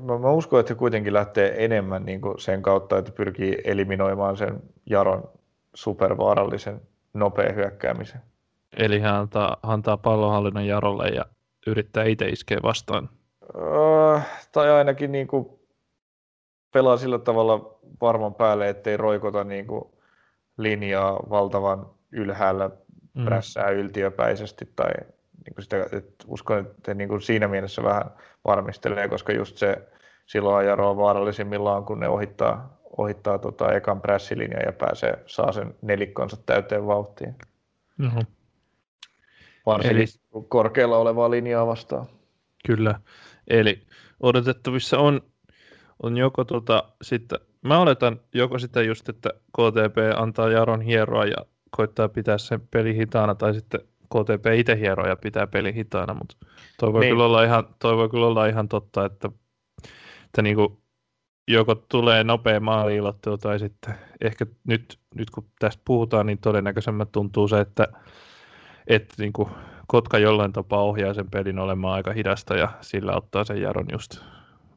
mä, mä uskon, että se kuitenkin lähtee enemmän niin kuin sen kautta, että pyrkii eliminoimaan sen Jaron supervaarallisen nopea hyökkäämisen. Eli hän antaa, antaa pallonhallinnan Jarolle ja yrittää itse iskeä vastaan. Öö, tai ainakin niin kuin pelaa sillä tavalla varman päälle, ettei roikota niin kuin linjaa valtavan ylhäällä mm. prässää yltiöpäisesti tai niin kuin sitä, että uskon, että niin kuin siinä mielessä vähän varmistelee, koska just se silloin Jaro on vaarallisimmillaan, kun ne ohittaa, ohittaa tota ekan prässilinjan ja pääsee, saa sen nelikkonsa täyteen vauhtiin. Oho. Varsinkin Eli... korkealla olevaa linjaa vastaan. Kyllä. Eli odotettavissa on, on joko tota, sitten, mä oletan joko sitä just, että KTP antaa Jaron hieroa ja koittaa pitää sen peli hitaana, tai sitten KTP itse hieroa ja pitää peli hitaana, mutta toi voi, niin. kyllä olla ihan, toi voi kyllä olla ihan totta, että, että niinku, joko tulee nopea maaliilottelu tai sitten ehkä nyt, nyt kun tästä puhutaan, niin todennäköisemmät tuntuu se, että, että niin kuin Kotka jollain tapaa ohjaa sen pelin olemaan aika hidasta ja sillä ottaa sen Jaron just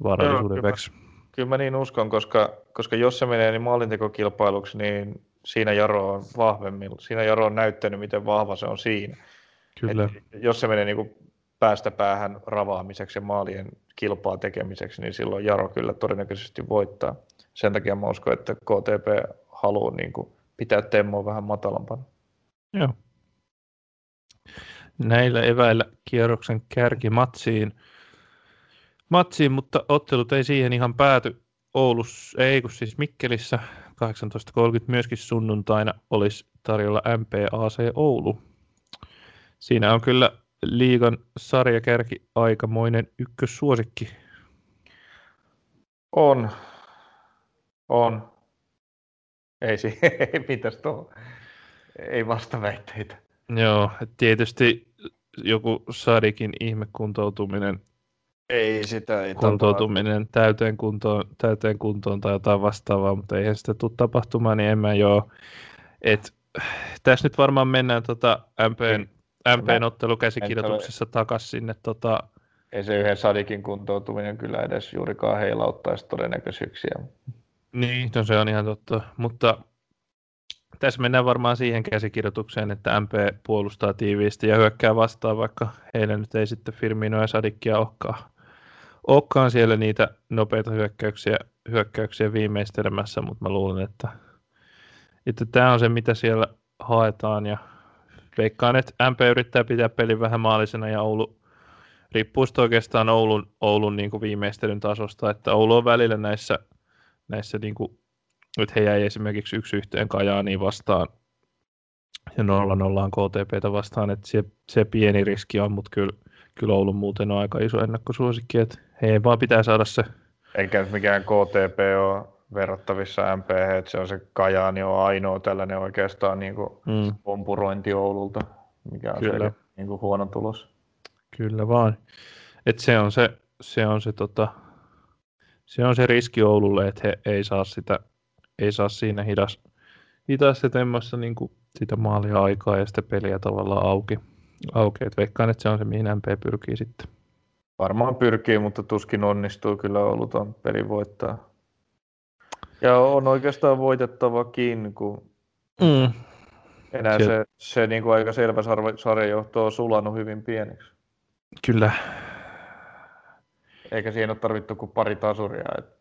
vaarallisuuden veksi. Kyllä mä niin uskon, koska, koska jos se menee niin maalintekokilpailuksi, niin siinä Jaro on vahvemmin. Siinä Jaro on näyttänyt, miten vahva se on siinä. Kyllä. Et jos se menee niin kuin päästä päähän ravaamiseksi ja maalien kilpaa tekemiseksi, niin silloin Jaro kyllä todennäköisesti voittaa. Sen takia mä uskon, että KTP haluaa niin kuin pitää Temmoa vähän matalampana. Joo. Näillä eväillä kierroksen kärki matsiin, mutta ottelut ei siihen ihan pääty. Oulussa, ei kun siis Mikkelissä 18.30 myöskin sunnuntaina olisi tarjolla MPAC Oulu. Siinä on kyllä liigan sarjakärki aikamoinen ykkössuosikki. On. On. Ei, ei mitäs tuo. Ei vastaväitteitä. Joo, tietysti joku Sadikin ihme kuntoutuminen. Ei sitä ei Kuntoutuminen täyteen kuntoon, täyteen kuntoon tai jotain vastaavaa, mutta eihän sitä tule tapahtumaan, niin en mä joo. Et, tässä nyt varmaan mennään tota MPn MPn ottelukäsikirjoituksessa takaisin sinne. Tota... Ei se yhden Sadikin kuntoutuminen kyllä edes juurikaan heilauttaisi todennäköisyyksiä. Niin, no se on ihan totta. Mutta tässä mennään varmaan siihen käsikirjoitukseen, että MP puolustaa tiiviisti ja hyökkää vastaan, vaikka heillä nyt ei sitten Firmino ja Sadikkia olekaan, olekaan siellä niitä nopeita hyökkäyksiä, hyökkäyksiä viimeistelemässä, mutta mä luulen, että, että tämä on se, mitä siellä haetaan ja veikkaan, että MP yrittää pitää pelin vähän maalisena ja Oulu riippuu oikeastaan Oulun, Oulun niin kuin viimeistelyn tasosta, että Oulu on välillä näissä, näissä niin kuin, että he jäi esimerkiksi yksi yhteen Kajaaniin vastaan ja nolla nollaan KTPtä vastaan, että se, se pieni riski on, mutta kyllä, kyllä Oulun muuten on aika iso ennakkosuosikki, että he vaan pitää saada se. Eikä mikään KTP ole verrattavissa MP, että se on se Kajaani on ainoa tällainen oikeastaan niin kuin mm. pompurointi Oululta, mikä on Kyllä. se niin kuin huono tulos. Kyllä vaan. Et se on se, se, on se, tota, se on se riski Oululle, että he ei saa sitä, ei saa siinä hidas, hitaasti temmassa niin kuin sitä maalia aikaa ja sitä peliä tavallaan auki. auki. Et veikkaan, että se on se, mihin MP pyrkii sitten. Varmaan pyrkii, mutta tuskin onnistuu kyllä Oulu tuon pelin voittaa. Ja on oikeastaan voitettavakin, kun mm. enää se, se, se niin kuin aika selvä sarjajohto on sulannut hyvin pieneksi. Kyllä. Eikä siihen ole tarvittu kuin pari tasuria. että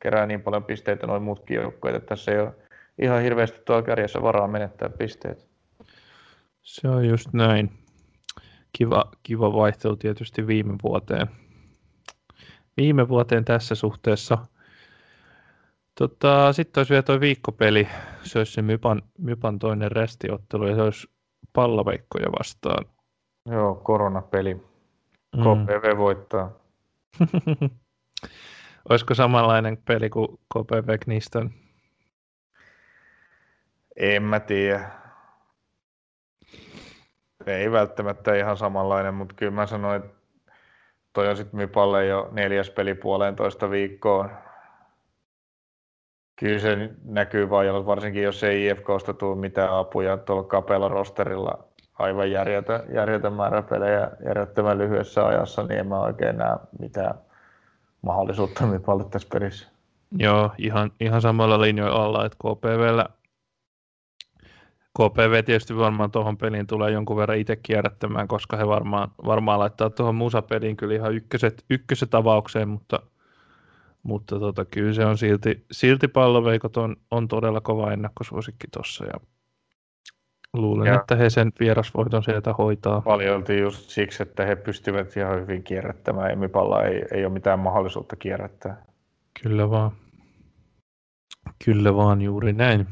kerää niin paljon pisteitä noin muutkin joukkoja, että tässä ei ole ihan hirveästi tuolla kärjessä varaa menettää pisteet. Se on just näin. Kiva, kiva vaihtelu tietysti viime vuoteen. Viime vuoteen tässä suhteessa. Tota, Sitten olisi vielä tuo viikkopeli. Se olisi se Mypan, Mypan toinen restiottelu ja se olisi palloveikkoja vastaan. Joo, koronapeli. Mm. KPV voittaa. Olisiko samanlainen peli kuin KPV Kniston? En mä tiedä. Ei välttämättä ihan samanlainen, mutta kyllä mä sanoin, että toi on sitten Mypalle jo neljäs peli puolentoista viikkoon. Kyllä se näkyy vaan, varsinkin jos ei IFKsta tule mitään apuja tuolla kapealla rosterilla aivan järjetön, järjetön määrä pelejä järjettömän lyhyessä ajassa, niin en mä oikein näe mitään mahdollisuutta Mypalle tässä pelissä. Joo, ihan, ihan samalla linjoilla alla, että KPVllä KPV tietysti varmaan tuohon peliin tulee jonkun verran itse kierrättämään, koska he varmaan, varmaan laittaa tuohon musapeliin kyllä ihan ykköset, ykköset avaukseen, mutta, mutta tota, kyllä se on silti, silti palloveikot on, on todella kova ennakkosuosikki tuossa ja Luulen, ja että he sen vierasvoiton sieltä hoitaa. Paljolti just siksi, että he pystyvät ihan hyvin kierrättämään. Emipalla ei, ei ole mitään mahdollisuutta kierrättää. Kyllä vaan. Kyllä vaan juuri näin.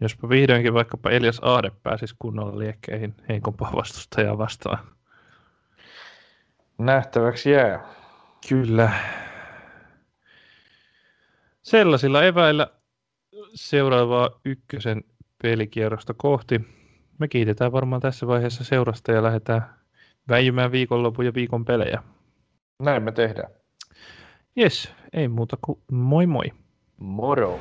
Jospa vihdoinkin vaikkapa Elias Aade pääsisi kunnolla liekkeihin heikompaa vastustajaa vastaan. Nähtäväksi jää. Kyllä. Sellaisilla eväillä seuraavaa ykkösen pelikierrosta kohti. Me kiitetään varmaan tässä vaiheessa seurasta ja lähdetään väijymään viikonlopun ja viikon pelejä. Näin me tehdään. Yes, ei muuta kuin moi moi. Moro.